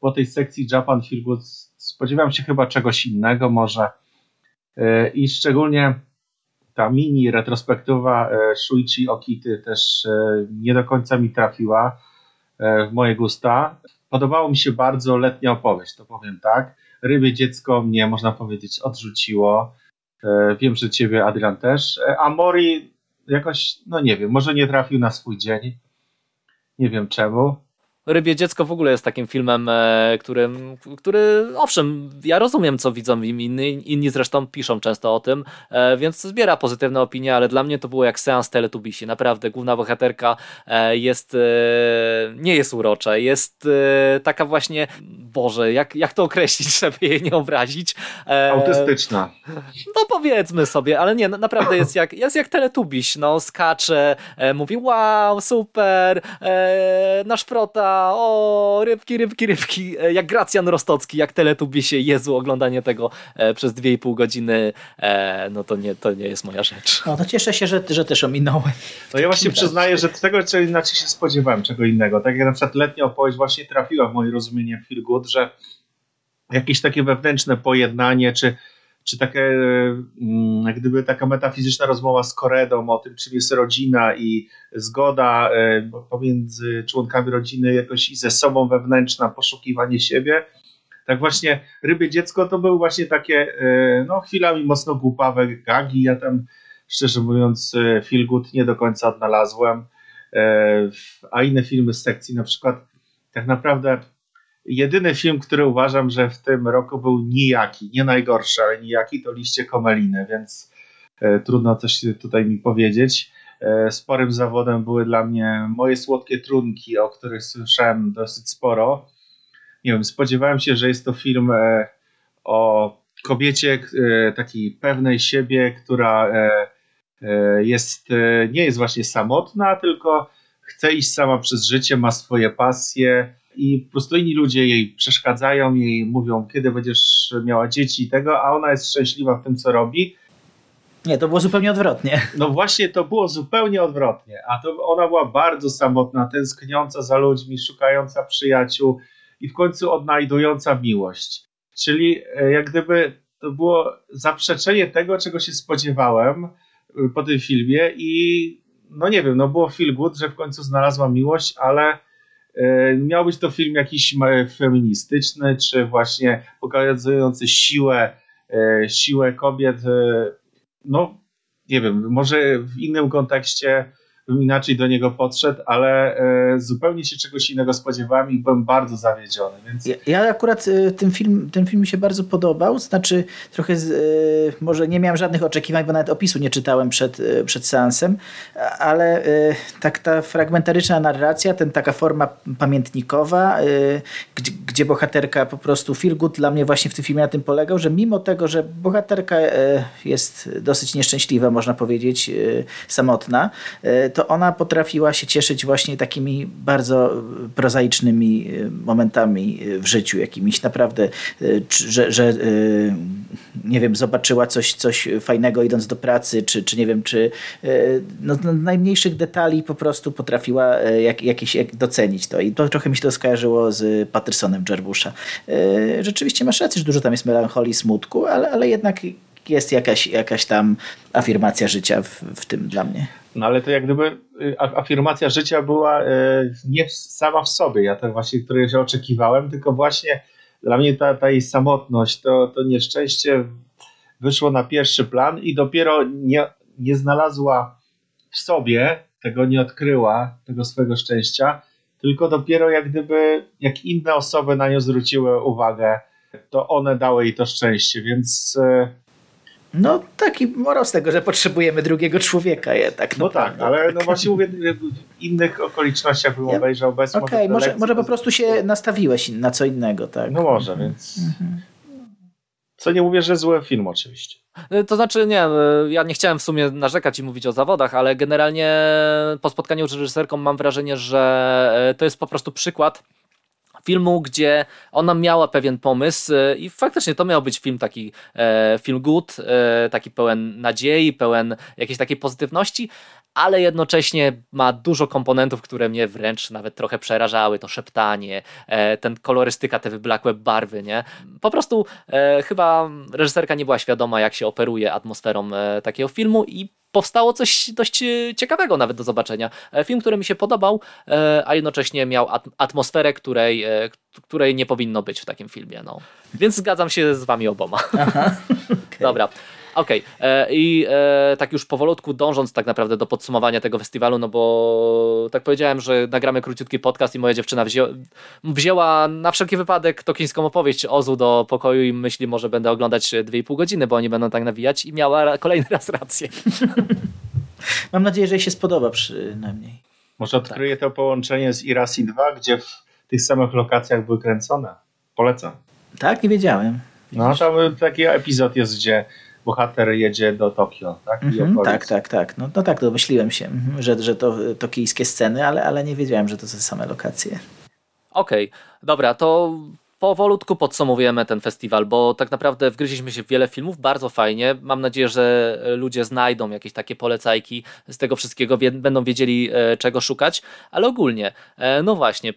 po tej sekcji Japan Feel Good spodziewam się chyba czegoś innego może e, i szczególnie ta mini retrospektywa e, Shuichi Okity też e, nie do końca mi trafiła w moje gusta. Podobało mi się bardzo letnia opowieść, to powiem tak. Rybie dziecko mnie, można powiedzieć, odrzuciło. Wiem, że ciebie, Adrian, też. A Mori jakoś, no nie wiem, może nie trafił na swój dzień. Nie wiem czemu. Rybie Dziecko w ogóle jest takim filmem, e, którym, który, owszem, ja rozumiem, co widzą inni, inni zresztą piszą często o tym, e, więc zbiera pozytywne opinie, ale dla mnie to było jak seans Teletubbiesi. Naprawdę, główna bohaterka e, jest, nie jest urocza, jest taka właśnie, Boże, jak, jak to określić, żeby jej nie obrazić? Autystyczna. No powiedzmy sobie, ale nie, naprawdę jest jak, jest jak Teletubiś, no, skacze, mówi wow, super, nasz prota o, rybki, rybki, rybki, e, jak Gracjan Rostocki, jak Teletubisie, Jezu, oglądanie tego e, przez 2,5 godziny, e, no to nie, to nie jest moja rzecz. No to cieszę się, że, że też ominąłem. No ja właśnie przyznaję, że tego co inaczej się spodziewałem, czego innego. Tak jak na przykład letnia opowieść właśnie trafiła w moje rozumienie Feel Good, że jakieś takie wewnętrzne pojednanie, czy czy takie, mm, jak gdyby taka metafizyczna rozmowa z Koredą o tym, czym jest rodzina i zgoda e, pomiędzy członkami rodziny jakoś i ze sobą wewnętrzna, poszukiwanie siebie. Tak właśnie Rybie Dziecko to były właśnie takie e, no chwilami mocno głupawe gagi. Ja tam szczerze mówiąc e, Feel Good nie do końca odnalazłem. A inne filmy z sekcji na przykład tak naprawdę Jedyny film, który uważam, że w tym roku był nijaki, nie najgorszy, ale nijaki, to Liście Komeliny, więc e, trudno coś tutaj mi powiedzieć. E, sporym zawodem były dla mnie moje słodkie trunki, o których słyszałem dosyć sporo. Nie wiem, spodziewałem się, że jest to film e, o kobiecie takiej pewnej siebie, która jest, nie jest właśnie samotna, tylko chce iść sama przez życie, ma swoje pasje i po prostu inni ludzie jej przeszkadzają, jej mówią, kiedy będziesz miała dzieci i tego, a ona jest szczęśliwa w tym, co robi. Nie, to było zupełnie odwrotnie. No właśnie, to było zupełnie odwrotnie, a to ona była bardzo samotna, tęskniąca za ludźmi, szukająca przyjaciół i w końcu odnajdująca miłość. Czyli e, jak gdyby to było zaprzeczenie tego, czego się spodziewałem e, po tym filmie i no nie wiem, no było feel good, że w końcu znalazła miłość, ale miał być to film jakiś feministyczny, czy właśnie pokazujący siłę, e, siłę kobiet. E, no, nie wiem, może w innym kontekście bym inaczej do niego podszedł, ale e, zupełnie się czegoś innego spodziewałem i byłem bardzo zawiedziony. Więc... Ja, ja akurat y, ten film, ten film mi się bardzo podobał, znaczy trochę z, y, może nie miałem żadnych oczekiwań, bo nawet opisu nie czytałem przed, przed seansem, ale tak ta fragmentaryczna narracja, ten taka forma pamiętnikowa, gdzie, gdzie bohaterka po prostu feel good dla mnie właśnie w tym filmie na tym polegał, że mimo tego, że bohaterka jest dosyć nieszczęśliwa, można powiedzieć, samotna, to ona potrafiła się cieszyć właśnie takimi bardzo prozaicznymi e, momentami e, w życiu, jakimiś naprawdę, e, że, że nie wiem, zobaczyła coś, coś fajnego idąc do pracy, czy, czy nie wiem, czy no, no, najmniejszych detali po prostu potrafiła jak, jakieś docenić to. I to trochę mi się to skojarzyło z Pattersonem Jarbusza. Rzeczywiście masz rację, że dużo tam jest melancholii, smutku, ale, ale jednak jest jakaś, jakaś tam afirmacja życia w, w tym dla mnie. No ale to jak gdyby y, afirmacja życia była y, nie sama w sobie, ja tak właśnie, której się oczekiwałem, tylko właśnie dla mnie ta, ta jej samotność, to, to nieszczęście wyszło na pierwszy plan i dopiero nie, nie znalazła w sobie, tego nie odkryła, tego swojego szczęścia, tylko dopiero jak gdyby, jak inne osoby na nią zwróciły uwagę, to one dały jej to szczęście, więc y, no taki morał z tego, że potrzebujemy drugiego człowieka jednak. No tak, ale no właśnie mówię, w innych okolicznościach bym ja, obejrzał bez Okej, okay, może, może po prostu się nastawiłeś na co innego, tak? No może, więc... Mhm. Co nie mówię, że zły film oczywiście. E, to znaczy, nie, e, ja nie chciałem w sumie narzekać i mówić o zawodach, ale generalnie po spotkaniu z reżyserką mam wrażenie, że e, to jest po prostu przykład filmu, gdzie ona miała pewien pomysł e, i faktycznie to miał być film taki e, film good, e, taki pełen nadziei, pełen jakiejś takiej pozytywności, ale jednocześnie ma dużo komponentów, które mnie wręcz nawet trochę przerażały. To szeptanie, e, ten kolorystyka, te wyblakłe barwy, nie? Po prostu e, chyba reżyserka nie była świadoma, jak się operuje atmosferą e, takiego filmu i powstało coś dość ciekawego nawet do zobaczenia. E, film, który mi się podobał, a jednocześnie miał atmosferę, której, której nie powinno być w takim filmie. No. Więc zgadzam się z wami oboma. Aha, okay. Dobra. Okej, okay. i e, tak już powolutku dążąc tak naprawdę do podsumowania tego festiwalu, no bo tak powiedziałem, że nagramy króciutki podcast i moja dziewczyna wzię wzięła na wszelki wypadek tokińską opowieść Ozu do pokoju i myśli, może będę oglądać 2,5 godziny, bo oni będą tak nawijać i miała kolejny raz rację. Mam nadzieję, że jej się spodoba przynajmniej. Może odkryję tak. to połączenie z Irasi 2, gdzie w tych samych lokacjach były kręcone. Polecam. Tak, nie wiedziałem. No, tam taki epizod jest, gdzie bohater jedzie do Tokio, tak? Mm -hmm, tak, tak, tak. No, no tak, domyśliłem się, mhm, że, że to tokijskie sceny, ale, ale nie wiedziałem, że to są same lokacje. Okej, okay. dobra, to powolutku podsumowujemy ten festiwal, bo tak naprawdę wgryźliśmy się w wiele filmów, bardzo fajnie. Mam nadzieję, że ludzie znajdą jakieś takie polecajki z tego wszystkiego, będą wiedzieli e, czego szukać, ale ogólnie, e, no właśnie,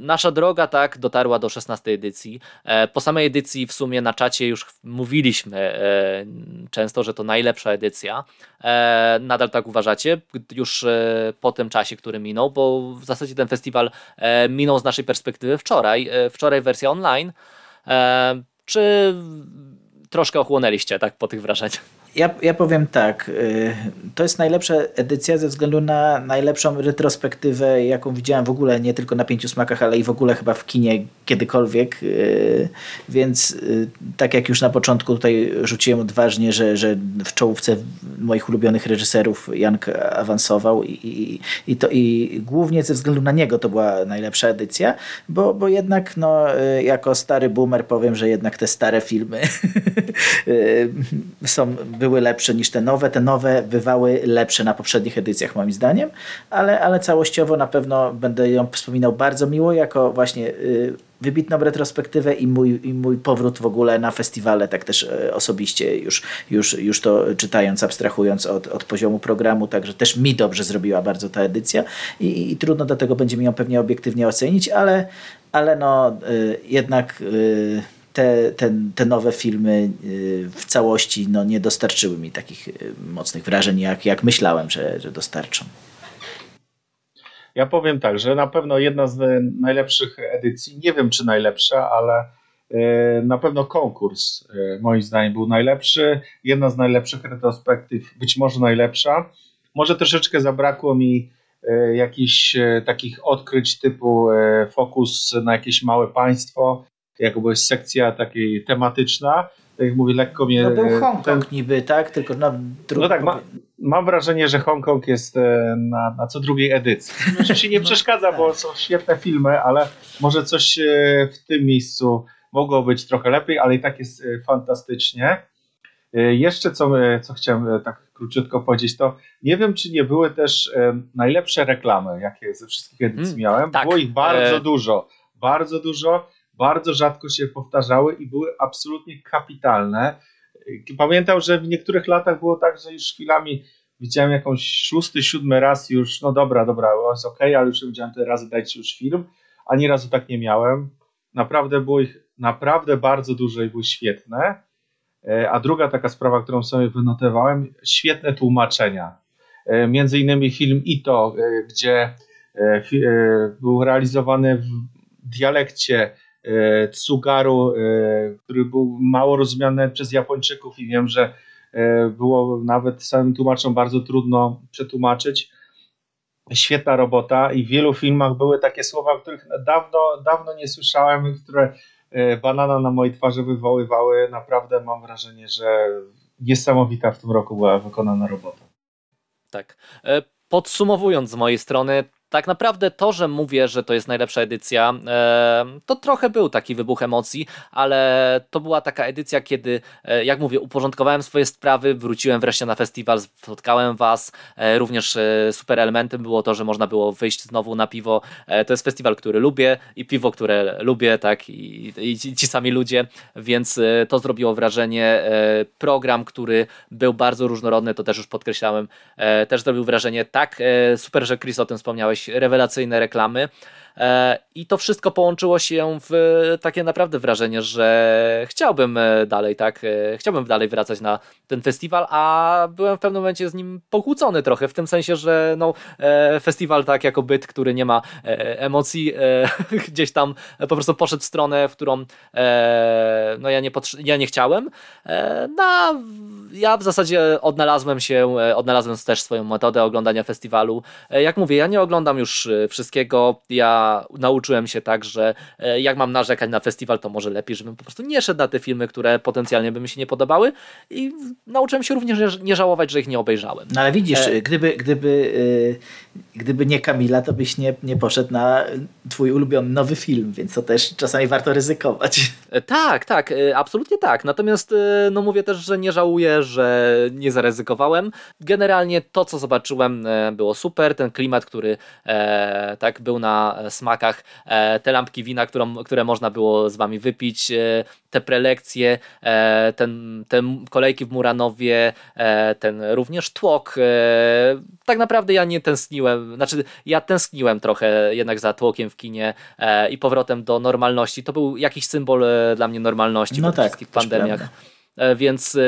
nasza droga tak dotarła do 16 edycji. E, po samej edycji w sumie na czacie już mówiliśmy często, że to najlepsza edycja. Nadal tak uważacie, już po tym czasie, który minął, bo w zasadzie ten festiwal minął z naszej perspektywy wczoraj. Wczoraj wersja wersja online. E, czy troszkę ochłonęliście tak po tych wrażeniach? Ja, ja powiem tak, y, to jest najlepsza edycja ze względu na najlepszą retrospektywę, jaką widziałem w ogóle, nie tylko na Pięciu Smakach, ale i w ogóle chyba w kinie kiedykolwiek, y, więc y, tak jak już na początku tutaj rzuciłem odważnie, że, że w czołówce moich ulubionych reżyserów Jank awansował i, i, i, to, i głównie ze względu na niego to była najlepsza edycja, bo, bo jednak no, jako stary boomer powiem, że jednak te stare filmy są były lepsze niż te nowe. Te nowe bywały lepsze na poprzednich edycjach moim zdaniem, ale, ale całościowo na pewno będę ją wspominał bardzo miło jako właśnie y, wybitną retrospektywę i mój, i mój powrót w ogóle na festiwale, tak też y, osobiście już, już, już to czytając, abstrahując od, od poziomu programu, także też mi dobrze zrobiła bardzo ta edycja i, i trudno do tego będzie mi ją pewnie obiektywnie ocenić, ale, ale no y, jednak y, te, te, te nowe filmy y, w całości no, nie dostarczyły mi takich y, mocnych wrażeń, jak, jak myślałem, że, że dostarczą. Ja powiem tak, że na pewno jedna z najlepszych edycji, nie wiem czy najlepsza, ale y, na pewno konkurs moim zdaniem był najlepszy. Jedna z najlepszych retrospektyw, być może najlepsza. Może troszeczkę zabrakło mi jakichś takich odkryć typu fokus na jakieś małe państwo, jakby sekcja takiej tematyczna. Tak jak mówię, lekko mnie... No był Hongkong ten... niby, tak? Tylko na No tak, ma, mam wrażenie, że Hongkong jest na, na co drugiej edycji. Oczywiście nie no, przeszkadza, tak. bo są świetne filmy, ale może coś w tym miejscu mogło być trochę lepiej, ale i tak jest fantastycznie. E, jeszcze co, e, co chciałem e, tak króciutko powiedzieć, to nie wiem, czy nie były też najlepsze reklamy, jakie ze wszystkich edycji mm, miałem. Tak. Było ich bardzo e... dużo, bardzo dużo, bardzo rzadko się powtarzały i były absolutnie kapitalne. Pamiętam, że w niektórych latach było tak, że już chwilami widziałem jakąś szósty, siódmy raz już, no dobra, dobra, jest ok, ale już widziałem te razy, dajcie już film. Ani razu tak nie miałem. Naprawdę było ich naprawdę bardzo dużo i były świetne. E, a druga taka sprawa, którą sobie wynotowałem, świetne tłumaczenia. E, między innymi film Ito, e, gdzie był realizowany w dialekcie Tsugaru, który był mało rozumiany przez Japończyków i wiem, że było nawet samym tłumaczom bardzo trudno przetłumaczyć. Świetna robota i w wielu filmach były takie słowa, których dawno, dawno nie słyszałem, które E, banana na mojej twarzy wywoływały. Naprawdę mam wrażenie, że niesamowita w tym roku była wykonana robota. Tak. E, podsumowując z mojej strony, tak naprawdę to, że mówię, że to jest najlepsza edycja, e, to trochę był taki wybuch emocji, ale to była taka edycja, kiedy, e, jak mówię, uporządkowałem swoje sprawy, wróciłem wreszcie na festiwal, spotkałem Was. E, również super elementem było to, że można było wyjść znowu na piwo. To jest festiwal, który lubię i piwo, które lubię, tak, i, i ci sami ludzie, więc to zrobiło wrażenie. Program, który był bardzo różnorodny, to też już podkreślałem, też zrobił wrażenie. Tak, super, że Chris o tym wspomniałeś, rewelacyjne reklamy. E, I to wszystko połączyło się w takie naprawdę wrażenie, że chciałbym e, dalej, tak, e, chciałbym dalej wracać na ten festiwal, a byłem w pewnym momencie z nim pokłócony trochę, w tym sensie, że no, festiwal tak jako byt, który nie ma emocji, gdzieś tam po prostu poszedł w stronę, w którą no, ja, nie ja nie chciałem. No, ja w zasadzie odnalazłem się, odnalazłem też swoją metodę oglądania festiwalu. Jak mówię, ja nie oglądam już wszystkiego, ja nauczyłem się tak, że e, jak mam narzekać na festiwal, to może lepiej, żebym po prostu nie szedł na te filmy, które potencjalnie by mi się nie podobały i nauczyłem się również nie żałować, że ich nie obejrzałem. No ale widzisz, e... gdyby, gdyby, e, gdyby nie Kamila, to byś nie, nie poszedł na twój ulubiony nowy film, więc to też czasami warto ryzykować. E, tak, tak, absolutnie tak. Natomiast no mówię też, że nie żałuję, że nie zaryzykowałem. Generalnie to, co zobaczyłem było super, ten klimat, który e, tak był na smakach, e, te lampki wina, którą, które można było z wami wypić, e, te prelekcje, e, ten, te kolejki w Muranowie, ten również tłok. Tak naprawdę ja nie tęskniłem, znaczy ja tęskniłem trochę jednak za tłokiem w kinie i powrotem do normalności. To był jakiś symbol dla mnie normalności no po tak, wszystkich pandemiach. Prawda. Więc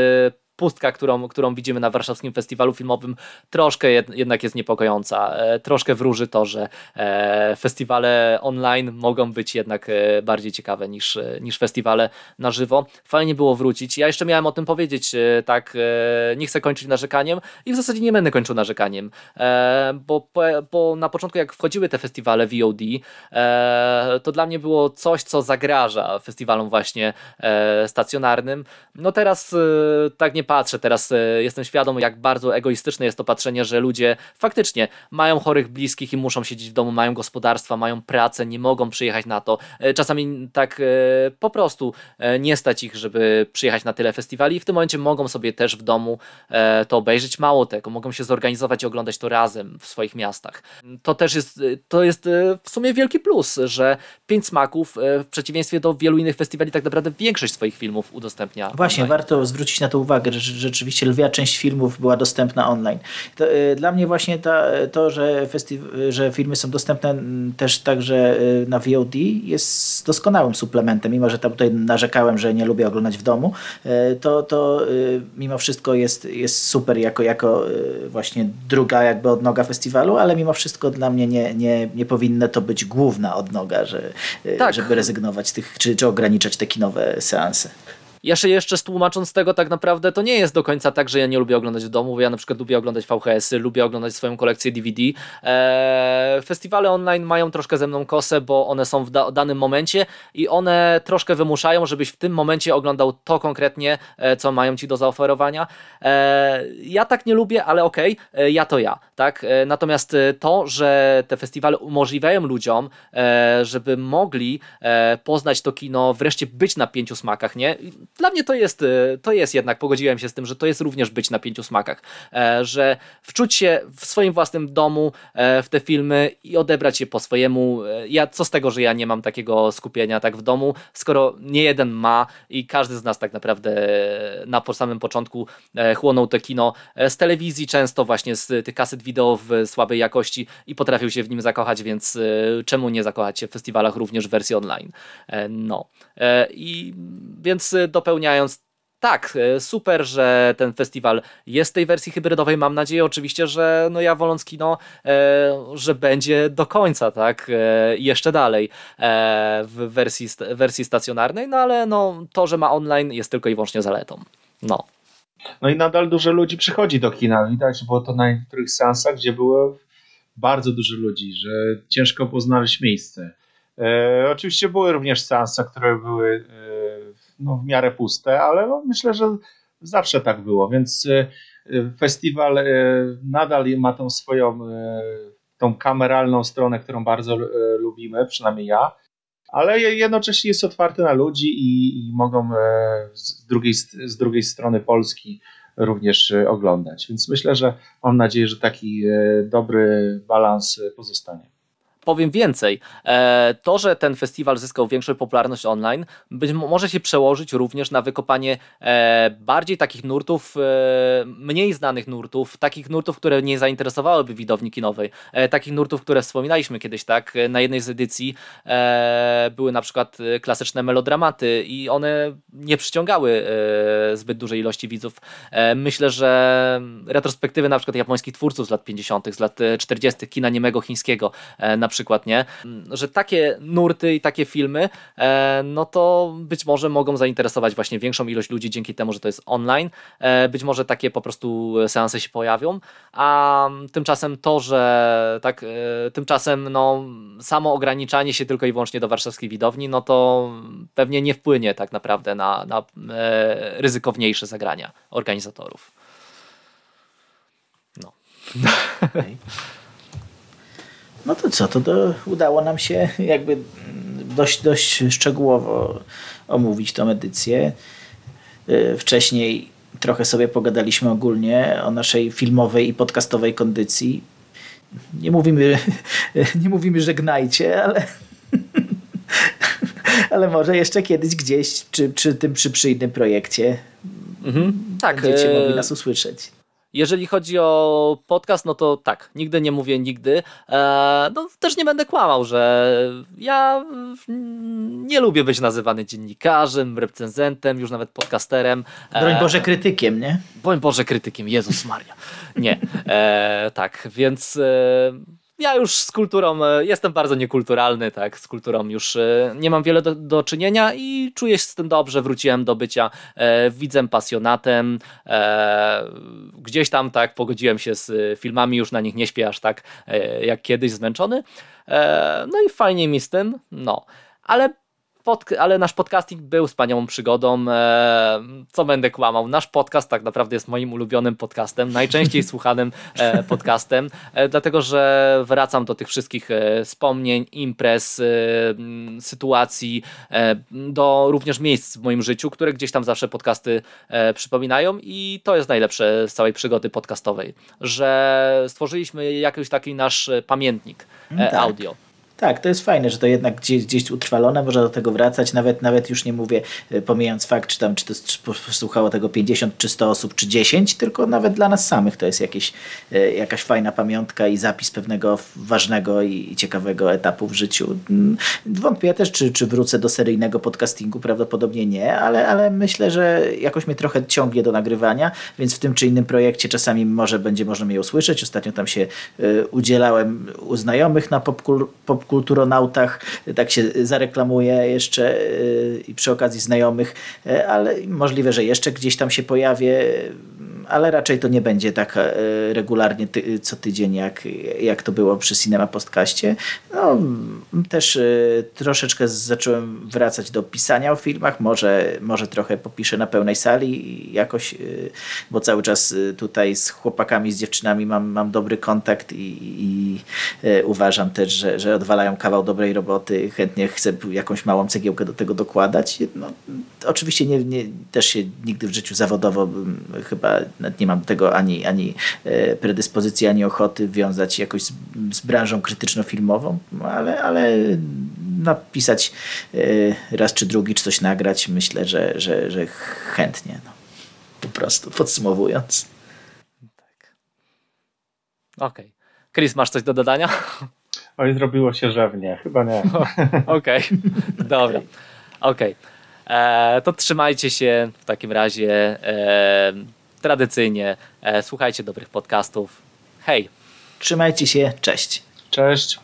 pustka, którą, którą widzimy na warszawskim festiwalu filmowym, troszkę jednak jest niepokojąca. E, troszkę wróży to, że e, festiwale online mogą być jednak e, bardziej ciekawe niż, niż festiwale na żywo. Fajnie było wrócić. Ja jeszcze miałem o tym powiedzieć, tak, nie chcę kończyć narzekaniem i w zasadzie nie będę kończył narzekaniem, bo, bo na początku jak wchodziły te festiwale VOD, to dla mnie było coś, co zagraża festiwalom właśnie stacjonarnym. No teraz tak nie patrzę, teraz e, jestem świadom, jak bardzo egoistyczne jest to patrzenie, że ludzie faktycznie mają chorych bliskich i muszą siedzieć w domu, mają gospodarstwa, mają pracę, nie mogą przyjechać na to. E, czasami tak e, po prostu nie stać ich, żeby przyjechać na tyle festiwali i w tym momencie mogą sobie też w domu to obejrzeć. Mało tego, mogą się zorganizować i oglądać to razem w swoich miastach. To też jest, to jest w sumie wielki plus, że Pięć Smaków w przeciwieństwie do wielu innych festiwali tak naprawdę większość swoich filmów udostępnia. Właśnie, warto zwrócić na to uwagę, rzeczywiście lwia część filmów była dostępna online. To, y, dla mnie właśnie ta, to, że, że filmy są dostępne też także y, na VOD jest doskonałym suplementem, mimo że tam tutaj narzekałem, że nie lubię oglądać w domu, y, to, to mimo wszystko jest, jest super jako, jako właśnie druga jakby odnoga festiwalu, ale mimo wszystko dla mnie nie, nie, nie powinna to być główna odnoga, że, tak. żeby rezygnować z tych, czy, czy ograniczać te kinowe seanse. Ja się jeszcze tłumacząc tego, tak naprawdę to nie jest do końca tak, że ja nie lubię oglądać w domu, bo ja na przykład lubię oglądać VHS-y, lubię oglądać swoją kolekcję DVD. Eee, festiwale online mają troszkę ze mną kosę, bo one są w da danym momencie i one troszkę wymuszają, żebyś w tym momencie oglądał to konkretnie, e, co mają ci do zaoferowania. Eee, ja tak nie lubię, ale okej, okay, ja to ja, tak? E, natomiast e, to, że te festiwale umożliwiają ludziom, e, żeby mogli e, poznać to kino, wreszcie być na pięciu smakach, nie? Dla mnie to jest, e, to jest jednak, pogodziłem się z tym, że to jest również być na pięciu smakach, że wczuć się w swoim własnym domu w te filmy i odebrać je po swojemu. Ja, co z tego, że ja nie mam takiego skupienia tak w domu, skoro nie jeden ma i każdy z nas tak naprawdę na samym początku chłonął to kino z telewizji, często właśnie z tych kaset wideo w słabej jakości i potrafił się w nim zakochać, więc czemu nie zakochać się w festiwalach również w wersji online? No. I więc dopełniając tak, super, że ten festiwal jest w tej wersji hybrydowej. Mam nadzieję oczywiście, że no ja woląc kino, że będzie do końca, tak, jeszcze dalej w wersji, wersji stacjonarnej, no ale no, to, że ma online jest tylko i wyłącznie zaletą. No. No i nadal dużo ludzi przychodzi do kina. Widać było to na niektórych seansach, gdzie było bardzo dużo ludzi, że ciężko było znaleźć miejsce. E, oczywiście były również seanse, które były e, no, w miarę puste, ale no, myślę, że zawsze tak było, więc e, festiwal e, nadal ma tą swoją e, tą kameralną stronę, którą bardzo lubimy, przynajmniej ja, ale jednocześnie jest otwarty na ludzi i, i mogą z drugiej, z drugiej strony Polski również oglądać. Więc myślę, że mam nadzieję, że taki dobry balans pozostanie powiem więcej. E, to, że ten festiwal zyskał większą popularność online, być może się przełożyć również na wykopanie e, bardziej takich nurtów, e, mniej znanych nurtów, takich nurtów, które nie zainteresowałyby widowni kinowej. Takich nurtów, które wspominaliśmy kiedyś, tak? Na jednej z edycji były na przykład klasyczne melodramaty i one nie przyciągały zbyt dużej ilości widzów. Myślę, że retrospektywy na przykład japońskich twórców z lat 50., z lat 40., kina niemego chińskiego na przykład, nie? Że takie nurty i takie filmy, e, no to być może mogą zainteresować właśnie większą ilość ludzi dzięki temu, że to jest online. E, być może takie po prostu seanse się pojawią, a tymczasem to, że tak, e, tymczasem no, samo ograniczanie się tylko i wyłącznie do warszawskiej widowni, no to pewnie nie wpłynie tak naprawdę na, na ryzykowniejsze zagrania organizatorów. No. Okay. No to co, to udało nam się jakby dość, dość szczegółowo omówić tą edycję. Y, wcześniej trochę sobie pogadaliśmy ogólnie o naszej filmowej i podcastowej kondycji. Nie mówimy, nie mówimy żegnajcie, ale, ale może jeszcze kiedyś gdzieś, czy, czy tym przy, przy innym projekcie mhm, tak, będziecie mogli e, nas usłyszeć. Jeżeli chodzi o podcast, no to tak, nigdy nie mówię nigdy. E, no też nie będę kłamał, że ja nie lubię być nazywany dziennikarzem, recenzentem, już nawet podcasterem. E, Broń Boże krytykiem, nie? Broń Boże krytykiem, Jezus Maria. Nie, e, tak, więc ja już z kulturą e, jestem bardzo niekulturalny, tak, z kulturą już e, nie mam wiele do, do czynienia i czuję się z tym dobrze. Wróciłem do bycia e, widzem, pasjonatem. E, gdzieś tam tak pogodziłem się z filmami, już na nich nie śpię aż tak e, jak kiedyś zmęczony. E, no i fajnie mi z tym, no. Ale pod, ale nasz podcasting był wspaniałą przygodą. E, co będę kłamał? Nasz podcast tak naprawdę jest moim ulubionym podcastem, najczęściej słuchanym e, podcastem, e, dlatego że wracam do tych wszystkich e, wspomnień, imprez, e, sytuacji, e, do również miejsc w moim życiu, które gdzieś tam zawsze podcasty przypominają i to jest najlepsze z całej przygody podcastowej, że stworzyliśmy jakiś taki nasz pamiętnik mm, tak. audio. Tak, to jest fajne, że to jednak gdzieś, gdzieś utrwalone, można do tego wracać, nawet nawet już nie mówię, e, pomijając fakt, czy tam, czy to słuchało tego 50 czy 100 osób, czy 10, tylko nawet dla nas samych to jest jakieś, e, jakaś fajna pamiątka i zapis pewnego ważnego i ciekawego etapu w życiu. Mm, wątpię też, czy, czy wrócę do seryjnego podcastingu, prawdopodobnie nie, ale, ale myślę, że jakoś mnie trochę ciągnie do nagrywania, więc w tym czy innym projekcie czasami może będzie można mnie usłyszeć. Ostatnio tam się e, udzielałem u znajomych na popkulturze pop popkulturonautach, tak się zareklamuje jeszcze i przy okazji znajomych, ale możliwe, że jeszcze gdzieś tam się pojawię ale raczej to nie będzie tak regularnie co tydzień, jak, jak to było przy Cinema Postkaście. No, też troszeczkę zacząłem wracać do pisania o filmach, może, może trochę popiszę na pełnej sali jakoś, bo cały czas tutaj z chłopakami, z dziewczynami mam, mam dobry kontakt i, i uważam też, że, że odwalają kawał dobrej roboty. Chętnie chcę jakąś małą cegiełkę do tego dokładać. No, oczywiście nie, nie, też się nigdy w życiu zawodowo chyba nie mam tego ani, ani e, predyspozycji, ani ochoty wiązać jakoś z, z branżą krytyczno-filmową, ale, ale napisać e, raz czy drugi, czy coś nagrać, myślę, że, że, że chętnie. No. Po prostu podsumowując. Tak. Okej. Okay. Chris, masz coś do dodania? Oj, zrobiło się rzewnie. Chyba nie. Okej, okay. dobra. Okej. Okay. E, to trzymajcie się w takim razie. E, tradycyjnie e, słuchajcie dobrych podcastów. Hej! Trzymajcie się, cześć. Cześć.